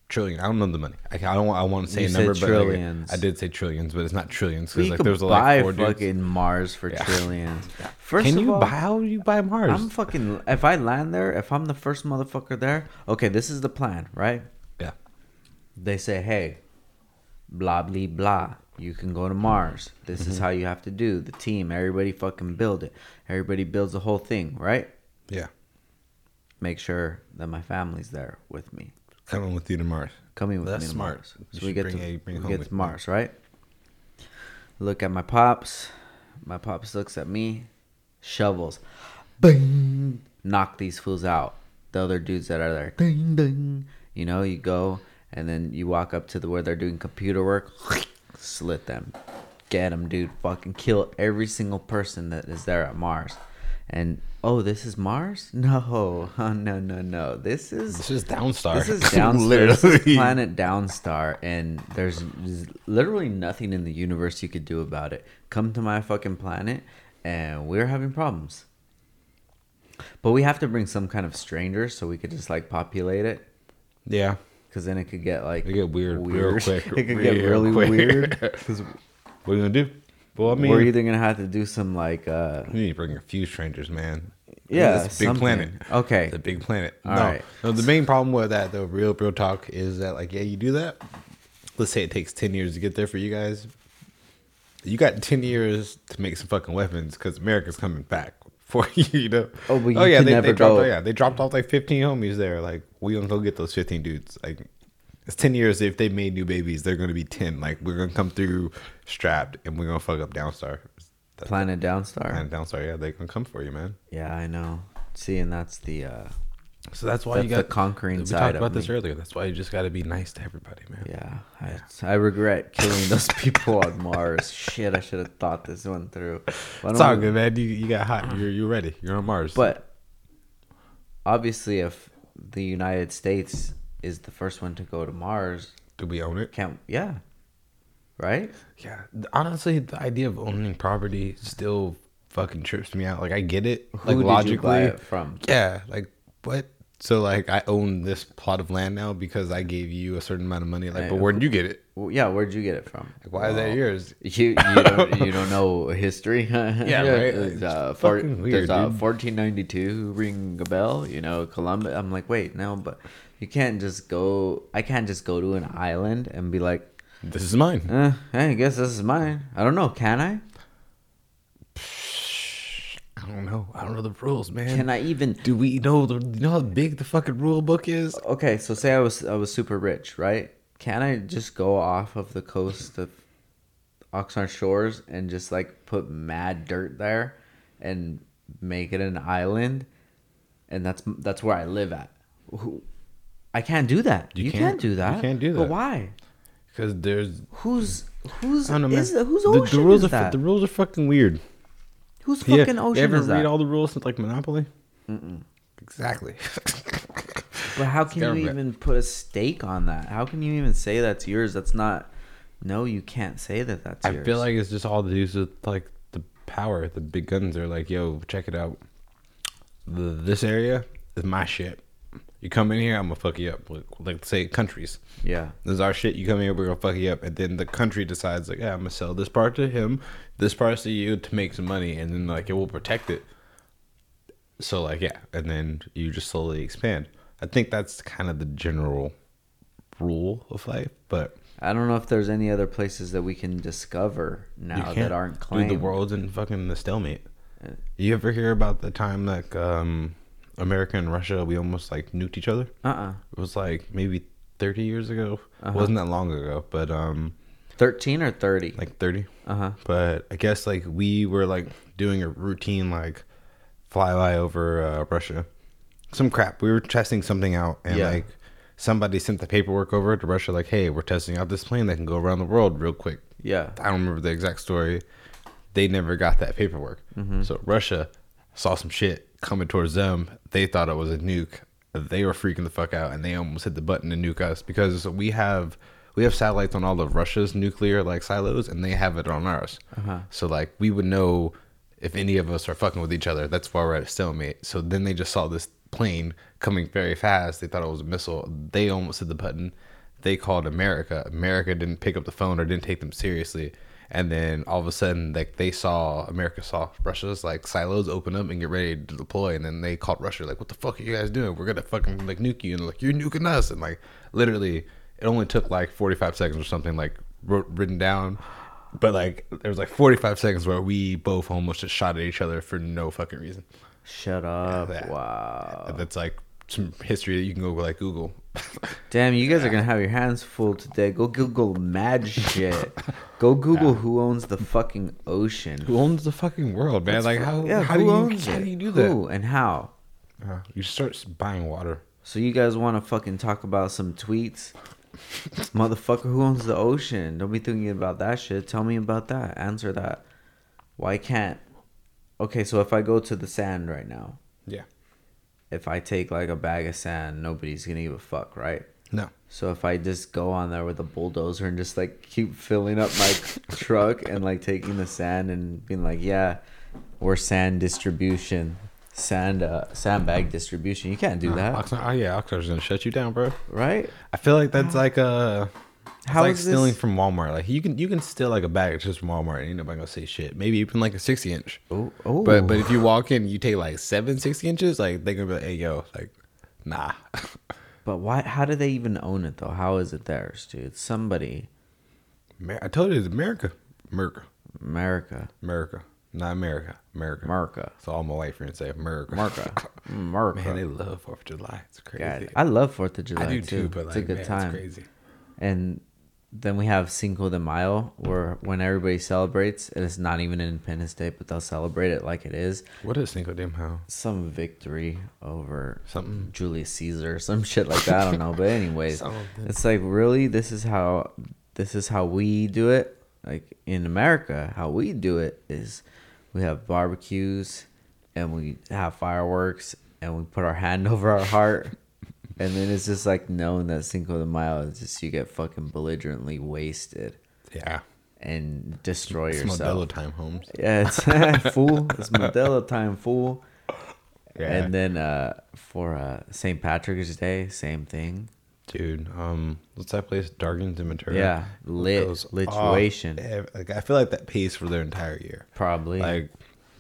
[SPEAKER 2] trillion. I don't know the money. I, I don't. want- I want to say
[SPEAKER 1] You
[SPEAKER 2] a number, but
[SPEAKER 1] trillions.
[SPEAKER 2] like, I did say trillions, but it's not trillions because like there's
[SPEAKER 1] buy
[SPEAKER 2] like four dudes.
[SPEAKER 1] fucking Mars for
[SPEAKER 2] Yeah.
[SPEAKER 1] trillions. First
[SPEAKER 2] Can
[SPEAKER 1] of
[SPEAKER 2] you
[SPEAKER 1] all,
[SPEAKER 2] buy? How do you buy Mars?
[SPEAKER 1] I'm fucking. If I land there, if I'm the first motherfucker there, okay, this is the plan, right?
[SPEAKER 2] yeah,
[SPEAKER 1] They say, hey, blah blah blah. You can go to Mars. This
[SPEAKER 2] Mm-hmm.
[SPEAKER 1] is how you have to do. The team, everybody fucking build it. Everybody builds the whole thing, right?
[SPEAKER 2] yeah.
[SPEAKER 1] Make sure that my family's there with me.
[SPEAKER 2] Coming with you to Mars.
[SPEAKER 1] coming with
[SPEAKER 2] That's
[SPEAKER 1] me to
[SPEAKER 2] smart.
[SPEAKER 1] Mars.
[SPEAKER 2] You
[SPEAKER 1] So we get
[SPEAKER 2] bring
[SPEAKER 1] to,
[SPEAKER 2] a- bring
[SPEAKER 1] we
[SPEAKER 2] home
[SPEAKER 1] get to. Mars, right? Look at my pops. My pops looks at me, shovels, bing, knock these fools out. The other dudes that are there, ding ding. You know, you go and then you walk up to the where they're doing computer work, slit them, get them, dude. Fucking kill every single person that is there at Mars. And oh, this is Mars? No, oh, no, no, no. This is
[SPEAKER 2] This is Downstar.
[SPEAKER 1] this is Downstar. this is
[SPEAKER 2] Literally.
[SPEAKER 1] planet Downstar, and there's z- literally nothing in the universe you could do about it. Come to my fucking planet, and we're having problems. But we have to bring some kind of stranger so we could just like populate it,
[SPEAKER 2] Yeah.
[SPEAKER 1] Because then it could get like
[SPEAKER 2] It get weird real quick,
[SPEAKER 1] it could get really
[SPEAKER 2] quick.
[SPEAKER 1] weird. 'cause
[SPEAKER 2] What are you gonna do? Well, I mean,
[SPEAKER 1] we're either gonna have to do some like uh
[SPEAKER 2] we need to bring a few strangers, man.
[SPEAKER 1] Yeah,
[SPEAKER 2] it's a big
[SPEAKER 1] something.
[SPEAKER 2] planet.
[SPEAKER 1] Okay.
[SPEAKER 2] the big planet.
[SPEAKER 1] All
[SPEAKER 2] no,
[SPEAKER 1] right.
[SPEAKER 2] no. The main problem with that, though, real, real talk, is that like, yeah, you do that. Let's say it takes ten years to get there for you guys. You got ten years to make some fucking weapons because America's coming back for you. You know.
[SPEAKER 1] Oh, but you
[SPEAKER 2] oh yeah, they,
[SPEAKER 1] never
[SPEAKER 2] they dropped.
[SPEAKER 1] go-
[SPEAKER 2] Yeah, they dropped off like fifteen homies there. Like we gonna go get those fifteen dudes. Like it's ten years. If they made new babies, they're gonna be ten. Like we're gonna come through strapped, and we're gonna fuck up Downstar. That's
[SPEAKER 1] planet Downstar.
[SPEAKER 2] Planet Downstar. Yeah, they gonna come for you, man.
[SPEAKER 1] Yeah, I know. See, and that's the uh
[SPEAKER 2] So that's why
[SPEAKER 1] That's
[SPEAKER 2] you
[SPEAKER 1] the
[SPEAKER 2] got
[SPEAKER 1] conquering
[SPEAKER 2] We
[SPEAKER 1] side
[SPEAKER 2] talked
[SPEAKER 1] of
[SPEAKER 2] about this
[SPEAKER 1] me.
[SPEAKER 2] earlier. That's why you just got to be nice to everybody, man.
[SPEAKER 1] Yeah, I, I regret killing those people on Mars. Shit, I should have thought this one through. Why
[SPEAKER 2] It's
[SPEAKER 1] don't
[SPEAKER 2] all good, man. You you got hot. You're you ready. You're on Mars.
[SPEAKER 1] But obviously, if the United States is the first one to go to Mars,
[SPEAKER 2] do we own it?
[SPEAKER 1] can't yeah, right?
[SPEAKER 2] Yeah. Honestly, the idea of owning property still fucking trips me out. Like I get it, like
[SPEAKER 1] Who you
[SPEAKER 2] logically.
[SPEAKER 1] buy it from?
[SPEAKER 2] Yeah. Like what? So like I own this plot of land now because I gave you a certain amount of money. Like,
[SPEAKER 1] Hey,
[SPEAKER 2] but where did you get it?
[SPEAKER 1] Well, yeah, where'd you get it from?
[SPEAKER 2] Like, why is that yours?
[SPEAKER 1] You you don't you don't know history? yeah,
[SPEAKER 2] right?
[SPEAKER 1] Does,
[SPEAKER 2] It's
[SPEAKER 1] uh, four,
[SPEAKER 2] fucking weird,
[SPEAKER 1] does uh, 1492 ring a bell? You know, Columbus. I'm like, wait, no, but you can't just go. I can't just go to an island and be like,
[SPEAKER 2] This is mine.
[SPEAKER 1] hey, I guess this is mine. I don't know. Can I?
[SPEAKER 2] I don't know. I don't know the rules, man.
[SPEAKER 1] Can I even?
[SPEAKER 2] Do we know the? You know how big the fucking rule book is?
[SPEAKER 1] Okay, so say I was I was super rich, right? Can I just go off of the coast of Oxnard Shores and just like put mad dirt there and make it an island, and that's that's where I live at. Who- I can't do that. You,
[SPEAKER 2] You
[SPEAKER 1] can't,
[SPEAKER 2] can't.
[SPEAKER 1] do that.
[SPEAKER 2] You can't do
[SPEAKER 1] But
[SPEAKER 2] that.
[SPEAKER 1] why?
[SPEAKER 2] Because there's
[SPEAKER 1] Who's who's
[SPEAKER 2] know,
[SPEAKER 1] is? Whose
[SPEAKER 2] the,
[SPEAKER 1] ocean
[SPEAKER 2] the rules
[SPEAKER 1] is
[SPEAKER 2] are
[SPEAKER 1] that?
[SPEAKER 2] the rules are fucking weird.
[SPEAKER 1] Whose
[SPEAKER 2] Yeah,
[SPEAKER 1] fucking
[SPEAKER 2] you
[SPEAKER 1] ocean
[SPEAKER 2] ever
[SPEAKER 1] is that?
[SPEAKER 2] read all the rules since like Monopoly? Exactly.
[SPEAKER 1] But how can you
[SPEAKER 2] government.
[SPEAKER 1] even put a stake on that? How can you even say that's yours? That's not. No, you can't say that that's
[SPEAKER 2] I
[SPEAKER 1] yours.
[SPEAKER 2] feel like it's just all to do with like the power. The big guns are like, yo, check it out. The, this area is my shit. You come in here, I'm gonna fuck you up. Like, like say countries.
[SPEAKER 1] Yeah.
[SPEAKER 2] This is our shit. You come here, we're gonna fuck you up, and then the country decides like, yeah, I'm gonna sell this part to him, this part to you to make some money, and then like it will protect it. So like yeah, and then you just slowly expand. I think that's kind of the general rule of life, but
[SPEAKER 1] I don't know if there's any other places that we can discover now that aren't claimed.
[SPEAKER 2] Dude, the world's in fucking the stalemate. You ever hear about the time like um, America and Russia we almost like nuked each other?
[SPEAKER 1] Uh-uh.
[SPEAKER 2] It was like maybe 30 years ago.
[SPEAKER 1] Uh-huh.
[SPEAKER 2] It wasn't that long ago, but um
[SPEAKER 1] 13 or 30?
[SPEAKER 2] like 30.
[SPEAKER 1] Uh-huh.
[SPEAKER 2] But I guess like we were like doing a routine like flyby over uh, Russia. Some crap. We were testing something out and
[SPEAKER 1] Yeah.
[SPEAKER 2] like somebody sent the paperwork over to Russia like, "Hey, we're testing out this plane that can go around the world real quick."
[SPEAKER 1] Yeah.
[SPEAKER 2] I don't remember the exact story. They never got that paperwork.
[SPEAKER 1] Mm-hmm.
[SPEAKER 2] So Russia saw some shit coming towards them. They thought it was a nuke. They were freaking the fuck out, and they almost hit the button to nuke us because we have we have satellites on all of Russia's nuclear like silos, and they have it on ours.
[SPEAKER 1] Uh-huh.
[SPEAKER 2] So like we would know if any of us are fucking with each other. That's why we're at a stalemate. So then they just saw this plane coming very fast. They thought it was a missile. They almost hit the button. They called America. America didn't pick up the phone or didn't take them seriously. And then all of a sudden, like they saw America saw Russia's like silos open up and get ready to deploy, and then they called Russia like, "What the fuck are you guys doing? We're gonna fucking like nuke you!" And like, "You're nuking us!" And like, literally, it only took like 45 seconds or something like wrote, written down. But like, there was like 45 seconds where we both almost just shot at each other for no fucking reason.
[SPEAKER 1] Shut up.
[SPEAKER 2] that-
[SPEAKER 1] wow.
[SPEAKER 2] That's like some history that you can go like Google.
[SPEAKER 1] Damn, you guys are to have your hands full today. Go Google mad shit. Go Google who owns the fucking ocean.
[SPEAKER 2] Who owns the fucking world, man? like how?
[SPEAKER 1] yeah,
[SPEAKER 2] how
[SPEAKER 1] who
[SPEAKER 2] do you, how do you do that?
[SPEAKER 1] Who and how?
[SPEAKER 2] Uh, you start buying water.
[SPEAKER 1] So you guys want to fucking talk about some tweets? Motherfucker, who owns the ocean? Don't be thinking about that shit. Tell me about that. Answer that. Why can't? Okay, so if I go to the sand right now,
[SPEAKER 2] Yeah.
[SPEAKER 1] If I take like a bag of sand, nobody's gonna give a fuck, right?
[SPEAKER 2] No.
[SPEAKER 1] So if I just go on there with a bulldozer and just like keep filling up my truck and like taking the sand and being like, yeah, we're sand distribution, sand uh, sandbag distribution. You can't do that,
[SPEAKER 2] Oxnard, oh yeah, Oxnard's gonna shut you down, bro.
[SPEAKER 1] right?
[SPEAKER 2] I feel like that's like uh it's
[SPEAKER 1] How
[SPEAKER 2] like stealing
[SPEAKER 1] this-
[SPEAKER 2] from Walmart. Like you can you can steal like a bag just from Walmart and ain't nobody gonna say shit. Maybe even like a sixty inch.
[SPEAKER 1] Oh, oh.
[SPEAKER 2] But but if you walk in, you take like seven 60 inches, like they gonna be like, hey yo, like nah.
[SPEAKER 1] But why? How do they even own it though? How is it theirs, dude? Somebody,
[SPEAKER 2] I told you it's America. America.
[SPEAKER 1] America,
[SPEAKER 2] America. Not America. America.
[SPEAKER 1] America,
[SPEAKER 2] So all my white friends say America.
[SPEAKER 1] America, America.
[SPEAKER 2] Man, they love Fourth of July. It's crazy.
[SPEAKER 1] God, I love Fourth of July
[SPEAKER 2] I do
[SPEAKER 1] too.
[SPEAKER 2] too, but
[SPEAKER 1] it's a good
[SPEAKER 2] man,
[SPEAKER 1] time.
[SPEAKER 2] it's crazy.
[SPEAKER 1] And then we have Cinco de Mayo, where when everybody celebrates, and it's not even Independence Day, but they'll celebrate it like it is
[SPEAKER 2] What is Cinco de Mayo?
[SPEAKER 1] some victory over
[SPEAKER 2] Something.
[SPEAKER 1] Julius Caesar, some shit like that. I don't know, but anyways, it's like really, this is how this is how we do it. Like in America, how we do it is we have barbecues and we have fireworks and we put our hand over our heart. And then it's just like knowing that Cinco de Mayo is just you get fucking belligerently wasted
[SPEAKER 2] Yeah.
[SPEAKER 1] and destroy
[SPEAKER 2] It's
[SPEAKER 1] yourself.
[SPEAKER 2] Modelo time homes.
[SPEAKER 1] Yeah, it's fool. It's Modelo time, fool.
[SPEAKER 2] Yeah.
[SPEAKER 1] And then uh, for uh, St. Patrick's Day, same thing.
[SPEAKER 2] Dude, um, what's that place? Dargan's in Ventura.
[SPEAKER 1] Yeah, lit-
[SPEAKER 2] off
[SPEAKER 1] lituation.
[SPEAKER 2] Like I feel like that pays for their entire year.
[SPEAKER 1] Probably.
[SPEAKER 2] Like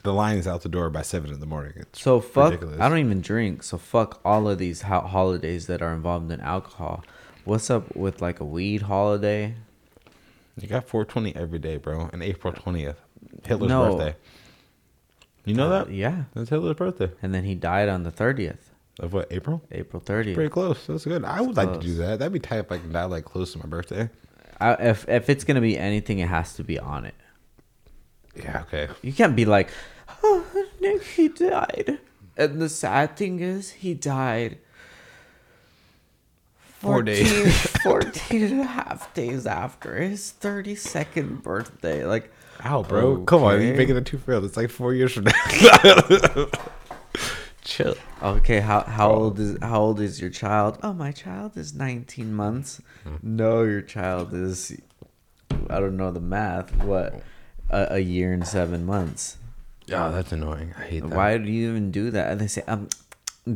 [SPEAKER 2] the line is out the door by seven in the morning. It's
[SPEAKER 1] so fuck.
[SPEAKER 2] ridiculous.
[SPEAKER 1] I don't even drink. So fuck all of these ho- holidays that are involved in alcohol. What's up with like a weed holiday?
[SPEAKER 2] You got 420 every day, bro. And April 20th, Hitler's
[SPEAKER 1] No.
[SPEAKER 2] birthday. You know
[SPEAKER 1] Uh,
[SPEAKER 2] that?
[SPEAKER 1] yeah.
[SPEAKER 2] That's Hitler's birthday.
[SPEAKER 1] And then he died on the thirtieth,
[SPEAKER 2] Of what? April?
[SPEAKER 1] April thirtieth.
[SPEAKER 2] Pretty close. That's good. I would like to do that. That'd be tight if I can die like close to my birthday.
[SPEAKER 1] I, if if it's gonna be anything, it has to be on it.
[SPEAKER 2] Yeah. Okay.
[SPEAKER 1] You can't be like, oh, Nick, he died. And the sad thing is, he died
[SPEAKER 2] Four days.
[SPEAKER 1] 14 and a half days after his 32nd birthday. Like,
[SPEAKER 2] Ow, bro. Come on. You're making it too real. It's like four years from now. Chill.
[SPEAKER 1] okay, how how old is how old is your child? Oh, my child is 19 months.
[SPEAKER 2] Hmm.
[SPEAKER 1] No, your child is, I don't know the math. What, a, a year and seven months.
[SPEAKER 2] Yeah, that's annoying. I hate that.
[SPEAKER 1] Why do you even do that? And they say, um,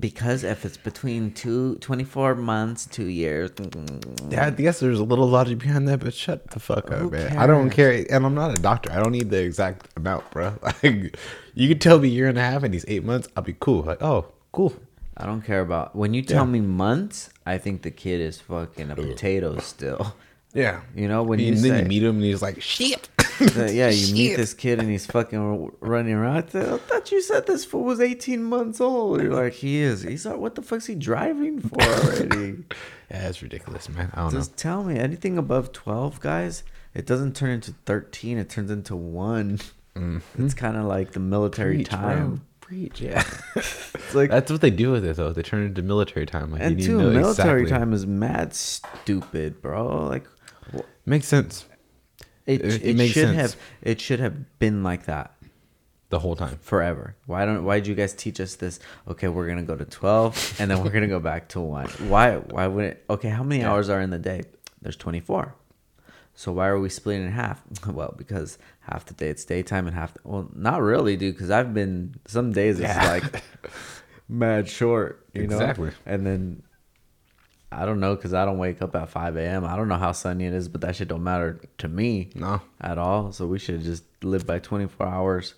[SPEAKER 1] Because if it's between two, 24 months, two years. Mm, mm, mm.
[SPEAKER 2] Yeah, I guess there's a little logic behind that, but shut the fuck up,
[SPEAKER 1] Who
[SPEAKER 2] man. I don't care, and I'm not a doctor. I don't need the exact amount, bro. Like, you could tell me year and a half and he's eight months. I'll be cool. Like, oh, cool.
[SPEAKER 1] I don't care about. When you tell
[SPEAKER 2] Yeah.
[SPEAKER 1] me months, I think the kid is fucking a potato still.
[SPEAKER 2] Yeah,
[SPEAKER 1] You know, when
[SPEAKER 2] and
[SPEAKER 1] you
[SPEAKER 2] then
[SPEAKER 1] say,
[SPEAKER 2] you meet him and he's like, shit.
[SPEAKER 1] Yeah, you meet this kid and he's fucking running around. I th- I thought you said this fool was 18 months old. You're like, he is. He's like, what the fuck's he driving for already?
[SPEAKER 2] Yeah, it's ridiculous, man. I don't know.
[SPEAKER 1] Just tell me anything above 12, guys. It doesn't turn into 13. It turns into one. Mm-hmm. It's kind of like the military
[SPEAKER 2] Preach, bro.
[SPEAKER 1] time.
[SPEAKER 2] Preach, yeah.
[SPEAKER 1] It's like
[SPEAKER 2] That's what they do with it, though. They turn it into military time. Like,
[SPEAKER 1] and
[SPEAKER 2] you
[SPEAKER 1] two,
[SPEAKER 2] need to know
[SPEAKER 1] military
[SPEAKER 2] exactly.
[SPEAKER 1] time is mad stupid, bro. Like
[SPEAKER 2] makes sense
[SPEAKER 1] it,
[SPEAKER 2] It-
[SPEAKER 1] it, should
[SPEAKER 2] sense.
[SPEAKER 1] have it should have been like that.
[SPEAKER 2] the whole time.
[SPEAKER 1] forever. Why don't why did you guys teach us this? Okay, we're gonna go to twelve and then we're gonna go back to one. Why why would it okay, how many hours are in the day? There's twenty four. So why are we splitting in half? Well, because half the day it's daytime and half the, well not really, dude, because I've been some days it's
[SPEAKER 2] Yeah.
[SPEAKER 1] like mad short, you know?
[SPEAKER 2] Exactly.
[SPEAKER 1] And then I don't know because I don't wake up at 5 a.m. I don't know how sunny it is, but that shit don't matter to me
[SPEAKER 2] No.
[SPEAKER 1] at all. So we should just live by 24 hours.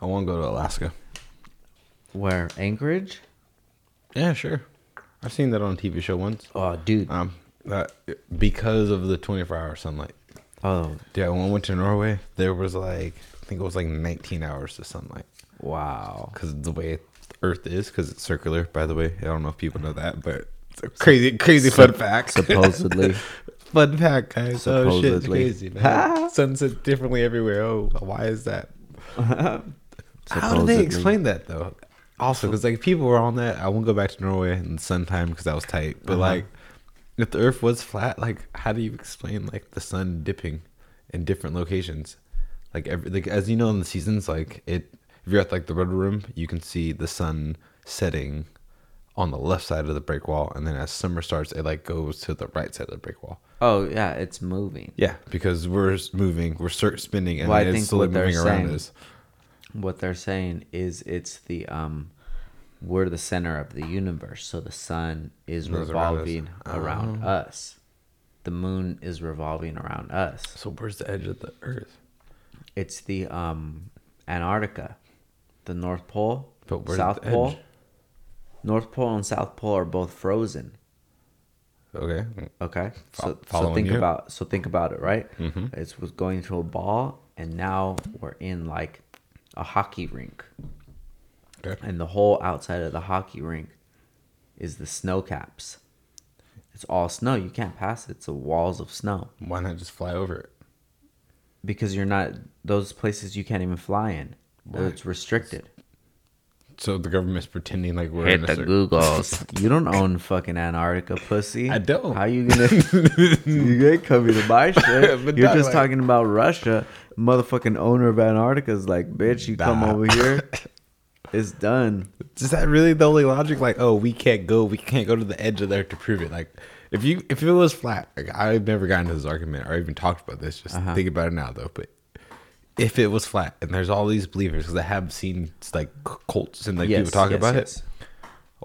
[SPEAKER 2] I want to go to Alaska.
[SPEAKER 1] Where Anchorage?
[SPEAKER 2] Yeah, sure. I've seen that on a TV show once.
[SPEAKER 1] Oh, dude.
[SPEAKER 2] Um, that because of the 24 hour sunlight.
[SPEAKER 1] Oh,
[SPEAKER 2] Yeah, when I went to Norway, there was like I think it was like 19 hours of sunlight
[SPEAKER 1] wow.
[SPEAKER 2] because the way Earth is, because it's circular. By the way, I don't know if people know that, but it's a crazy, crazy fun fact.
[SPEAKER 1] Supposedly.
[SPEAKER 2] fun fact, guys. Oh shit, it's
[SPEAKER 1] Supposedly.
[SPEAKER 2] crazy, man. Sun differently everywhere. Oh, why is that? How do they explain that though? Also, because like people were on that, I won't go back to Norway in the sun time because that was tight. But
[SPEAKER 1] Uh-huh.
[SPEAKER 2] like, if the Earth was flat, like how do you explain like the sun dipping in different locations? Like every like as you know in the seasons, like it. If you're at like the red room, you can see the sun setting on the left side of the break wall, and then as summer starts, it like goes to the right side of the break wall.
[SPEAKER 1] Oh, yeah, it's moving.
[SPEAKER 2] Yeah, because we're moving, we're spinning, and
[SPEAKER 1] Well, I
[SPEAKER 2] then
[SPEAKER 1] think
[SPEAKER 2] it's slowly
[SPEAKER 1] what they're
[SPEAKER 2] moving around
[SPEAKER 1] saying-
[SPEAKER 2] us.
[SPEAKER 1] What they're saying is it's the um we're the center of the universe, so the sun is
[SPEAKER 2] Moves around us.
[SPEAKER 1] revolving around
[SPEAKER 2] Oh.
[SPEAKER 1] us. The moon is revolving around us.
[SPEAKER 2] So where's the edge of the Earth?
[SPEAKER 1] It's the um Antarctica, the North Pole,
[SPEAKER 2] But
[SPEAKER 1] South Pole. North Pole and South Pole are both frozen.
[SPEAKER 2] Okay.
[SPEAKER 1] Okay, so so think
[SPEAKER 2] you.
[SPEAKER 1] about so think about it, right?
[SPEAKER 2] Mhm.
[SPEAKER 1] It's was going to a ball, and now we're in like a hockey rink,
[SPEAKER 2] Okay.
[SPEAKER 1] and the whole outside of the hockey rink is the snow caps. It's all snow. You can't pass it. It's walls of snow
[SPEAKER 2] Why not just fly over it?
[SPEAKER 1] because you're not those places you can't even fly in.
[SPEAKER 2] Why?
[SPEAKER 1] It's restricted.
[SPEAKER 2] So the government's pretending like we're
[SPEAKER 1] Hit
[SPEAKER 2] in a
[SPEAKER 1] the
[SPEAKER 2] cer-
[SPEAKER 1] Googles. you don't own fucking Antarctica, pussy.
[SPEAKER 2] I don't.
[SPEAKER 1] How you gonna? you ain't coming to my shit.
[SPEAKER 2] But
[SPEAKER 1] You're
[SPEAKER 2] dog,
[SPEAKER 1] just
[SPEAKER 2] like-
[SPEAKER 1] talking about Russia. Motherfucking owner of Antarctica is like, bitch, you come
[SPEAKER 2] Nah.
[SPEAKER 1] over here. It's done.
[SPEAKER 2] Is that really the only logic? Like, oh, we can't go, we can't go to the edge of there to prove it. Like, if you if it was flat, like I've never gotten into this argument or even talked about this. Just
[SPEAKER 1] Uh-huh.
[SPEAKER 2] think about it now, though. But if it was flat, and there's all these believers, because I have seen like cults and like
[SPEAKER 1] Yes,
[SPEAKER 2] people talking
[SPEAKER 1] yes,
[SPEAKER 2] about
[SPEAKER 1] yes.
[SPEAKER 2] it.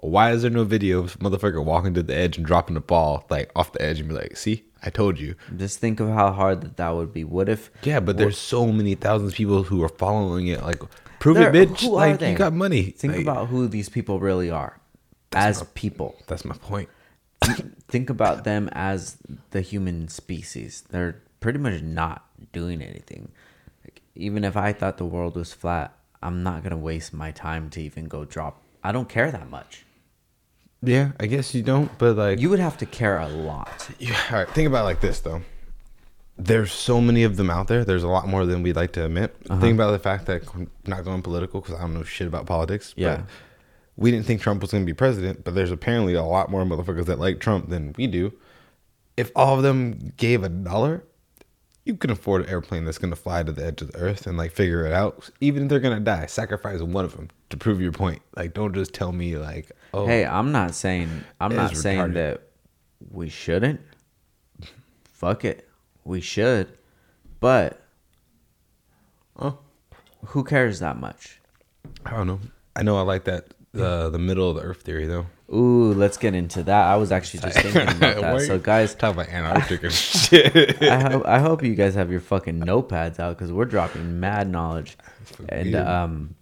[SPEAKER 2] Why is there no video of motherfucker walking to the edge and dropping the ball like off the edge and be like, "See, I told you."
[SPEAKER 1] Just think of how hard that that would be. What if?
[SPEAKER 2] Yeah, but there's so many thousands of people who are following it. Like, prove it, bitch. like,
[SPEAKER 1] they?
[SPEAKER 2] you got money.
[SPEAKER 1] Think
[SPEAKER 2] Like,
[SPEAKER 1] about who these people really are, as people.
[SPEAKER 2] That's my point.
[SPEAKER 1] think about them as the human species. They're pretty much not doing anything. Even if I thought the world was flat, I'm not gonna waste my time to even go drop. I don't care that much.
[SPEAKER 2] Yeah, I guess you don't, but like,
[SPEAKER 1] You would have to care a lot.
[SPEAKER 2] Yeah, all right, think about it like this though. There's so many of them out there. There's a lot more than we'd like to admit.
[SPEAKER 1] Uh-huh.
[SPEAKER 2] Think about the fact that I'm not going political because I don't know shit about politics.
[SPEAKER 1] Yeah.
[SPEAKER 2] But we didn't think Trump was going to be president, but there's apparently a lot more motherfuckers that like Trump than we do. If all of them gave a dollar, you can afford an airplane that's going to fly to the edge of the earth and like figure it out. Even if they're going to die, sacrifice one of them to prove your point. Like, don't just tell me like, oh,
[SPEAKER 1] Hey, I'm not saying I'm not saying
[SPEAKER 2] retarded.
[SPEAKER 1] that we shouldn't. Fuck it. We should. But
[SPEAKER 2] oh,
[SPEAKER 1] who cares that much?
[SPEAKER 2] I don't know. I know I like that The the middle of the Earth theory though.
[SPEAKER 1] Ooh, let's get into that. I was actually just thinking about that. So, guys,
[SPEAKER 2] talk about Antarctica and shit.
[SPEAKER 1] I hope I hope you guys have your fucking notepads out because we're dropping mad knowledge, and um,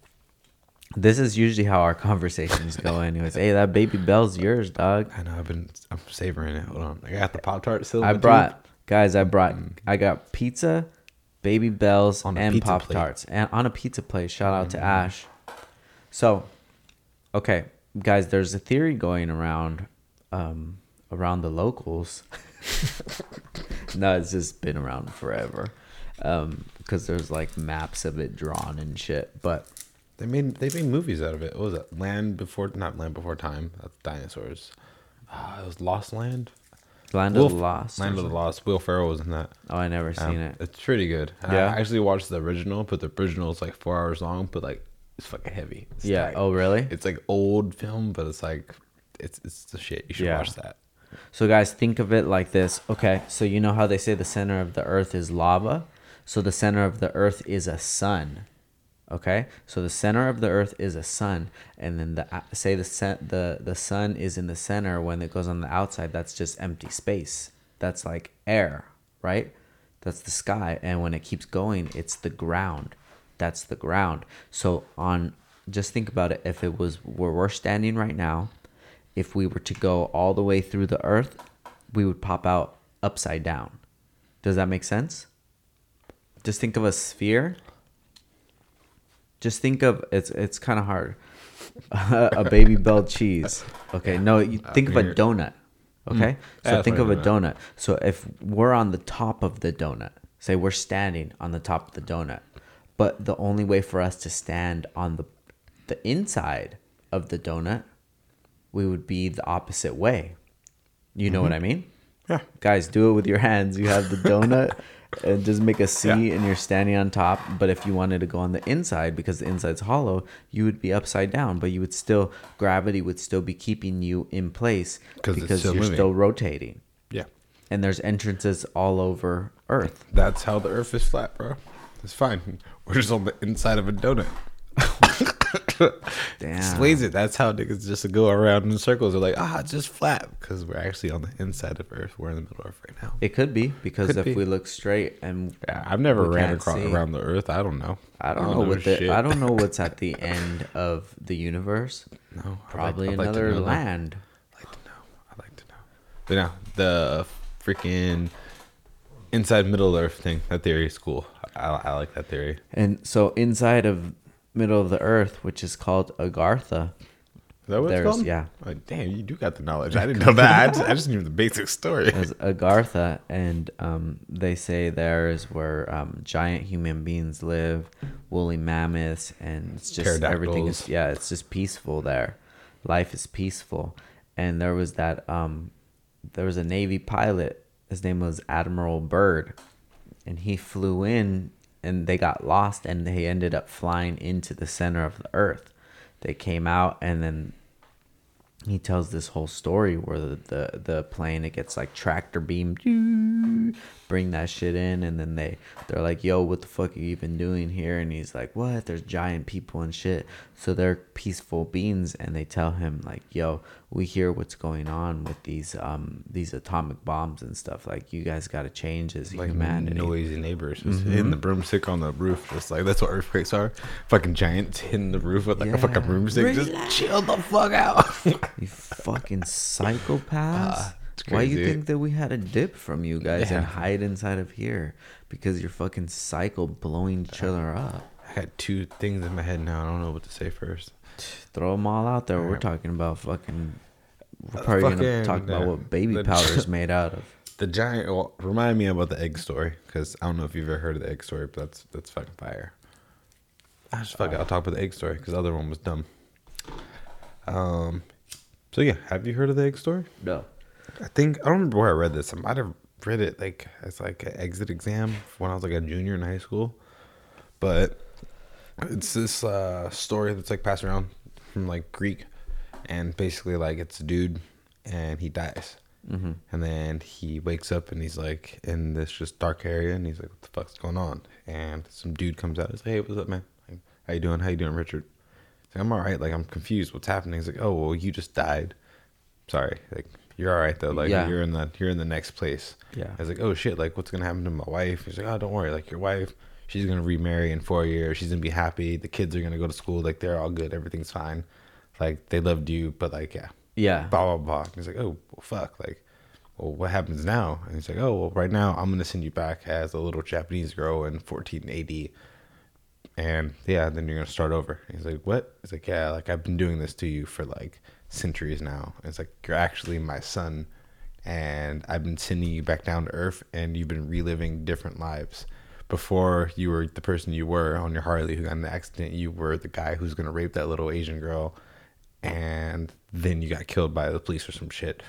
[SPEAKER 1] this is usually how our conversations go. Anyways, hey, that baby bell's yours, dog.
[SPEAKER 2] I know. I've been. I'm savoring it. Hold on. I got the Pop Tart still.
[SPEAKER 1] I brought guys. I brought. I got pizza, baby bells, and pop.
[SPEAKER 2] Mm-hmm.
[SPEAKER 1] tarts, and on a pizza plate. Shout out to Ash. So, okay, guys. There's a theory going around, um, around the locals. no, it's just been around forever, um, because there's like maps of it drawn and shit. But.
[SPEAKER 2] They made they made movies out of it. What was it? Land before not Land Before Time. That's dinosaurs. Uh, it was Lost Land.
[SPEAKER 1] Land
[SPEAKER 2] Will-
[SPEAKER 1] of the Lost.
[SPEAKER 2] Land of the. Lost. Will Ferrell was in that.
[SPEAKER 1] Oh, I never
[SPEAKER 2] Um,
[SPEAKER 1] seen it.
[SPEAKER 2] It's pretty good.
[SPEAKER 1] Yeah?
[SPEAKER 2] I actually watched the original, but the original is like four hours long, but like it's fucking heavy. It's
[SPEAKER 1] Yeah.
[SPEAKER 2] tight.
[SPEAKER 1] Oh, really?
[SPEAKER 2] It's like old film, but it's like it's it's the shit. You should
[SPEAKER 1] Yeah.
[SPEAKER 2] watch that.
[SPEAKER 1] So, guys, think of it like this. Okay, so you know how they say the center of the earth is lava? So, the center of the earth is a sun. Okay, so the center of the earth is a sun, and then the say the the the sun is in the center. When it goes on the outside, that's just empty space. That's like air, right? That's the sky, and when it keeps going, it's the ground. That's the ground. So on, just think about it. If it was where we're standing right now, if we were to go all the way through the earth, we would pop out upside down. Does that make sense? Just think of a sphere. Just think of it's it's kind of hard. a baby bell cheese. Okay, no, you think of a donut. Okay?
[SPEAKER 2] Yeah,
[SPEAKER 1] So think of a donut. So if we're on the top of the donut, say we're standing on the top of the donut, but the only way for us to stand on the the inside of the donut, we would be the opposite way. You know what mm-hmm. I mean?
[SPEAKER 2] Yeah.
[SPEAKER 1] Guys, do it with your hands. You have the donut and just make a C
[SPEAKER 2] Yeah.
[SPEAKER 1] and you're standing on top. But if you wanted to go on the inside because the inside's hollow, you would be upside down, but you would still gravity would still be keeping you in place
[SPEAKER 2] 'Cause
[SPEAKER 1] because
[SPEAKER 2] still
[SPEAKER 1] you're
[SPEAKER 2] moving.
[SPEAKER 1] still rotating.
[SPEAKER 2] Yeah.
[SPEAKER 1] And there's entrances all over Earth.
[SPEAKER 2] That's how the Earth is flat, bro. It's fine. We're just on the inside of a donut.
[SPEAKER 1] Damn.
[SPEAKER 2] Sways it. That's how niggas just go around in circles. They're like, ah, it's just flat because we're actually on the inside of Earth. We're in the middle of Earth right now.
[SPEAKER 1] It could be because
[SPEAKER 2] Could
[SPEAKER 1] if
[SPEAKER 2] be.
[SPEAKER 1] we look straight and
[SPEAKER 2] Yeah, I've never
[SPEAKER 1] we
[SPEAKER 2] ran
[SPEAKER 1] can't
[SPEAKER 2] across
[SPEAKER 1] see.
[SPEAKER 2] around the Earth. I don't know.
[SPEAKER 1] I don't, know what the. I don't know what's at the end of the universe.
[SPEAKER 2] No, I'd like-
[SPEAKER 1] Probably
[SPEAKER 2] I'd like to
[SPEAKER 1] another
[SPEAKER 2] know that.
[SPEAKER 1] land.
[SPEAKER 2] I'd like to know. I'd like to know. But now the freaking inside middle Earth thing. That theory is cool. I, I like that theory.
[SPEAKER 1] And so inside of middle of the earth, which is called Agartha,
[SPEAKER 2] Is that what
[SPEAKER 1] There's-
[SPEAKER 2] it's called?
[SPEAKER 1] yeah.
[SPEAKER 2] Like, damn, you do got the knowledge. I didn't know that. I just, I just knew the basic story.
[SPEAKER 1] is Agartha, and um, they say there is where um, giant human beings live, woolly mammoths, and it's just everything is yeah, it's just peaceful there. Life is peaceful, and there was that um, there was a Navy pilot. His name was Admiral Byrd, and he flew in, and they got lost, and they ended up flying into the center of the Earth. They came out, and then he tells this whole story where the, the, the plane it gets like tractor beam bring that shit in and then they they're like yo what the fuck are you even doing here and he's like what there's giant people and shit so they're peaceful beings and they tell him like yo we hear what's going on with these um these atomic bombs and stuff like you guys got to change as
[SPEAKER 2] like
[SPEAKER 1] humanity
[SPEAKER 2] noisy neighbors just
[SPEAKER 1] Mhm.
[SPEAKER 2] hitting the broomstick on the roof. Just like that's what earthquakes are. Fucking giants hitting the roof with like a fucking
[SPEAKER 1] Yeah.
[SPEAKER 2] broomstick. Just chill the fuck out.
[SPEAKER 1] you fucking psychopaths
[SPEAKER 2] Ah, it's
[SPEAKER 1] why you think that we had a dip from you guys and hide inside of here because you're fucking psycho blowing each other up
[SPEAKER 2] I had two things in my head now. I don't know what to say first.
[SPEAKER 1] throw them all out there we're talking about fucking we're
[SPEAKER 2] Uh,
[SPEAKER 1] probably gonna talk about
[SPEAKER 2] uh,
[SPEAKER 1] what baby powder is made out of
[SPEAKER 2] The giant. Well, remind me about the egg story because I don't know if you've ever heard of the egg story, but that's that's fucking fire. I just fuck it. I'll talk about the egg story because the other one was dumb. Um. So yeah, have you heard of the egg story?
[SPEAKER 1] no
[SPEAKER 2] I think I don't remember where I read this. I might have read it like as like an exit exam when I was like a junior in high school. But it's this uh, story that's like passed around from like Greek, and basically like it's a dude and he dies,
[SPEAKER 1] Mhm.
[SPEAKER 2] and then he wakes up and he's like in this just dark area, and he's like, "What the fuck's going on?" And some dude comes out. He's like, "Hey, what's up, man? Like, How you doing? How you doing, Richard?" Like, I'm all right. Like I'm confused. What's happening? He's like, oh well, you just died. Sorry. Like you're all right though. Like
[SPEAKER 1] Yeah.
[SPEAKER 2] you're in the you're in the next place.
[SPEAKER 1] Yeah.
[SPEAKER 2] I was like, oh shit. Like what's gonna happen to my wife? He's like, oh don't worry. Like your wife, she's gonna remarry in four years. She's gonna be happy. The kids are gonna go to school. Like they're all good. Everything's fine. Like they loved you, but like yeah,
[SPEAKER 1] Yeah.
[SPEAKER 2] blah blah blah. He's like, oh well, fuck. Like, well, what happens now? And he's like, oh well, right now I'm gonna send you back as a little Japanese girl in 1480 and yeah, then you're gonna start over. He's like, what? He's like, yeah, like I've been doing this to you for like centuries now. It's like you're actually my son, and I've been sending you back down to earth, and you've been reliving different lives. Before you were the person you were on your Harley who got in the accident, you were the guy who's gonna rape that little Asian girl, and then you got killed by the police or some shit.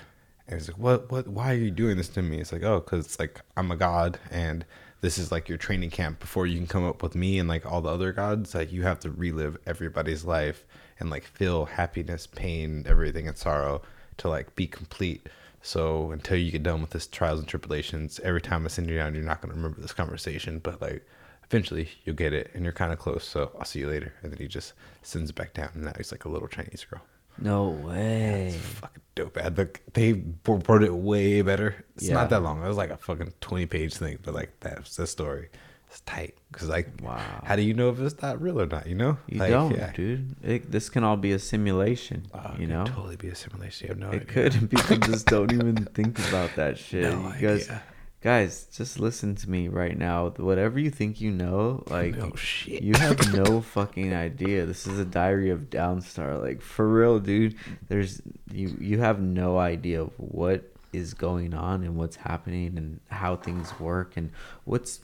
[SPEAKER 2] And he's like, what, what, why are you doing this to me? It's like, oh, cause it's like I'm a god, and this is like your training camp before you can come up with me and like all the other gods. Like you have to relive everybody's life and like feel happiness, pain, everything, and sorrow to like be complete. So until you get done with this trials and tribulations, every time I send you down, you're not gonna remember this conversation, but like eventually you'll get it, and you're kind of close. So I'll see you later. And then he just sends it back down, and now he's like a little Chinese girl.
[SPEAKER 1] No way.
[SPEAKER 2] Fucking dope. ad. Look, they wrote it way better. It's
[SPEAKER 1] Yeah.
[SPEAKER 2] not that long. It was like a fucking twenty page thing, but like that's the story. It's tight because like,
[SPEAKER 1] Wow.
[SPEAKER 2] how do you know if it's not real or not? You know,
[SPEAKER 1] You
[SPEAKER 2] like,
[SPEAKER 1] don't,
[SPEAKER 2] yeah.
[SPEAKER 1] dude. It, this can all be a simulation.
[SPEAKER 2] Oh, it
[SPEAKER 1] you know,
[SPEAKER 2] totally be a simulation. You have no
[SPEAKER 1] it
[SPEAKER 2] idea.
[SPEAKER 1] could. People just don't even think about that shit.
[SPEAKER 2] No
[SPEAKER 1] you guys,
[SPEAKER 2] idea.
[SPEAKER 1] guys, just listen to me right now. Whatever you think you know, like
[SPEAKER 2] No shit.
[SPEAKER 1] you have no fucking idea. This is a diary of Downstar. Like for real, dude. There's you. You have no idea of what is going on and what's happening and how things work and what's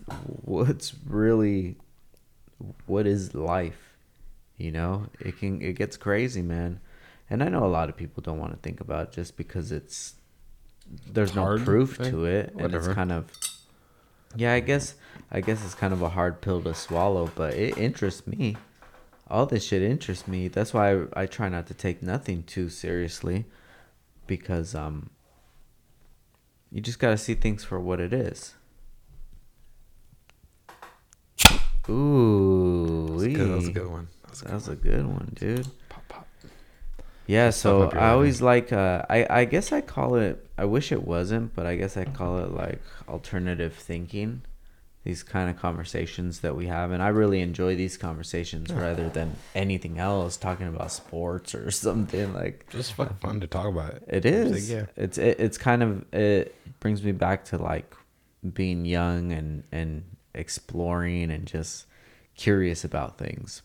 [SPEAKER 1] what's really what is life you know? It can it gets crazy man. And i know a lot of people don't want to think about it just because it's there's no proof
[SPEAKER 2] eh?
[SPEAKER 1] to it and it's kind of yeah i guess i guess it's kind of a hard pill to swallow but it interests me. All this shit interests me. That's why i, I try not to take nothing too seriously because um you just got to see things for what it is Ooh,
[SPEAKER 2] That was, that was a good one. That was a good
[SPEAKER 1] was a good one, dude.
[SPEAKER 2] pop pop.
[SPEAKER 1] Yeah, so I always like uh I I guess I call it I wish it wasn't, but I guess I call it like alternative thinking. These kind of conversations that we have and I really enjoy these conversations rather than anything else talking about sports or something like
[SPEAKER 2] Just fucking fun to talk about it.
[SPEAKER 1] it
[SPEAKER 2] It's like, yeah.
[SPEAKER 1] It's it, it's kind of it brings me back to like being young and and exploring and just curious about things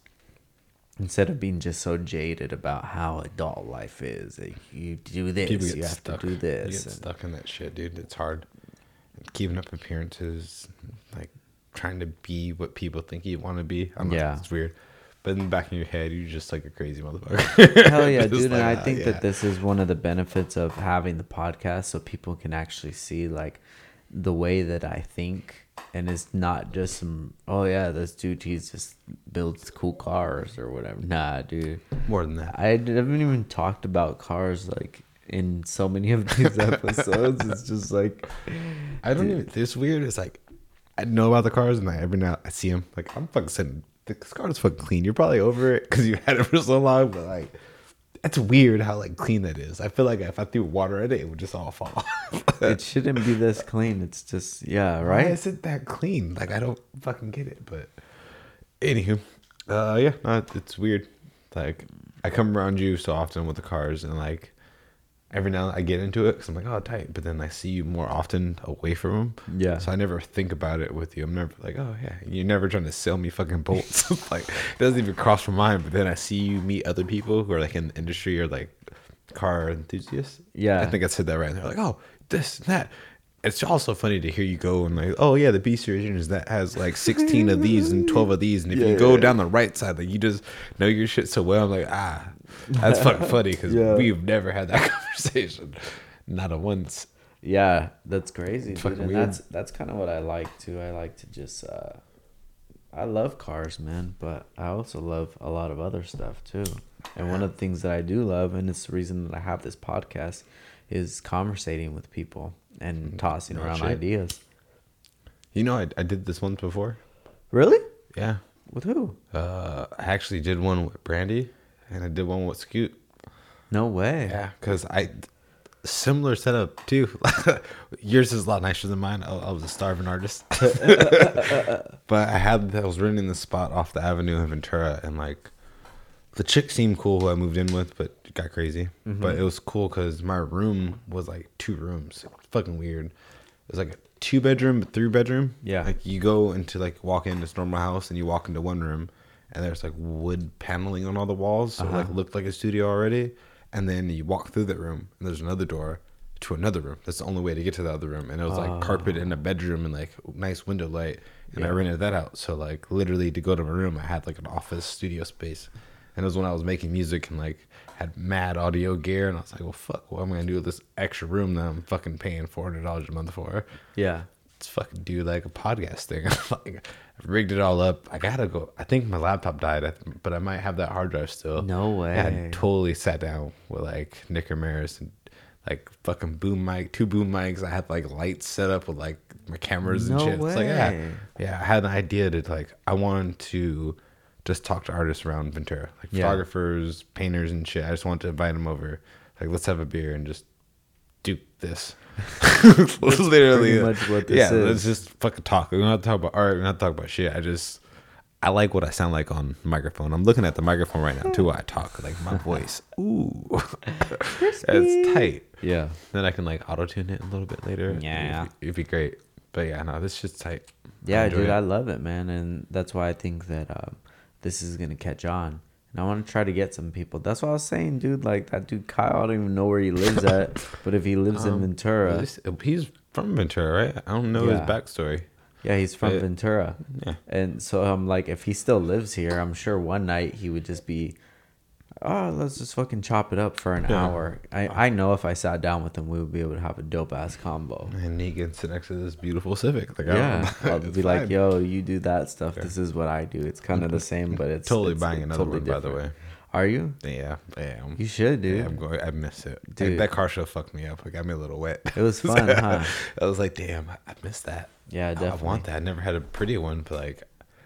[SPEAKER 1] instead of being just so jaded about how adult life is. You do this,
[SPEAKER 2] People
[SPEAKER 1] you have
[SPEAKER 2] stuck.
[SPEAKER 1] to do this You
[SPEAKER 2] get
[SPEAKER 1] and-
[SPEAKER 2] stuck in that shit, dude. It's hard. Keeping up appearances, like trying to be what people think you want to be. I don't know,
[SPEAKER 1] Yeah.
[SPEAKER 2] it's weird. But in the back of your head, you're just like a crazy motherfucker.
[SPEAKER 1] Hell yeah, dude! and I think
[SPEAKER 2] yeah.
[SPEAKER 1] that this is one of the benefits of having the podcast, so people can actually see like the way that I think, and it's not just some. Oh yeah, this dude he's just builds cool cars or whatever. Nah, dude.
[SPEAKER 2] more than that.
[SPEAKER 1] I haven't even talked about cars like in so many of these episodes. it's just like,
[SPEAKER 2] I don't even. It's weird. It's like I know about the cars, and I every now I see them. Like I'm fucking sitting. This car is fucking clean. You're probably over it because you had it for so long. But like, it's weird how like clean that is. I feel like if I threw water at it, it would just all fall off.
[SPEAKER 1] it shouldn't be this clean. It's just yeah,
[SPEAKER 2] Why
[SPEAKER 1] right.
[SPEAKER 2] is it that clean? Like I don't fucking get it. But anywho, uh, yeah, no, it's weird. Like I come around you so often with the cars, and like every now and then I get into it because I'm like, oh, tight. But then I see you more often away from them.
[SPEAKER 1] Yeah.
[SPEAKER 2] So I never think about it with you. I'm never like, oh yeah, you're never trying to sell me fucking bolts. like it doesn't even cross my mind. But then I see you meet other people who are like in the industry or like car enthusiasts.
[SPEAKER 1] Yeah.
[SPEAKER 2] I think I said that right. And they're like, oh, this and that. It's also funny to hear you go and like, oh yeah, the B series engines that has like 16 of these and 12 of these, and if you go down the right side, like you just know your shit so well. I'm like, ah, that's fucking funny because
[SPEAKER 1] Yeah.
[SPEAKER 2] we've never had that conversation, not a once.
[SPEAKER 1] Yeah, that's crazy, dude. And
[SPEAKER 2] weird.
[SPEAKER 1] that's that's kind of what I like too. I like to just uh I love cars, man, but I also love a lot of other stuff too. And one of the things that I do love, and it's the reason that I have this podcast, is conversating with people and tossing
[SPEAKER 2] no
[SPEAKER 1] around
[SPEAKER 2] shit.
[SPEAKER 1] ideas.
[SPEAKER 2] You know, I, I did this once before.
[SPEAKER 1] Really?
[SPEAKER 2] Yeah,
[SPEAKER 1] With who?
[SPEAKER 2] uh, I actually did one with Brandy. And I did one with Scoot.
[SPEAKER 1] No way.
[SPEAKER 2] Yeah, because I similar setup too. Yours is a lot nicer than mine. I, I was a starving artist, but I had I was renting the spot off the avenue in Ventura, and like the chick seemed cool who I moved in with, but it got crazy.
[SPEAKER 1] Mhm.
[SPEAKER 2] But it was cool because my room was like two rooms. Fucking weird. It was like a two bedroom, three bedroom.
[SPEAKER 1] Yeah.
[SPEAKER 2] Like you go into like walk into this normal house, and you walk into one room, and there's like wood paneling on all the walls, so it like
[SPEAKER 1] Uh-huh.
[SPEAKER 2] looked like a studio already. And then you walk through that room, and there's another door to another room. That's the only way to get to the other room. And it was like carpet in a bedroom and like nice window light. And I rented that out. So like literally to go to my room, I had like an office studio space. And it was when I was making music and like had mad audio gear. And I was like, well, fuck, what am I gonna do with this extra room that I'm fucking paying four hundred dollars a month for?
[SPEAKER 1] Yeah.
[SPEAKER 2] Let's fucking do like a podcast thing. like I rigged it all up. I gotta go. I think my laptop died, but I might have that hard drive still.
[SPEAKER 1] No
[SPEAKER 2] Yeah, I
[SPEAKER 1] way.
[SPEAKER 2] totally sat down with like Nick Ramirez and like fucking boom mic, two boom mics. I had like lights set up with like my cameras and
[SPEAKER 1] No
[SPEAKER 2] shit. It's like yeah, yeah. I had an idea to like I wanted to just talk to artists around Ventura, like
[SPEAKER 1] Yeah.
[SPEAKER 2] photographers, painters, and shit. I just wanted to invite them over. Like let's have a beer and just do this. Literally,
[SPEAKER 1] pretty much what this
[SPEAKER 2] yeah.
[SPEAKER 1] is.
[SPEAKER 2] Let's just fucking talk. We don't have to talk about art. We don't have talk about shit. I just I like what I sound like on microphone. I'm looking at the microphone right now too. While I talk like my voice. Ooh, it's tight.
[SPEAKER 1] Yeah.
[SPEAKER 2] Then I can like auto tune it a little bit later.
[SPEAKER 1] Yeah.
[SPEAKER 2] it'd, be- it'd be great. But yeah, no, this shit's tight.
[SPEAKER 1] Yeah,
[SPEAKER 2] enjoy
[SPEAKER 1] dude,
[SPEAKER 2] it.
[SPEAKER 1] I love it, man, and that's why I think that um, this is gonna catch on. And I want to try to get some people. That's what I was saying, dude. Like that dude Kyle, I don't even know where he lives at, but if he lives in
[SPEAKER 2] Um,
[SPEAKER 1] Ventura,
[SPEAKER 2] least- He's from Ventura, right? I don't know
[SPEAKER 1] Yeah.
[SPEAKER 2] his backstory.
[SPEAKER 1] yeah, he's from
[SPEAKER 2] but-
[SPEAKER 1] Ventura.
[SPEAKER 2] Yeah.
[SPEAKER 1] And so I'm like, if he still lives here, I'm sure one night he would just be, oh, let's just fucking chop it up for an
[SPEAKER 2] Yeah.
[SPEAKER 1] hour. I, I know if I sat down with him, we would be able to have a dope ass combo.
[SPEAKER 2] And he gets next to this beautiful Civic. Like,
[SPEAKER 1] yeah, I'll
[SPEAKER 2] it's
[SPEAKER 1] be like, yo, you do that stuff. This is what I do. It's kind of the same, but it's
[SPEAKER 2] totally
[SPEAKER 1] it's
[SPEAKER 2] buying another
[SPEAKER 1] totally
[SPEAKER 2] one, by the way.
[SPEAKER 1] Are you?
[SPEAKER 2] Yeah, yeah. I'm-
[SPEAKER 1] You should, dude.
[SPEAKER 2] Yeah, I'm going. I miss it,
[SPEAKER 1] Dude.
[SPEAKER 2] Dude. That car show fucked me up. It got me a little wet.
[SPEAKER 1] It was fun, huh?
[SPEAKER 2] I was like, damn, I- I miss that.
[SPEAKER 1] Yeah,
[SPEAKER 2] I- I
[SPEAKER 1] definitely.
[SPEAKER 2] want that. I never had a pretty one, but like,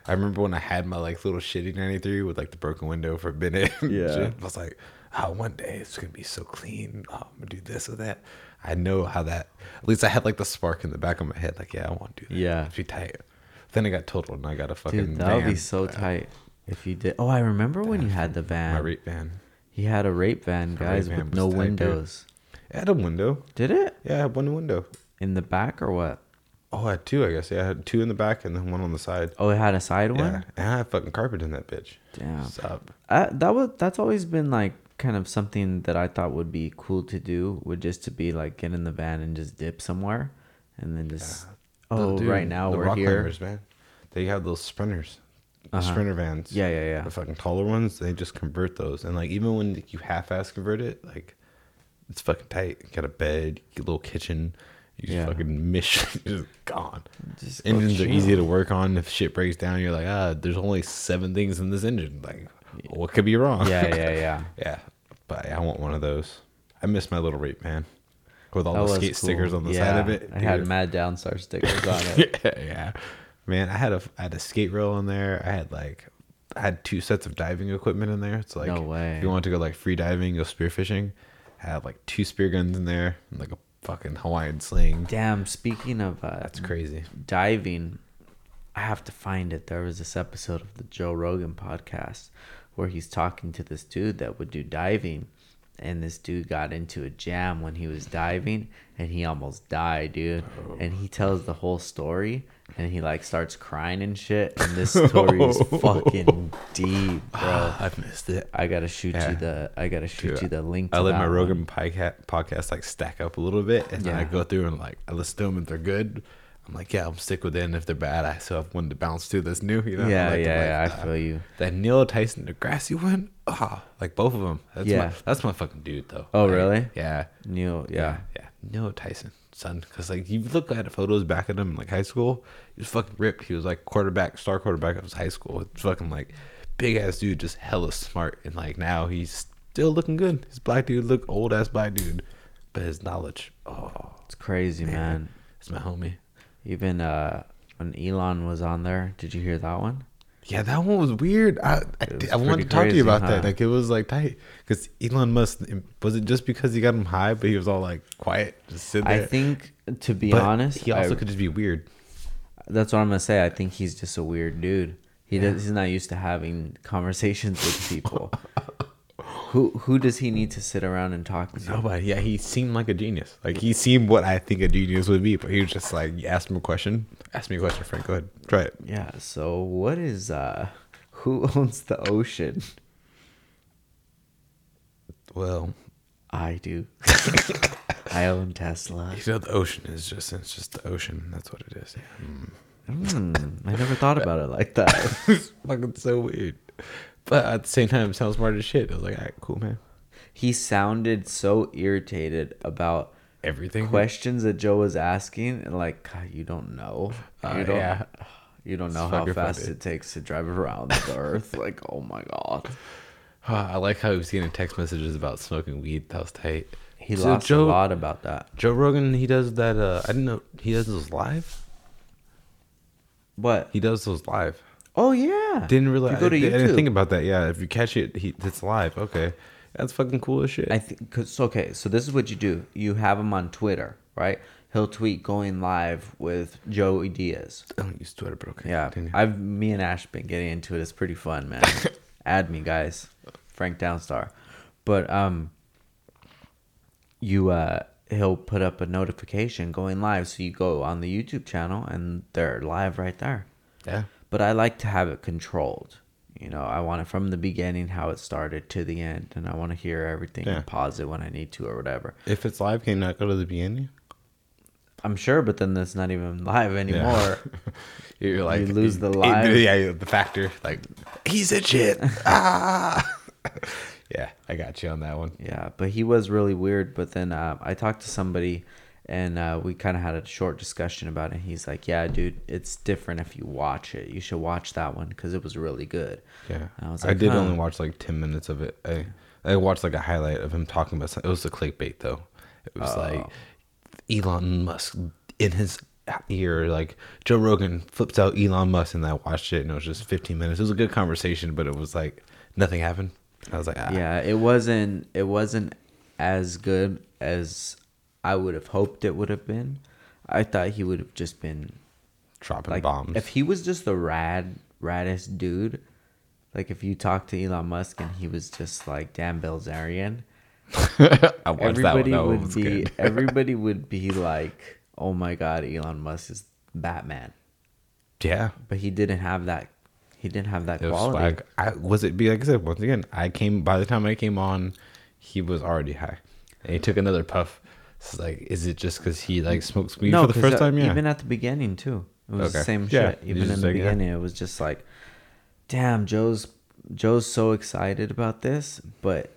[SPEAKER 2] I remember when I had my like little shitty '93 with like the broken window for a minute.
[SPEAKER 1] Yeah.
[SPEAKER 2] I was like, oh, one day it's gonna be so clean. Oh, I'm gonna do this or that. I know how that. At least I had like the spark in the back of my head. Like, yeah, I want to do that.
[SPEAKER 1] Yeah.
[SPEAKER 2] It'd be tight. Then I got totaled and I got a fucking.
[SPEAKER 1] Dude, that would be so tight if you did. Oh, I remember when you had the van.
[SPEAKER 2] My rape van.
[SPEAKER 1] He had a rape van, guys,
[SPEAKER 2] rape van
[SPEAKER 1] with no
[SPEAKER 2] tight, dude.
[SPEAKER 1] windows.
[SPEAKER 2] It had a window.
[SPEAKER 1] Did it?
[SPEAKER 2] Yeah, I had one window.
[SPEAKER 1] In the back or what?
[SPEAKER 2] Oh, I had two, I guess. Yeah, I had two in the back and then one on the side.
[SPEAKER 1] Oh, it had a side one?
[SPEAKER 2] Yeah,
[SPEAKER 1] one.
[SPEAKER 2] and I had fucking carpet in that bitch.
[SPEAKER 1] Damn.
[SPEAKER 2] What's up?
[SPEAKER 1] I, that was that's always been like kind of something that I thought would be cool to do. Would just to be like get in the van and just dip somewhere, and then just oh
[SPEAKER 2] Dude,
[SPEAKER 1] right now
[SPEAKER 2] the
[SPEAKER 1] we're
[SPEAKER 2] rock
[SPEAKER 1] here.
[SPEAKER 2] climbers, man. They have those sprinters,
[SPEAKER 1] Uh-huh.
[SPEAKER 2] sprinter vans.
[SPEAKER 1] Yeah, yeah, yeah.
[SPEAKER 2] The fucking taller ones, they just convert those. And like even when you half-ass convert it, like it's fucking tight. You got a bed, you a little kitchen. You
[SPEAKER 1] Yeah.
[SPEAKER 2] fucking mission is gone.
[SPEAKER 1] Just
[SPEAKER 2] Engines are easy to work on. If shit breaks down, you're like, ah, there's only seven things in this engine. Like, what could be wrong?
[SPEAKER 1] Yeah, yeah, yeah.
[SPEAKER 2] yeah. But yeah, I want one of those. I miss my little rape man with all
[SPEAKER 1] That
[SPEAKER 2] the skate stickers on the side of
[SPEAKER 1] Yeah,
[SPEAKER 2] it.
[SPEAKER 1] I had. Mad Downstar stickers on it.
[SPEAKER 2] yeah, yeah. Man, I had a I had a skate rail in there. I had like I had two sets of diving equipment in there. It's like
[SPEAKER 1] No way.
[SPEAKER 2] if you want to go like free diving, go spearfishing. I had like two spear guns in there and like a fucking Hawaiian sling.
[SPEAKER 1] Damn, speaking of uh,
[SPEAKER 2] That's crazy.
[SPEAKER 1] diving, I have to find it. There was this episode of the Joe Rogan podcast where he's talking to this dude that would do diving. And this dude got into a jam when he was diving and he almost died, dude. And he tells the whole story and he like starts crying and shit. And this story is fucking deep, bro.
[SPEAKER 2] I've missed it.
[SPEAKER 1] I gotta shoot
[SPEAKER 2] Yeah.
[SPEAKER 1] you the I gotta shoot
[SPEAKER 2] Dude,
[SPEAKER 1] you the link. To
[SPEAKER 2] I let my
[SPEAKER 1] one.
[SPEAKER 2] Rogan podcast, podcast like stack up a little bit, and then I
[SPEAKER 1] Yeah.
[SPEAKER 2] go through and like I listen to them if they're good. I'm like, yeah, I'm stick with it. And if they're bad, I still have one to bounce to that's new. You know? I
[SPEAKER 1] Yeah,
[SPEAKER 2] like
[SPEAKER 1] yeah, I feel you.
[SPEAKER 2] That Neil Tyson Degrassi one, ah, like both of them. That's
[SPEAKER 1] Yeah.
[SPEAKER 2] my, that's my fucking dude though.
[SPEAKER 1] Oh,
[SPEAKER 2] Like,
[SPEAKER 1] really?
[SPEAKER 2] Yeah,
[SPEAKER 1] Neil, yeah.
[SPEAKER 2] yeah, Neil Tyson, son. Because like you look at photos back at him in like high school, he was fucking ripped. He was like quarterback, star quarterback of his high school. It's fucking like big ass dude, just hella smart. And like now he's still looking good. He's a black dude, look old ass black dude, but his knowledge, oh,
[SPEAKER 1] It's crazy, man.
[SPEAKER 2] it's my homie.
[SPEAKER 1] Even uh when Elon was on there, did you hear that one?
[SPEAKER 2] Yeah, that one was weird. I I, I wanted to talk to you about
[SPEAKER 1] huh?
[SPEAKER 2] that. Like it was like tight because Elon Musk was it just because he got him high, but he was all like quiet, just sit there.
[SPEAKER 1] I think, to be
[SPEAKER 2] But
[SPEAKER 1] honest,
[SPEAKER 2] he also
[SPEAKER 1] I-
[SPEAKER 2] could just be weird.
[SPEAKER 1] That's what I'm gonna say. I think he's just a weird dude. He does, he's not used to having conversations with people. who who does he need to sit around and talk to?
[SPEAKER 2] Nobody. Yeah, he seemed like a genius. Like he seemed what I think a genius would be, but he was just like, you asked him a question. Ask me a question, Frank. Go ahead, try it.
[SPEAKER 1] Yeah. So what is uh, who owns the ocean?
[SPEAKER 2] Well,
[SPEAKER 1] I do. I own Tesla.
[SPEAKER 2] you know, the ocean is just it's just the ocean. That's what it is. Yeah. Mm.
[SPEAKER 1] Hmm, I never thought about it like that.
[SPEAKER 2] it's fucking so weird. But at the same time, it sounds smart as shit. I was like, all right, cool, man.
[SPEAKER 1] he sounded so irritated about
[SPEAKER 2] Everything.
[SPEAKER 1] questions that Joe was asking, and like God, you don't know,
[SPEAKER 2] Uh,
[SPEAKER 1] you don't,
[SPEAKER 2] yeah.
[SPEAKER 1] you don't know how fast it takes to drive around the Earth. Like, oh my God,
[SPEAKER 2] I like how he was getting text messages about smoking weed. That was tight.
[SPEAKER 1] he
[SPEAKER 2] So
[SPEAKER 1] lost
[SPEAKER 2] Joe-
[SPEAKER 1] a lot about that.
[SPEAKER 2] Joe Rogan, he does that. Uh, I didn't know he does those live.
[SPEAKER 1] What?
[SPEAKER 2] He does those live.
[SPEAKER 1] Oh yeah,
[SPEAKER 2] Didn't realize.
[SPEAKER 1] You go to
[SPEAKER 2] I, I didn't think about that. Yeah, if you catch it, he, it's live. Okay, that's fucking cool as shit.
[SPEAKER 1] I think cause okay, so this is what you do. You have him on Twitter, right? He'll tweet going live with Joey Diaz.
[SPEAKER 2] I don't use Twitter, bro. okay.
[SPEAKER 1] Yeah,
[SPEAKER 2] continue.
[SPEAKER 1] I've me and Ash been getting into it. It's pretty fun, man. Add me, guys. Frank Downstar, but um, you uh, he'll put up a notification going live, so you go on the YouTube channel and they're live right there.
[SPEAKER 2] yeah.
[SPEAKER 1] But I like to have it controlled. You know, I want it from the beginning, how it started to the end, and I want to hear everything
[SPEAKER 2] Yeah.
[SPEAKER 1] and pause it when I need to or whatever.
[SPEAKER 2] If it's live, can you not go to the beginning?
[SPEAKER 1] I'm sure, but then that's not even live anymore.
[SPEAKER 2] You're like
[SPEAKER 1] You lose the
[SPEAKER 2] it-
[SPEAKER 1] live.
[SPEAKER 2] yeah, the factor. Like he's a shit. ah. yeah, I got you on that one.
[SPEAKER 1] Yeah, but he was really weird. But then uh, I talked to somebody, and uh, we kind of had a short discussion about it. He's like, "Yeah, dude, it's different if you watch it. You should watch that one because it was really good."
[SPEAKER 2] Yeah,
[SPEAKER 1] And I was
[SPEAKER 2] I did
[SPEAKER 1] "Huh."
[SPEAKER 2] only watch like ten minutes of it. I I watched like a highlight of him talking about. Some, it was a clickbait though. It was like Elon Musk in his ear. Like Joe Rogan flips out Elon Musk, and I watched it, and it was just fifteen minutes. It was a good conversation, but it was like nothing happened. I was like, ah.
[SPEAKER 1] Yeah, it wasn't. It wasn't as good as I would have hoped it would have been. I thought he would have just been
[SPEAKER 2] dropping
[SPEAKER 1] like
[SPEAKER 2] bombs.
[SPEAKER 1] if he was just the rad raddest dude. Like if you talk to Elon Musk and he was just like Dan Bilzerian,
[SPEAKER 2] I
[SPEAKER 1] everybody
[SPEAKER 2] that one. That one
[SPEAKER 1] would be everybody would be like, "Oh my god, Elon Musk is Batman."
[SPEAKER 2] yeah.
[SPEAKER 1] But he didn't have that. He didn't have that
[SPEAKER 2] It was
[SPEAKER 1] quality.
[SPEAKER 2] swag. I was it be like I said once again. I came by the time I came on, he was already high, and he took another puff. It's like, is it just because he like smokes weed for the
[SPEAKER 1] 'cause,
[SPEAKER 2] first
[SPEAKER 1] uh,
[SPEAKER 2] time? Yeah,
[SPEAKER 1] Even at the beginning too. It was the same
[SPEAKER 2] Yeah,
[SPEAKER 1] shit. Even in the
[SPEAKER 2] like, yeah.
[SPEAKER 1] beginning, it was just like, damn, Joe's Joe's so excited about this, but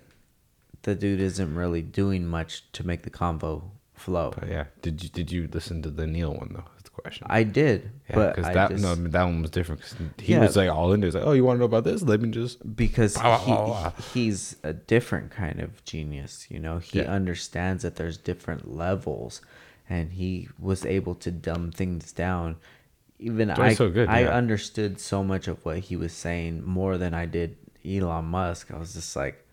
[SPEAKER 1] the dude isn't really doing much to make the convo flow.
[SPEAKER 2] But yeah, did you did you listen to the Neil one though? Question.
[SPEAKER 1] I did,
[SPEAKER 2] yeah,
[SPEAKER 1] but
[SPEAKER 2] because that
[SPEAKER 1] just,
[SPEAKER 2] no that one was different. 'cause he
[SPEAKER 1] Yeah.
[SPEAKER 2] was like all into. it. He's like, oh, you want to know about this? Let me just.
[SPEAKER 1] because
[SPEAKER 2] Blah,
[SPEAKER 1] he,
[SPEAKER 2] blah, blah, blah.
[SPEAKER 1] he's a different kind of genius you know he
[SPEAKER 2] Yeah.
[SPEAKER 1] understands that there's different levels and he was able to dumb things down even i
[SPEAKER 2] so good,
[SPEAKER 1] i understood so much of what he was saying more than i did elon musk i was just like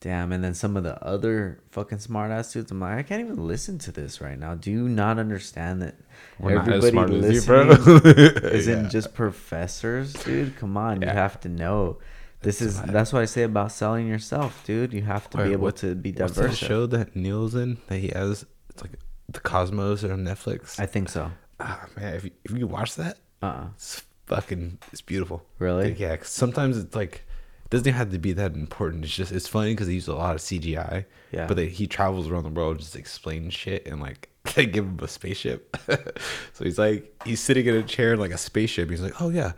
[SPEAKER 1] damn and then some of the other fucking smart ass dudes i'm like i can't even listen to this right now do you not understand that
[SPEAKER 2] We're not as
[SPEAKER 1] everybody
[SPEAKER 2] smart as you,
[SPEAKER 1] listening isn't
[SPEAKER 2] Yeah.
[SPEAKER 1] just professors, dude. Come on, you have to know. This is that's what I say about selling yourself, dude. You have to
[SPEAKER 2] Wait,
[SPEAKER 1] be able
[SPEAKER 2] what-
[SPEAKER 1] to be
[SPEAKER 2] What's
[SPEAKER 1] diverse.
[SPEAKER 2] that show that Neil's in that he has? It's like the Cosmos on Netflix.
[SPEAKER 1] I think so.
[SPEAKER 2] ah man, if you, if you watch that,
[SPEAKER 1] Uh. uh
[SPEAKER 2] it's fucking it's beautiful.
[SPEAKER 1] Really?
[SPEAKER 2] Yeah. 'cause sometimes it's like doesn't even have to be that important. It's just it's funny because they use a lot of CGI.
[SPEAKER 1] Yeah.
[SPEAKER 2] But they, he travels around the world just explaining shit and like they give him a spaceship. so he's like he's sitting in a chair in like a spaceship. He's like, oh yeah.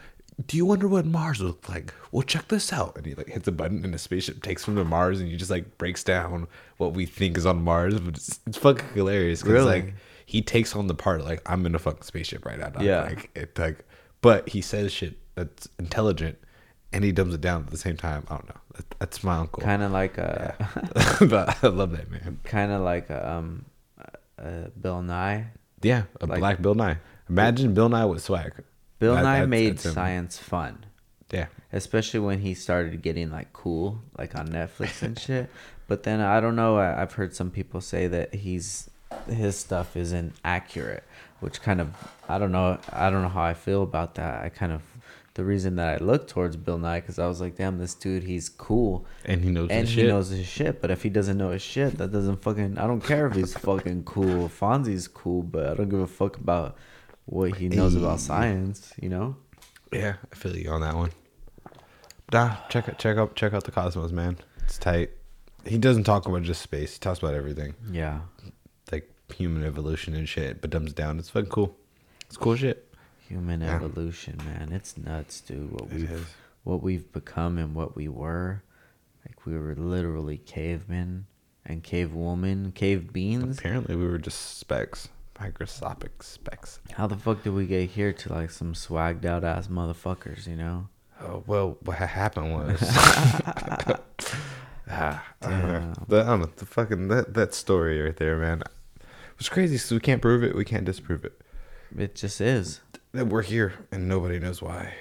[SPEAKER 2] Do you wonder what Mars looked like? Well, check this out. And he like hits a button, and a spaceship takes him to Mars, and he just like breaks down what we think is on Mars. But it's, it's fucking hilarious. 'cause,
[SPEAKER 1] Really?
[SPEAKER 2] Like he takes on the part like I'm in a fucking spaceship right now. dog."
[SPEAKER 1] Yeah.
[SPEAKER 2] Like it like, but he says shit that's intelligent, and he dumbs it down at the same time. I don't know. That, that's my uncle.
[SPEAKER 1] kind of like a,
[SPEAKER 2] but I love that man.
[SPEAKER 1] kind of like a, um, uh, Bill Nye.
[SPEAKER 2] Yeah, a
[SPEAKER 1] Like-
[SPEAKER 2] black Bill Nye. Imagine Bill Nye with swag.
[SPEAKER 1] Bill
[SPEAKER 2] That-
[SPEAKER 1] Nye
[SPEAKER 2] that's-
[SPEAKER 1] made
[SPEAKER 2] that's
[SPEAKER 1] science fun.
[SPEAKER 2] Yeah.
[SPEAKER 1] especially when he started getting like cool, like on Netflix and shit. But then I don't know. I, I've heard some people say that he's his stuff isn't accurate, which kind of I don't know. I don't know how I feel about that. I kind of the reason that I looked towards Bill Nye because I was like, damn, this dude, he's cool
[SPEAKER 2] And he knows
[SPEAKER 1] and
[SPEAKER 2] his
[SPEAKER 1] he
[SPEAKER 2] shit.
[SPEAKER 1] knows his shit. But if he doesn't know his shit, that doesn't fucking. I don't care if he's fucking cool. Fonzie's cool, but I don't give a fuck about what he knows about science. You know.
[SPEAKER 2] Yeah, I feel you on that one. Nah, check it check out check out the cosmos, man. It's tight. He doesn't talk about just space. He talks about everything.
[SPEAKER 1] Yeah.
[SPEAKER 2] Like human evolution and shit, but dumbs down. It's fucking cool. It's cool shit.
[SPEAKER 1] Human
[SPEAKER 2] Yeah.
[SPEAKER 1] evolution, man. It's nuts, dude. What we've what we've become and what we were. Like we were literally cavemen and cave woman, cave beans.
[SPEAKER 2] Apparently we were just specks. Microscopic specks.
[SPEAKER 1] How the fuck did we get here to like some swagged out ass motherfuckers, you know?
[SPEAKER 2] Oh well, what happened was, ah, I don't know. The, I know. The fucking that that story right there, man. It's crazy. So we can't prove it. We can't disprove it.
[SPEAKER 1] It just is.
[SPEAKER 2] That we're here and nobody knows why.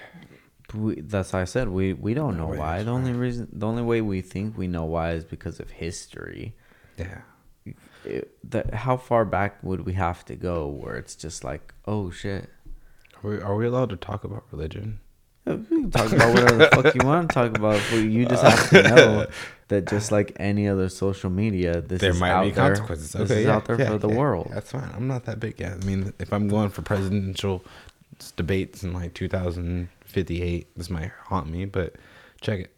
[SPEAKER 1] We, that's how I said we we don't know
[SPEAKER 2] Nobody
[SPEAKER 1] why. The only reason, the only way we think we know why is because of history.
[SPEAKER 2] Yeah.
[SPEAKER 1] It, that how far back would we have to go where it's just like, oh shit.
[SPEAKER 2] Are we, are we allowed to talk about religion?
[SPEAKER 1] Uh, talk about whatever the fuck you want to talk about. But you just have to know that just like any other social media, this
[SPEAKER 2] there
[SPEAKER 1] is
[SPEAKER 2] might
[SPEAKER 1] out
[SPEAKER 2] be
[SPEAKER 1] there.
[SPEAKER 2] consequences.
[SPEAKER 1] This
[SPEAKER 2] okay,
[SPEAKER 1] is
[SPEAKER 2] yeah,
[SPEAKER 1] out there
[SPEAKER 2] yeah,
[SPEAKER 1] for the world.
[SPEAKER 2] That's fine. I'm not that big. Yeah, I mean, if I'm going for presidential debates in like 2058, this might haunt me. But check it.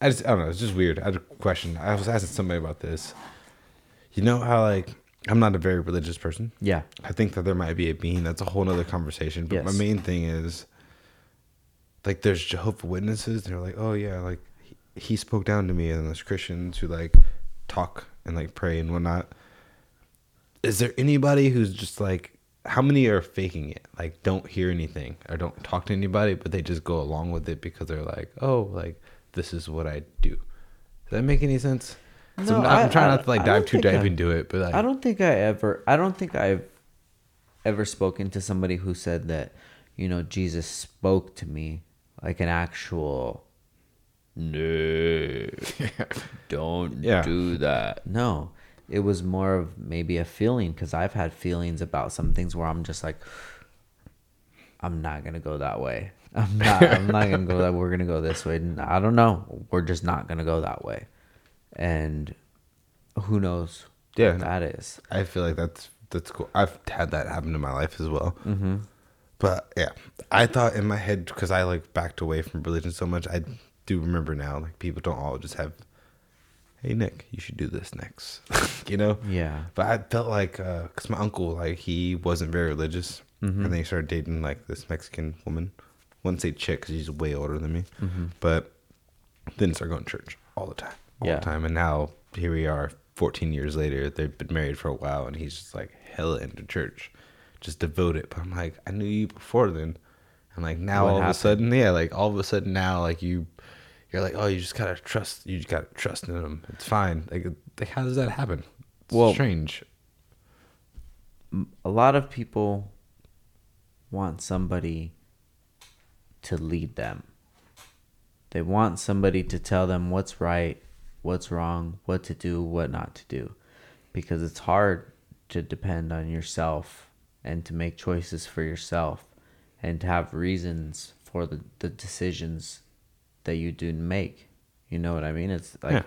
[SPEAKER 2] I just I don't know. It's just weird. I had a question. I was asking somebody about this. You know how like I'm not a very religious person.
[SPEAKER 1] Yeah.
[SPEAKER 2] I think that there might be a being. That's a whole nother conversation. But my main thing is like there's Jehovah Witnesses. They're like, oh yeah, like he, he spoke down to me, and there's Christians who like talk and like pray and whatnot. Is there anybody who's just like, how many are faking it? Like, don't hear anything or don't talk to anybody, but they just go along with it because they're like, oh, like this is what I do. Does that make any sense? so I'm,
[SPEAKER 1] No,
[SPEAKER 2] not- I'm trying
[SPEAKER 1] I-
[SPEAKER 2] not to like dive too deep into it, but like,
[SPEAKER 1] I don't think I ever. I don't think I've ever spoken to somebody who said that, you know, Jesus spoke to me like an actual. No, don't
[SPEAKER 2] Yeah.
[SPEAKER 1] do that. No, it was more of maybe a feeling because I've had feelings about some things where I'm just like, I'm not gonna go that way. I'm not. I'm not gonna go that. We're gonna go this way. And I don't know. We're just not gonna go that way. And who knows?
[SPEAKER 2] Yeah.
[SPEAKER 1] what that is.
[SPEAKER 2] I feel like that's that's cool. I've had that happen in my life as well. Mm-hmm. But yeah, I thought in my head because I like backed away from religion so much. I do remember now, like people don't all just have, "Hey Nick, you should do this next," you know.
[SPEAKER 1] Yeah.
[SPEAKER 2] But I felt like uh, because my uncle, like he wasn't very religious, mm-hmm. and then he started dating like this Mexican woman. Wouldn't say chick because she's way older than me, mm-hmm. but then started going to church all the time, all
[SPEAKER 1] Yeah.
[SPEAKER 2] the time, and now here we are, 14 years later. They've been married for a while, and he's just like hella into church, just devoted. But I'm like, I knew you before then, and like now
[SPEAKER 1] What
[SPEAKER 2] all of a sudden, yeah, like all of a sudden now, like you, you're like, oh, you just gotta trust, you just gotta trust in them. It's fine. Like, like how does that happen? It's
[SPEAKER 1] Well-
[SPEAKER 2] strange.
[SPEAKER 1] a lot of people want somebody to lead them. They want somebody to tell them what's right, what's wrong, what to do, what not to do. Because it's hard to depend on yourself and to make choices for yourself and to have reasons for the, the decisions that you do make. You know what I mean? It's like
[SPEAKER 2] Yeah.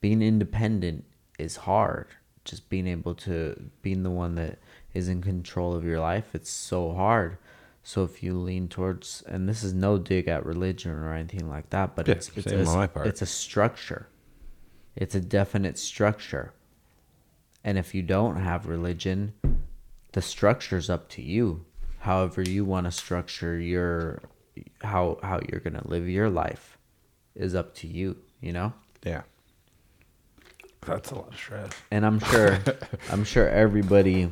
[SPEAKER 1] being independent is hard. Just being able to being the one that is in control of your life, it's so hard. So if you lean towards and this is no dig at religion or anything like that, but
[SPEAKER 2] Yeah,
[SPEAKER 1] it's it's a,
[SPEAKER 2] my part.
[SPEAKER 1] it's a structure. It's a definite structure. And if you don't have religion, the structure's up to you. However you want to structure your how how you're going to live your life is up to you, you know?
[SPEAKER 2] Yeah. That's a lot of stress.
[SPEAKER 1] And I'm sure I'm sure everybody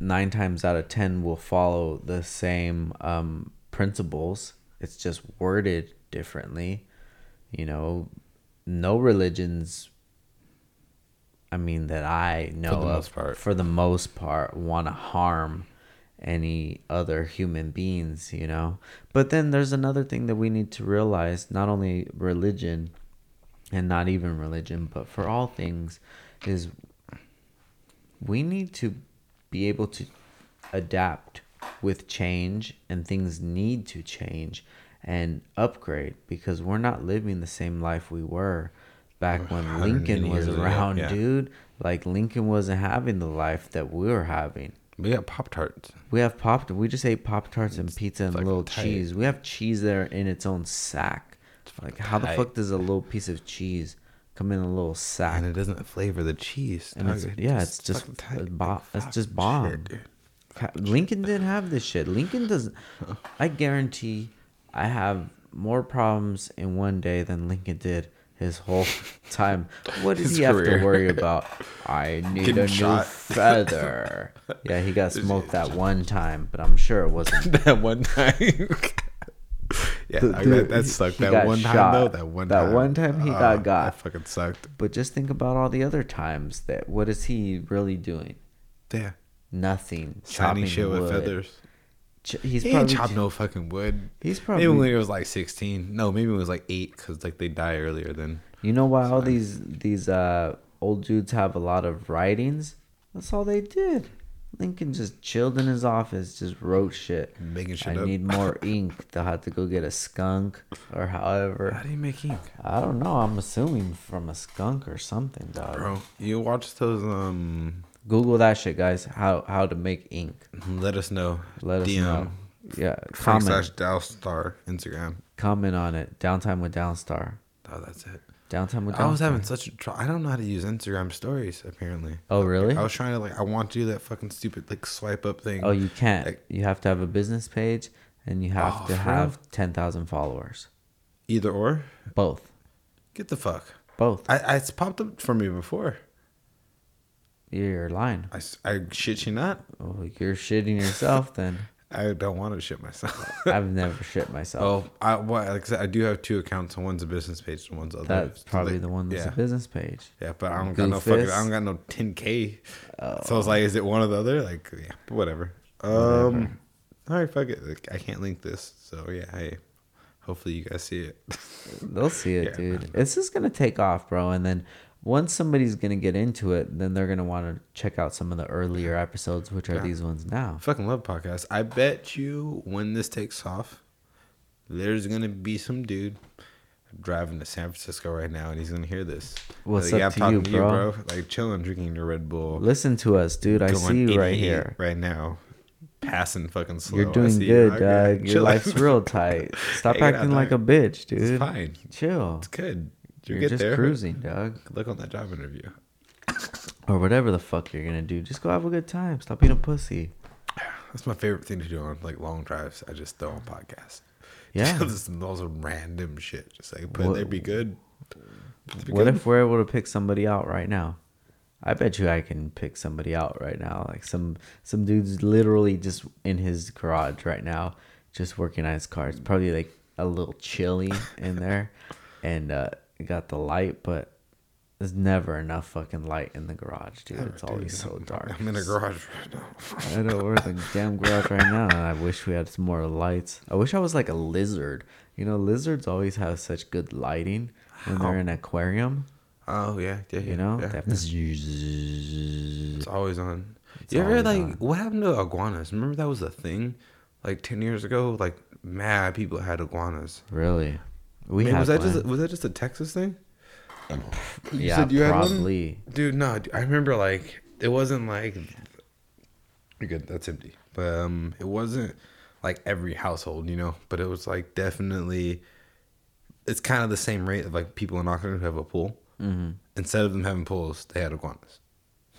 [SPEAKER 1] 9 times out of 10 will follow the same um principles. It's just worded differently. You know, no religions I mean that I know
[SPEAKER 2] the
[SPEAKER 1] of,
[SPEAKER 2] most part.
[SPEAKER 1] for the most part want to harm any other human beings, you know. But then there's another thing that we need to realize, not only religion and not even religion, but for all things is we need to be able to adapt with change and things need to change and upgrade because we're not living the same life we were back when Lincoln was around,
[SPEAKER 2] yeah.
[SPEAKER 1] dude. Like Lincoln wasn't having the life that we were having.
[SPEAKER 2] We got Pop Tarts.
[SPEAKER 1] We have pop. We just ate pop tarts and pizza and a little
[SPEAKER 2] tight.
[SPEAKER 1] cheese. We have cheese there in its own sack. Like how the fuck does a little piece of cheese come in a little sack?
[SPEAKER 2] And it doesn't flavor the cheese.
[SPEAKER 1] And
[SPEAKER 2] dog.
[SPEAKER 1] it's, yeah, it's just
[SPEAKER 2] tight.
[SPEAKER 1] bo- it's just
[SPEAKER 2] shit,
[SPEAKER 1] bomb. Ca- Lincoln didn't have this shit. Lincoln doesn't. I guarantee, I have more problems in one day than Lincoln did his whole time. What did
[SPEAKER 2] His
[SPEAKER 1] he have to worry about? I need
[SPEAKER 2] Getting
[SPEAKER 1] a new feather. Yeah, he got smoked that one time, but I'm sure it wasn't.
[SPEAKER 2] that one time. yeah,
[SPEAKER 1] The- the-
[SPEAKER 2] that, that sucked. That one time
[SPEAKER 1] shot.
[SPEAKER 2] though. That one
[SPEAKER 1] That
[SPEAKER 2] time.
[SPEAKER 1] one time he got
[SPEAKER 2] Oh,
[SPEAKER 1] got.
[SPEAKER 2] That fucking sucked.
[SPEAKER 1] But just think about all the other times that. What is he really doing?
[SPEAKER 2] Yeah.
[SPEAKER 1] Nothing.
[SPEAKER 2] Shiny shit with feathers.
[SPEAKER 1] Ch- He's
[SPEAKER 2] he ain't
[SPEAKER 1] probably
[SPEAKER 2] chopped no fucking wood.
[SPEAKER 1] He's
[SPEAKER 2] maybe
[SPEAKER 1] probably-
[SPEAKER 2] when he was like sixteen. No, maybe it was like eight because like they die earlier than.
[SPEAKER 1] You know why all these these uh old dudes have a lot of writings? That's all they did. Lincoln just chilled in his office, just wrote shit.
[SPEAKER 2] Making shit
[SPEAKER 1] I
[SPEAKER 2] up.
[SPEAKER 1] need more ink. They'll have to go get a skunk or however.
[SPEAKER 2] How do you make ink,
[SPEAKER 1] I don't know. I'm assuming from a skunk or something, dog.
[SPEAKER 2] bro? You watch those um.
[SPEAKER 1] Google that shit, guys. How how to make ink.
[SPEAKER 2] Let us know.
[SPEAKER 1] Let us
[SPEAKER 2] DM
[SPEAKER 1] know. Yeah, comment
[SPEAKER 2] slash Downstar Instagram.
[SPEAKER 1] comment on it. Downtime with Downstar.
[SPEAKER 2] Oh, that's it.
[SPEAKER 1] Downtime with Downstar.
[SPEAKER 2] I was having such a tr- I don't know how to use Instagram stories apparently.
[SPEAKER 1] Oh really?
[SPEAKER 2] I was trying to like I want to do that fucking stupid like swipe up thing.
[SPEAKER 1] Oh, you can't.
[SPEAKER 2] Like-
[SPEAKER 1] you have to have a business page, and you have
[SPEAKER 2] Oh,
[SPEAKER 1] to have ten thousand followers.
[SPEAKER 2] Either or.
[SPEAKER 1] Both.
[SPEAKER 2] Get the fuck.
[SPEAKER 1] Both.
[SPEAKER 2] I, I it's popped up for me before.
[SPEAKER 1] You're lying.
[SPEAKER 2] I, I shit you not.
[SPEAKER 1] Oh, you're shitting yourself then.
[SPEAKER 2] I don't want to shit myself.
[SPEAKER 1] I've never shit myself.
[SPEAKER 2] oh, I well, like I said, I do have two accounts. One's a business page, and one's other.
[SPEAKER 1] That's probably
[SPEAKER 2] they-
[SPEAKER 1] the one that's
[SPEAKER 2] yeah.
[SPEAKER 1] a business page.
[SPEAKER 2] Yeah, but I don't got no fucking. I don't got no 10k.
[SPEAKER 1] Oh.
[SPEAKER 2] So I was like, is it one or the other? Like, yeah, but whatever. Um, all right, fuck it. Like, I can't link this, so yeah. Hey, hopefully you guys see it.
[SPEAKER 1] They'll see it,
[SPEAKER 2] Yeah.
[SPEAKER 1] dude. It's just gonna take off, bro. And then once somebody's gonna get into it, then they're gonna want to check out some of the earlier episodes, which are
[SPEAKER 2] Yeah.
[SPEAKER 1] these ones now.
[SPEAKER 2] fucking love podcasts. I bet you when this takes off, there's gonna be some dude driving to San Francisco right now, and he's gonna hear this.
[SPEAKER 1] What's
[SPEAKER 2] Like,
[SPEAKER 1] up to you, bro?
[SPEAKER 2] Like chilling, drinking your Red Bull.
[SPEAKER 1] Listen to us, dude. I see you right here.
[SPEAKER 2] right now, passing fucking slow.
[SPEAKER 1] You're doing
[SPEAKER 2] you,
[SPEAKER 1] good,
[SPEAKER 2] okay?
[SPEAKER 1] dog. Your life's real tight. Stop acting like a bitch, dude.
[SPEAKER 2] It's fine.
[SPEAKER 1] Chill.
[SPEAKER 2] It's good. You
[SPEAKER 1] You're
[SPEAKER 2] get
[SPEAKER 1] just
[SPEAKER 2] there.
[SPEAKER 1] cruising, dog.
[SPEAKER 2] Look on that job interview.
[SPEAKER 1] Or whatever the fuck you're gonna do. Just go have a good time. Stop being a pussy.
[SPEAKER 2] That's my favorite thing to do on like long drives. I just throw on podcasts.
[SPEAKER 1] Yeah.
[SPEAKER 2] Just those random shit. Just like put
[SPEAKER 1] What-
[SPEAKER 2] there, be good. Be
[SPEAKER 1] What
[SPEAKER 2] good.
[SPEAKER 1] if we're able to pick somebody out right now? I bet you I can pick somebody out right now. Like some some dude's literally just in his garage right now, just working on his car. It's probably like a little chilly in there, and uh, got the light, but there's never enough fucking light in the garage, dude. It's always so dark.
[SPEAKER 2] I'm in a garage right now.
[SPEAKER 1] I know we're in the damn garage right now, and I wish we had some more lights. I wish I was like a lizard. You know, lizards always have such good lighting when they're in an aquarium.
[SPEAKER 2] Oh yeah, yeah, yeah.
[SPEAKER 1] You know,
[SPEAKER 2] yeah,
[SPEAKER 1] They have
[SPEAKER 2] yeah.
[SPEAKER 1] this-
[SPEAKER 2] It's always on.
[SPEAKER 1] It's
[SPEAKER 2] you ever like
[SPEAKER 1] on.
[SPEAKER 2] what happened to iguanas? Remember that was a thing, like ten years ago. Like mad people had iguanas.
[SPEAKER 1] Really? We
[SPEAKER 2] Man,
[SPEAKER 1] had
[SPEAKER 2] was that
[SPEAKER 1] one.
[SPEAKER 2] just a, was that just a Texas thing? You
[SPEAKER 1] yeah,
[SPEAKER 2] said you had one?
[SPEAKER 1] probably.
[SPEAKER 2] Dude, no, I remember like it wasn't like you're good. That's empty, but um, it wasn't like every household, you know. But it was like definitely, it's kind of the same rate of like people in Auckland who have a pool.
[SPEAKER 1] Mm-hmm.
[SPEAKER 2] Instead of them having pools, they had iguanas.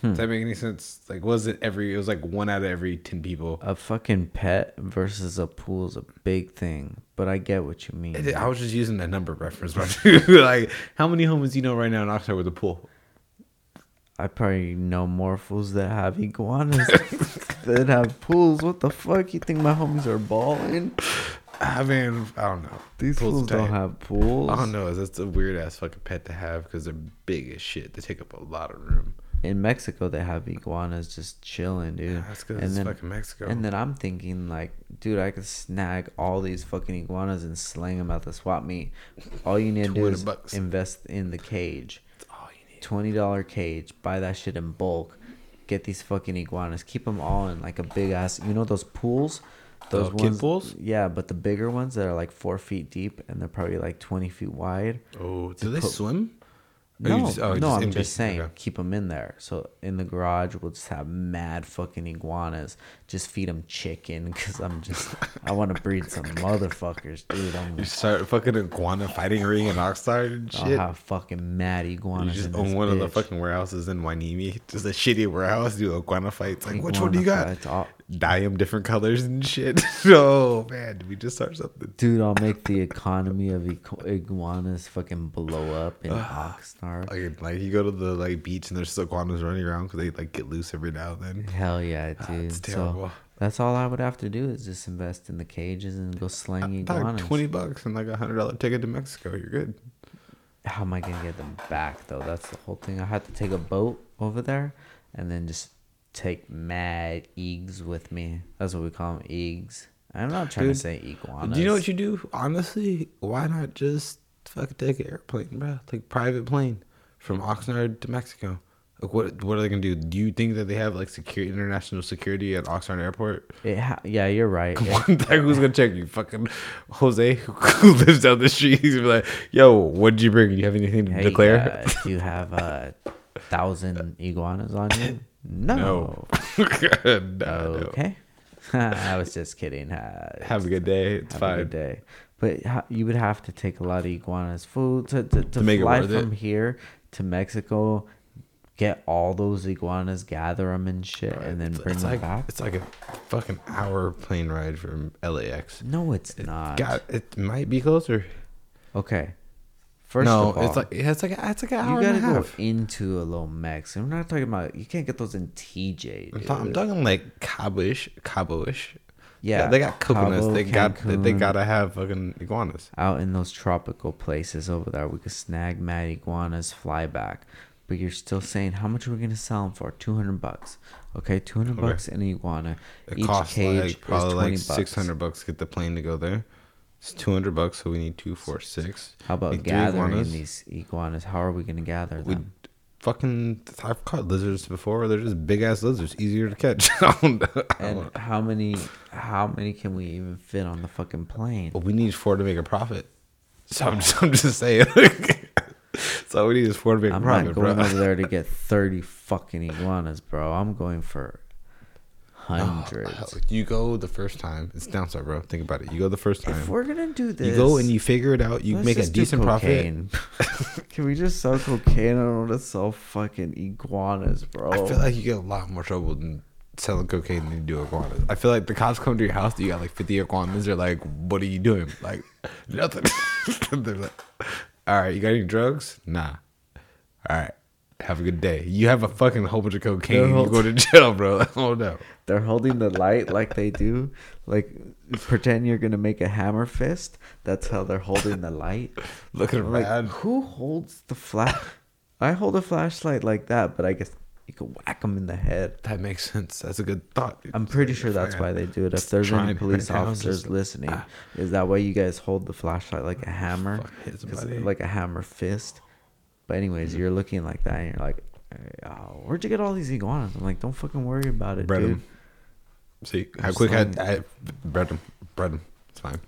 [SPEAKER 1] Hmm.
[SPEAKER 2] Does that make any sense? Like, was it every? It was like one out of every ten people.
[SPEAKER 1] A fucking pet versus a pool is a big thing, but I get what you mean.
[SPEAKER 2] I was just using that number reference, but like, how many homies you know right now in Oxnard with a pool?
[SPEAKER 1] I probably know more fools that have iguanas that have pools. What the fuck? You think my homies are balling?
[SPEAKER 2] I mean, I don't know.
[SPEAKER 1] These
[SPEAKER 2] Pools
[SPEAKER 1] fools don't have pools.
[SPEAKER 2] I don't know. That's a weird ass fucking pet to have because they're big as shit. They take up a lot of room.
[SPEAKER 1] In Mexico they have iguanas just chilling, dude.
[SPEAKER 2] that's 'cause it's fucking Mexico.
[SPEAKER 1] And then I'm thinking like, dude, I could snag all these fucking iguanas and sling them at the swap meet. All you need to do is
[SPEAKER 2] bucks.
[SPEAKER 1] invest in the cage. That's all you need. Twenty dollar cage. Buy that shit in bulk. Get these fucking iguanas. Keep them all in like a big ass. You know those pools. Those
[SPEAKER 2] The
[SPEAKER 1] ones,
[SPEAKER 2] pools?
[SPEAKER 1] Yeah, but the bigger ones that are like four feet deep and they're probably like twenty feet wide.
[SPEAKER 2] Oh, do they
[SPEAKER 1] put-
[SPEAKER 2] swim? You
[SPEAKER 1] No,
[SPEAKER 2] just- oh,
[SPEAKER 1] no,
[SPEAKER 2] just
[SPEAKER 1] I'm just saying,
[SPEAKER 2] Okay.
[SPEAKER 1] keep them in there. So in the garage, we'll just have mad fucking iguanas. Just feed them chicken because I'm just, I want to breed some motherfuckers, dude. I'm,
[SPEAKER 2] You start fucking iguana fighting ring in Oxnard and shit.
[SPEAKER 1] I'll have fucking mad
[SPEAKER 2] You
[SPEAKER 1] iguanas.
[SPEAKER 2] just
[SPEAKER 1] in
[SPEAKER 2] own one of the fucking warehouses in Hueneme. Just a shitty warehouse. Do iguana fights. Like, which one do you got?
[SPEAKER 1] fights, all-
[SPEAKER 2] Dye them different colors and shit. oh man, did we just start something?
[SPEAKER 1] Dude, I'll make the economy of iguanas fucking blow up in Oxnard.
[SPEAKER 2] Like, like you go to the like beach and there's still iguanas running around because they like get loose every now and then.
[SPEAKER 1] Hell yeah, ah, dude.
[SPEAKER 2] it's
[SPEAKER 1] So
[SPEAKER 2] terrible.
[SPEAKER 1] that's all I would have to do is just invest in the cages and go sling
[SPEAKER 2] Dog,
[SPEAKER 1] iguanas.
[SPEAKER 2] twenty bucks and like a hundred dollar ticket to Mexico. You're good.
[SPEAKER 1] how am I gonna get them back though? That's the whole thing. I had to take a boat over there and then just take mad eggs with me. That's what we call them, eggs. I'm not trying
[SPEAKER 2] Dude,
[SPEAKER 1] to say iguanas.
[SPEAKER 2] Do you know what you do? Honestly, why not just fucking take an airplane, bro? Like private plane from Oxnard to Mexico. Like what? What are they gonna do? Do you think that they have like secure international security at Oxnard Airport?
[SPEAKER 1] Ha- yeah, you're right.
[SPEAKER 2] Like who's gonna check you? Fucking Jose, who lives down the street. He's gonna be like, "Yo, what did you bring? Do you have anything to
[SPEAKER 1] hey,
[SPEAKER 2] declare?"
[SPEAKER 1] uh, do you have a thousand iguanas on you? No.
[SPEAKER 2] No. No.
[SPEAKER 1] Okay. I was just kidding. Uh,
[SPEAKER 2] Have a good day. It's
[SPEAKER 1] have
[SPEAKER 2] fine.
[SPEAKER 1] a good day. But ha- you would have to take a lot of iguanas food to to, to,
[SPEAKER 2] make it
[SPEAKER 1] fly
[SPEAKER 2] worth it.
[SPEAKER 1] from here to Mexico, get all those iguanas, gather them and shit, and then bring
[SPEAKER 2] it's
[SPEAKER 1] them
[SPEAKER 2] like
[SPEAKER 1] back.
[SPEAKER 2] it's like a fucking hour plane ride from LAX.
[SPEAKER 1] No, it's not.
[SPEAKER 2] God, it might be closer.
[SPEAKER 1] Okay. First
[SPEAKER 2] no,
[SPEAKER 1] of all,
[SPEAKER 2] it's like it's like it's like an hour
[SPEAKER 1] you
[SPEAKER 2] and
[SPEAKER 1] gotta
[SPEAKER 2] a
[SPEAKER 1] go
[SPEAKER 2] half.
[SPEAKER 1] into a little Mex. I'm not talking about you can't get those in TJ.
[SPEAKER 2] I'm, ta- I'm talking like Cabo-ish, Cabo-ish.
[SPEAKER 1] Yeah,
[SPEAKER 2] they got coconuts.
[SPEAKER 1] Cabo,
[SPEAKER 2] they got they
[SPEAKER 1] Cancun.
[SPEAKER 2] gotta have fucking iguanas.
[SPEAKER 1] out in those tropical places over there. We could snag mad iguanas, fly back. But you're still saying how much are we gonna sell them for? Two hundred bucks. Okay, two hundred
[SPEAKER 2] Okay.
[SPEAKER 1] bucks an iguana.
[SPEAKER 2] It
[SPEAKER 1] Each
[SPEAKER 2] costs
[SPEAKER 1] cage
[SPEAKER 2] like probably like
[SPEAKER 1] bucks.
[SPEAKER 2] six hundred bucks to get the plane to go there. It's two hundred bucks, so we need two, four, six.
[SPEAKER 1] How about gathering
[SPEAKER 2] iguanas.
[SPEAKER 1] these iguanas? How are we gonna gather
[SPEAKER 2] We
[SPEAKER 1] them?
[SPEAKER 2] fucking I've caught lizards before. They're just big ass lizards, easier to catch. I don't know. I don't
[SPEAKER 1] And how many? How many can we even fit on the fucking plane?
[SPEAKER 2] But we need four to make a profit. So I'm just, I'm just saying. so all we need is four to make
[SPEAKER 1] I'm
[SPEAKER 2] a profit,
[SPEAKER 1] not going
[SPEAKER 2] bro.
[SPEAKER 1] over there to get thirty fucking iguanas, bro. I'm going for hundreds.
[SPEAKER 2] Hell, You go the first time. It's down south, bro. Think about it. You go the first time.
[SPEAKER 1] if we're gonna do this,
[SPEAKER 2] you go and you figure it out. You make a decent profit.
[SPEAKER 1] Can we just sell cocaine? I don't want to sell fucking iguanas, bro.
[SPEAKER 2] I feel like you get a lot more trouble than selling cocaine than you do iguanas. I feel like the cops come to your house. You got like 50 iguanas. They're like, "What are you doing?" Like, nothing. They're like, "All right, you got any drugs?" Nah. All right. Have a good day. You have a fucking whole bunch of cocaine.
[SPEAKER 1] They're
[SPEAKER 2] You go to jail, bro. Oh no.
[SPEAKER 1] They're holding the light like they do. Like pretend you're gonna make a hammer fist. That's how they're holding the light.
[SPEAKER 2] Looking
[SPEAKER 1] like, who holds the flash? I hold a flashlight like that, but I guess you could whack them in the head.
[SPEAKER 2] That makes sense. That's a good thought. dude.
[SPEAKER 1] I'm pretty sure that's why they do it. If there's any police officers
[SPEAKER 2] just-
[SPEAKER 1] listening,
[SPEAKER 2] ah.
[SPEAKER 1] is that why you guys hold the flashlight like a hammer?
[SPEAKER 2] fuck, hit
[SPEAKER 1] 'Cause-
[SPEAKER 2] somebody.
[SPEAKER 1] Like a hammer fist. But anyways, mm-hmm. you're looking like that, and you're like, oh, "Where'd you get all these iguanas?" I'm like, "Don't fucking worry about it,
[SPEAKER 2] Bread
[SPEAKER 1] dude.
[SPEAKER 2] 'em. See how quick I, I bread them. Bread them. It's fine.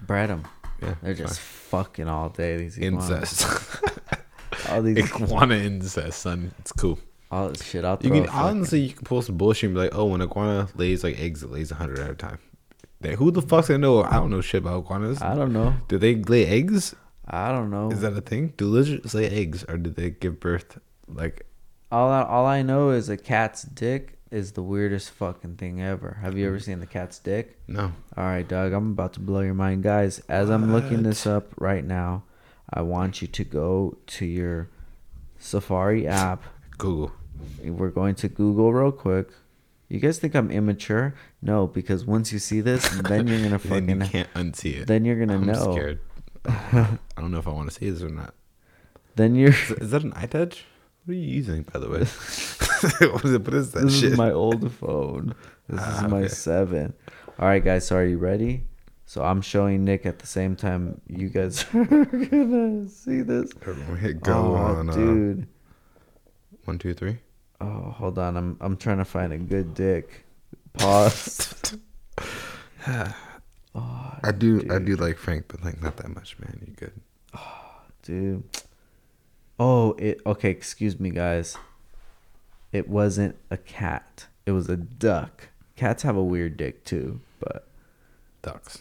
[SPEAKER 1] Bread them.
[SPEAKER 2] Yeah,
[SPEAKER 1] They're just fucking all day. These iguanas.
[SPEAKER 2] Incest.
[SPEAKER 1] All these
[SPEAKER 2] iguana incest, son. It's cool.
[SPEAKER 1] all this shit out there.
[SPEAKER 2] You can honestly, you can pull some bullshit and be like, "Oh, when iguana lays like eggs, it lays hundred at a time." Who the fuck's gonna know? I don't know shit about iguanas.
[SPEAKER 1] I don't know.
[SPEAKER 2] Do they lay eggs?
[SPEAKER 1] I don't know.
[SPEAKER 2] Is that a thing? Do lizards lay eggs, or do they give birth? Like,
[SPEAKER 1] all I, all I know is a cat's dick is the weirdest fucking thing ever. Have you ever seen the cat's dick?
[SPEAKER 2] no.
[SPEAKER 1] All right, Doug, I'm about to blow your mind, guys. As I'm looking this up right now, I want you to go to your Safari app.
[SPEAKER 2] Google.
[SPEAKER 1] We're going to Google real quick. You guys think I'm immature? No, because once you see this, then you're gonna fucking.
[SPEAKER 2] Then you can't unsee it.
[SPEAKER 1] Then you're gonna
[SPEAKER 2] I'm
[SPEAKER 1] know.
[SPEAKER 2] scared. I don't know if I want to see this or not.
[SPEAKER 1] Then you're
[SPEAKER 2] Is, is that an iTouch? What are you using, by the way? what, is it, what is that
[SPEAKER 1] This
[SPEAKER 2] shit?
[SPEAKER 1] is my old phone. This is
[SPEAKER 2] Ah,
[SPEAKER 1] my
[SPEAKER 2] okay.
[SPEAKER 1] seven. All right, guys. So are you ready? So I'm showing Nick at the same time. You guys are gonna see this.
[SPEAKER 2] Everyone hit go
[SPEAKER 1] oh,
[SPEAKER 2] on uh,
[SPEAKER 1] dude.
[SPEAKER 2] one, two, three.
[SPEAKER 1] Oh, hold on. I'm I'm trying to find a good dick. Pause. Oh,
[SPEAKER 2] I do, I do like Frank, but like not that much, man. You good?
[SPEAKER 1] Oh, dude. Oh, it okay, excuse me guys. It wasn't a cat. It was a duck. Cats have a weird dick too, but
[SPEAKER 2] Ducks.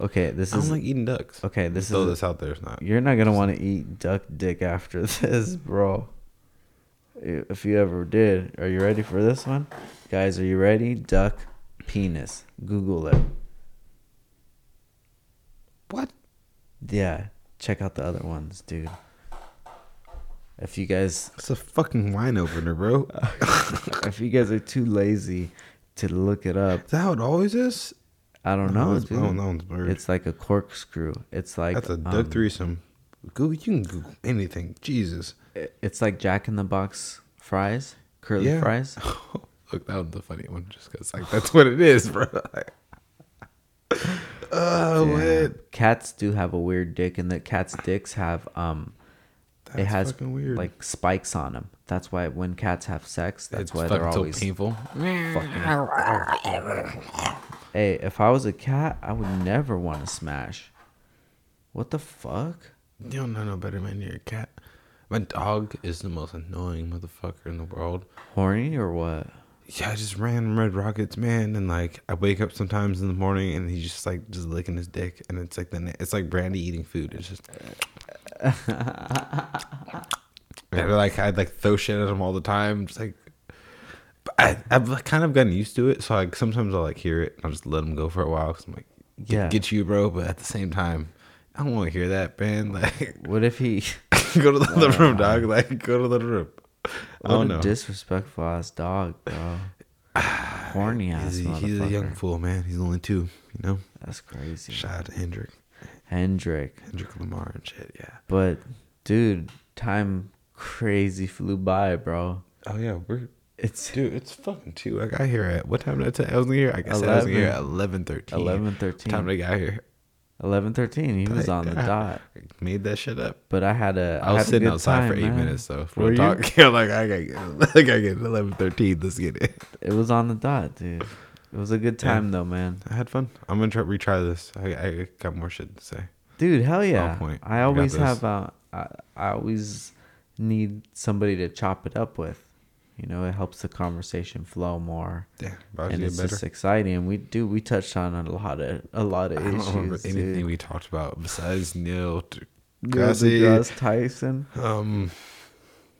[SPEAKER 1] okay, this
[SPEAKER 2] I don't
[SPEAKER 1] is
[SPEAKER 2] like eating ducks.
[SPEAKER 1] okay, this
[SPEAKER 2] Throw
[SPEAKER 1] is
[SPEAKER 2] this out there. It's not.
[SPEAKER 1] You're not going to want to eat duck dick after this, bro. If you ever did, are you ready for this one? Guys, are you ready? Duck penis. Google it.
[SPEAKER 2] What?
[SPEAKER 1] Yeah, check out the other ones, dude. If you guys
[SPEAKER 2] It's a fucking wine opener, bro.
[SPEAKER 1] if you guys are too lazy to look it up,
[SPEAKER 2] Is that how it always is?
[SPEAKER 1] I don't know,
[SPEAKER 2] it's-
[SPEAKER 1] dude.
[SPEAKER 2] oh, no, it's weird.
[SPEAKER 1] It's like a corkscrew. It's like
[SPEAKER 2] That's a duck
[SPEAKER 1] um,
[SPEAKER 2] threesome. Google, you can Google anything. Jesus.
[SPEAKER 1] It's like Jack in the Box fries, curly
[SPEAKER 2] Yeah.
[SPEAKER 1] fries.
[SPEAKER 2] Look, that was the funny one, just because like that's what it is, bro. oh
[SPEAKER 1] Yeah.
[SPEAKER 2] man,
[SPEAKER 1] Cats do have a weird dick, and the cats' dicks have um, it has
[SPEAKER 2] fucking weird.
[SPEAKER 1] like spikes on them. That's why when cats have sex, that's
[SPEAKER 2] it's
[SPEAKER 1] why they're
[SPEAKER 2] so
[SPEAKER 1] always
[SPEAKER 2] painful.
[SPEAKER 1] Hey, if I was a cat, I would never want to smash. What the fuck?
[SPEAKER 2] You don't know no better, man. You're a cat. My dog is the most annoying motherfucker in the world.
[SPEAKER 1] Horny or what?
[SPEAKER 2] Yeah, I just random red rockets, man. And like, I wake up sometimes in the morning, and he's just like just licking his dick, and it's like the it's like Brandy eating food. It's just. And like I'd like throw shit at him all the time, just like. I I've like, kind of gotten used to it, so like sometimes I'll like hear it, and I'll just let him go for a while. Cause I'm like, get,
[SPEAKER 1] Yeah.
[SPEAKER 2] get you, bro. But at the same time, I don't want to hear that, man. Like,
[SPEAKER 1] What if he?
[SPEAKER 2] go to the other room, dog. Like, go to the room.
[SPEAKER 1] What a disrespectful ass dog, bro. Horny ass
[SPEAKER 2] He's, a- he's a young fool, man. He's only two, you know.
[SPEAKER 1] That's crazy.
[SPEAKER 2] Shout out to Hendrick,
[SPEAKER 1] Hendrick.
[SPEAKER 2] Hendrick Lamar and shit. Yeah.
[SPEAKER 1] But dude, time crazy flew by, bro.
[SPEAKER 2] Oh yeah, we're
[SPEAKER 1] It's
[SPEAKER 2] dude. It's fucking two. I got here at what time did I tell I was here? I guess I was here at eleven thirteen.
[SPEAKER 1] 11, 13.
[SPEAKER 2] Time I got here.
[SPEAKER 1] Eleven thirteen. He was on the
[SPEAKER 2] Yeah.
[SPEAKER 1] dot.
[SPEAKER 2] Made that shit up.
[SPEAKER 1] But I had a.
[SPEAKER 2] I was sitting outside for eight
[SPEAKER 1] man.
[SPEAKER 2] minutes though. For
[SPEAKER 1] Were you?
[SPEAKER 2] talk. Yeah, like I got, I got get eleven thirteen. Let's get it.
[SPEAKER 1] It was on the dot, dude. It was a good
[SPEAKER 2] Yeah.
[SPEAKER 1] time though, man.
[SPEAKER 2] I had fun. I'm gonna try retry this. I, I got more shit to say.
[SPEAKER 1] Dude, hell yeah! I always have. Uh, I, I always need somebody to chop it up with. You know, it helps the conversation flow more.
[SPEAKER 2] Yeah, about
[SPEAKER 1] and it's
[SPEAKER 2] better.
[SPEAKER 1] just exciting. And we do we touched on a lot of a lot of
[SPEAKER 2] I don't
[SPEAKER 1] issues.
[SPEAKER 2] remember anything
[SPEAKER 1] dude.
[SPEAKER 2] we talked about besides Neil t-
[SPEAKER 1] Neil
[SPEAKER 2] Degrasse.
[SPEAKER 1] deGrasse Tyson.
[SPEAKER 2] Um,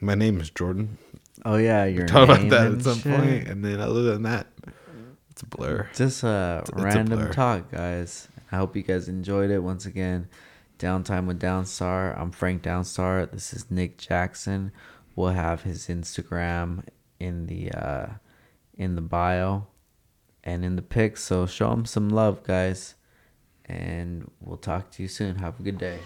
[SPEAKER 2] my name is Jordan.
[SPEAKER 1] Oh yeah, you're
[SPEAKER 2] talking about that
[SPEAKER 1] and
[SPEAKER 2] at some
[SPEAKER 1] shit.
[SPEAKER 2] point, and then other than that, it's a blur.
[SPEAKER 1] Just a
[SPEAKER 2] It's- it's a
[SPEAKER 1] random talk, guys. I hope you guys enjoyed it. Once again, Downtime with Downstar. I'm Frank Downstar. This is Nick Jackson. We'll have his Instagram in the uh, in the bio and in the pics. So show him some love, guys. And we'll talk to you soon. Have a good day.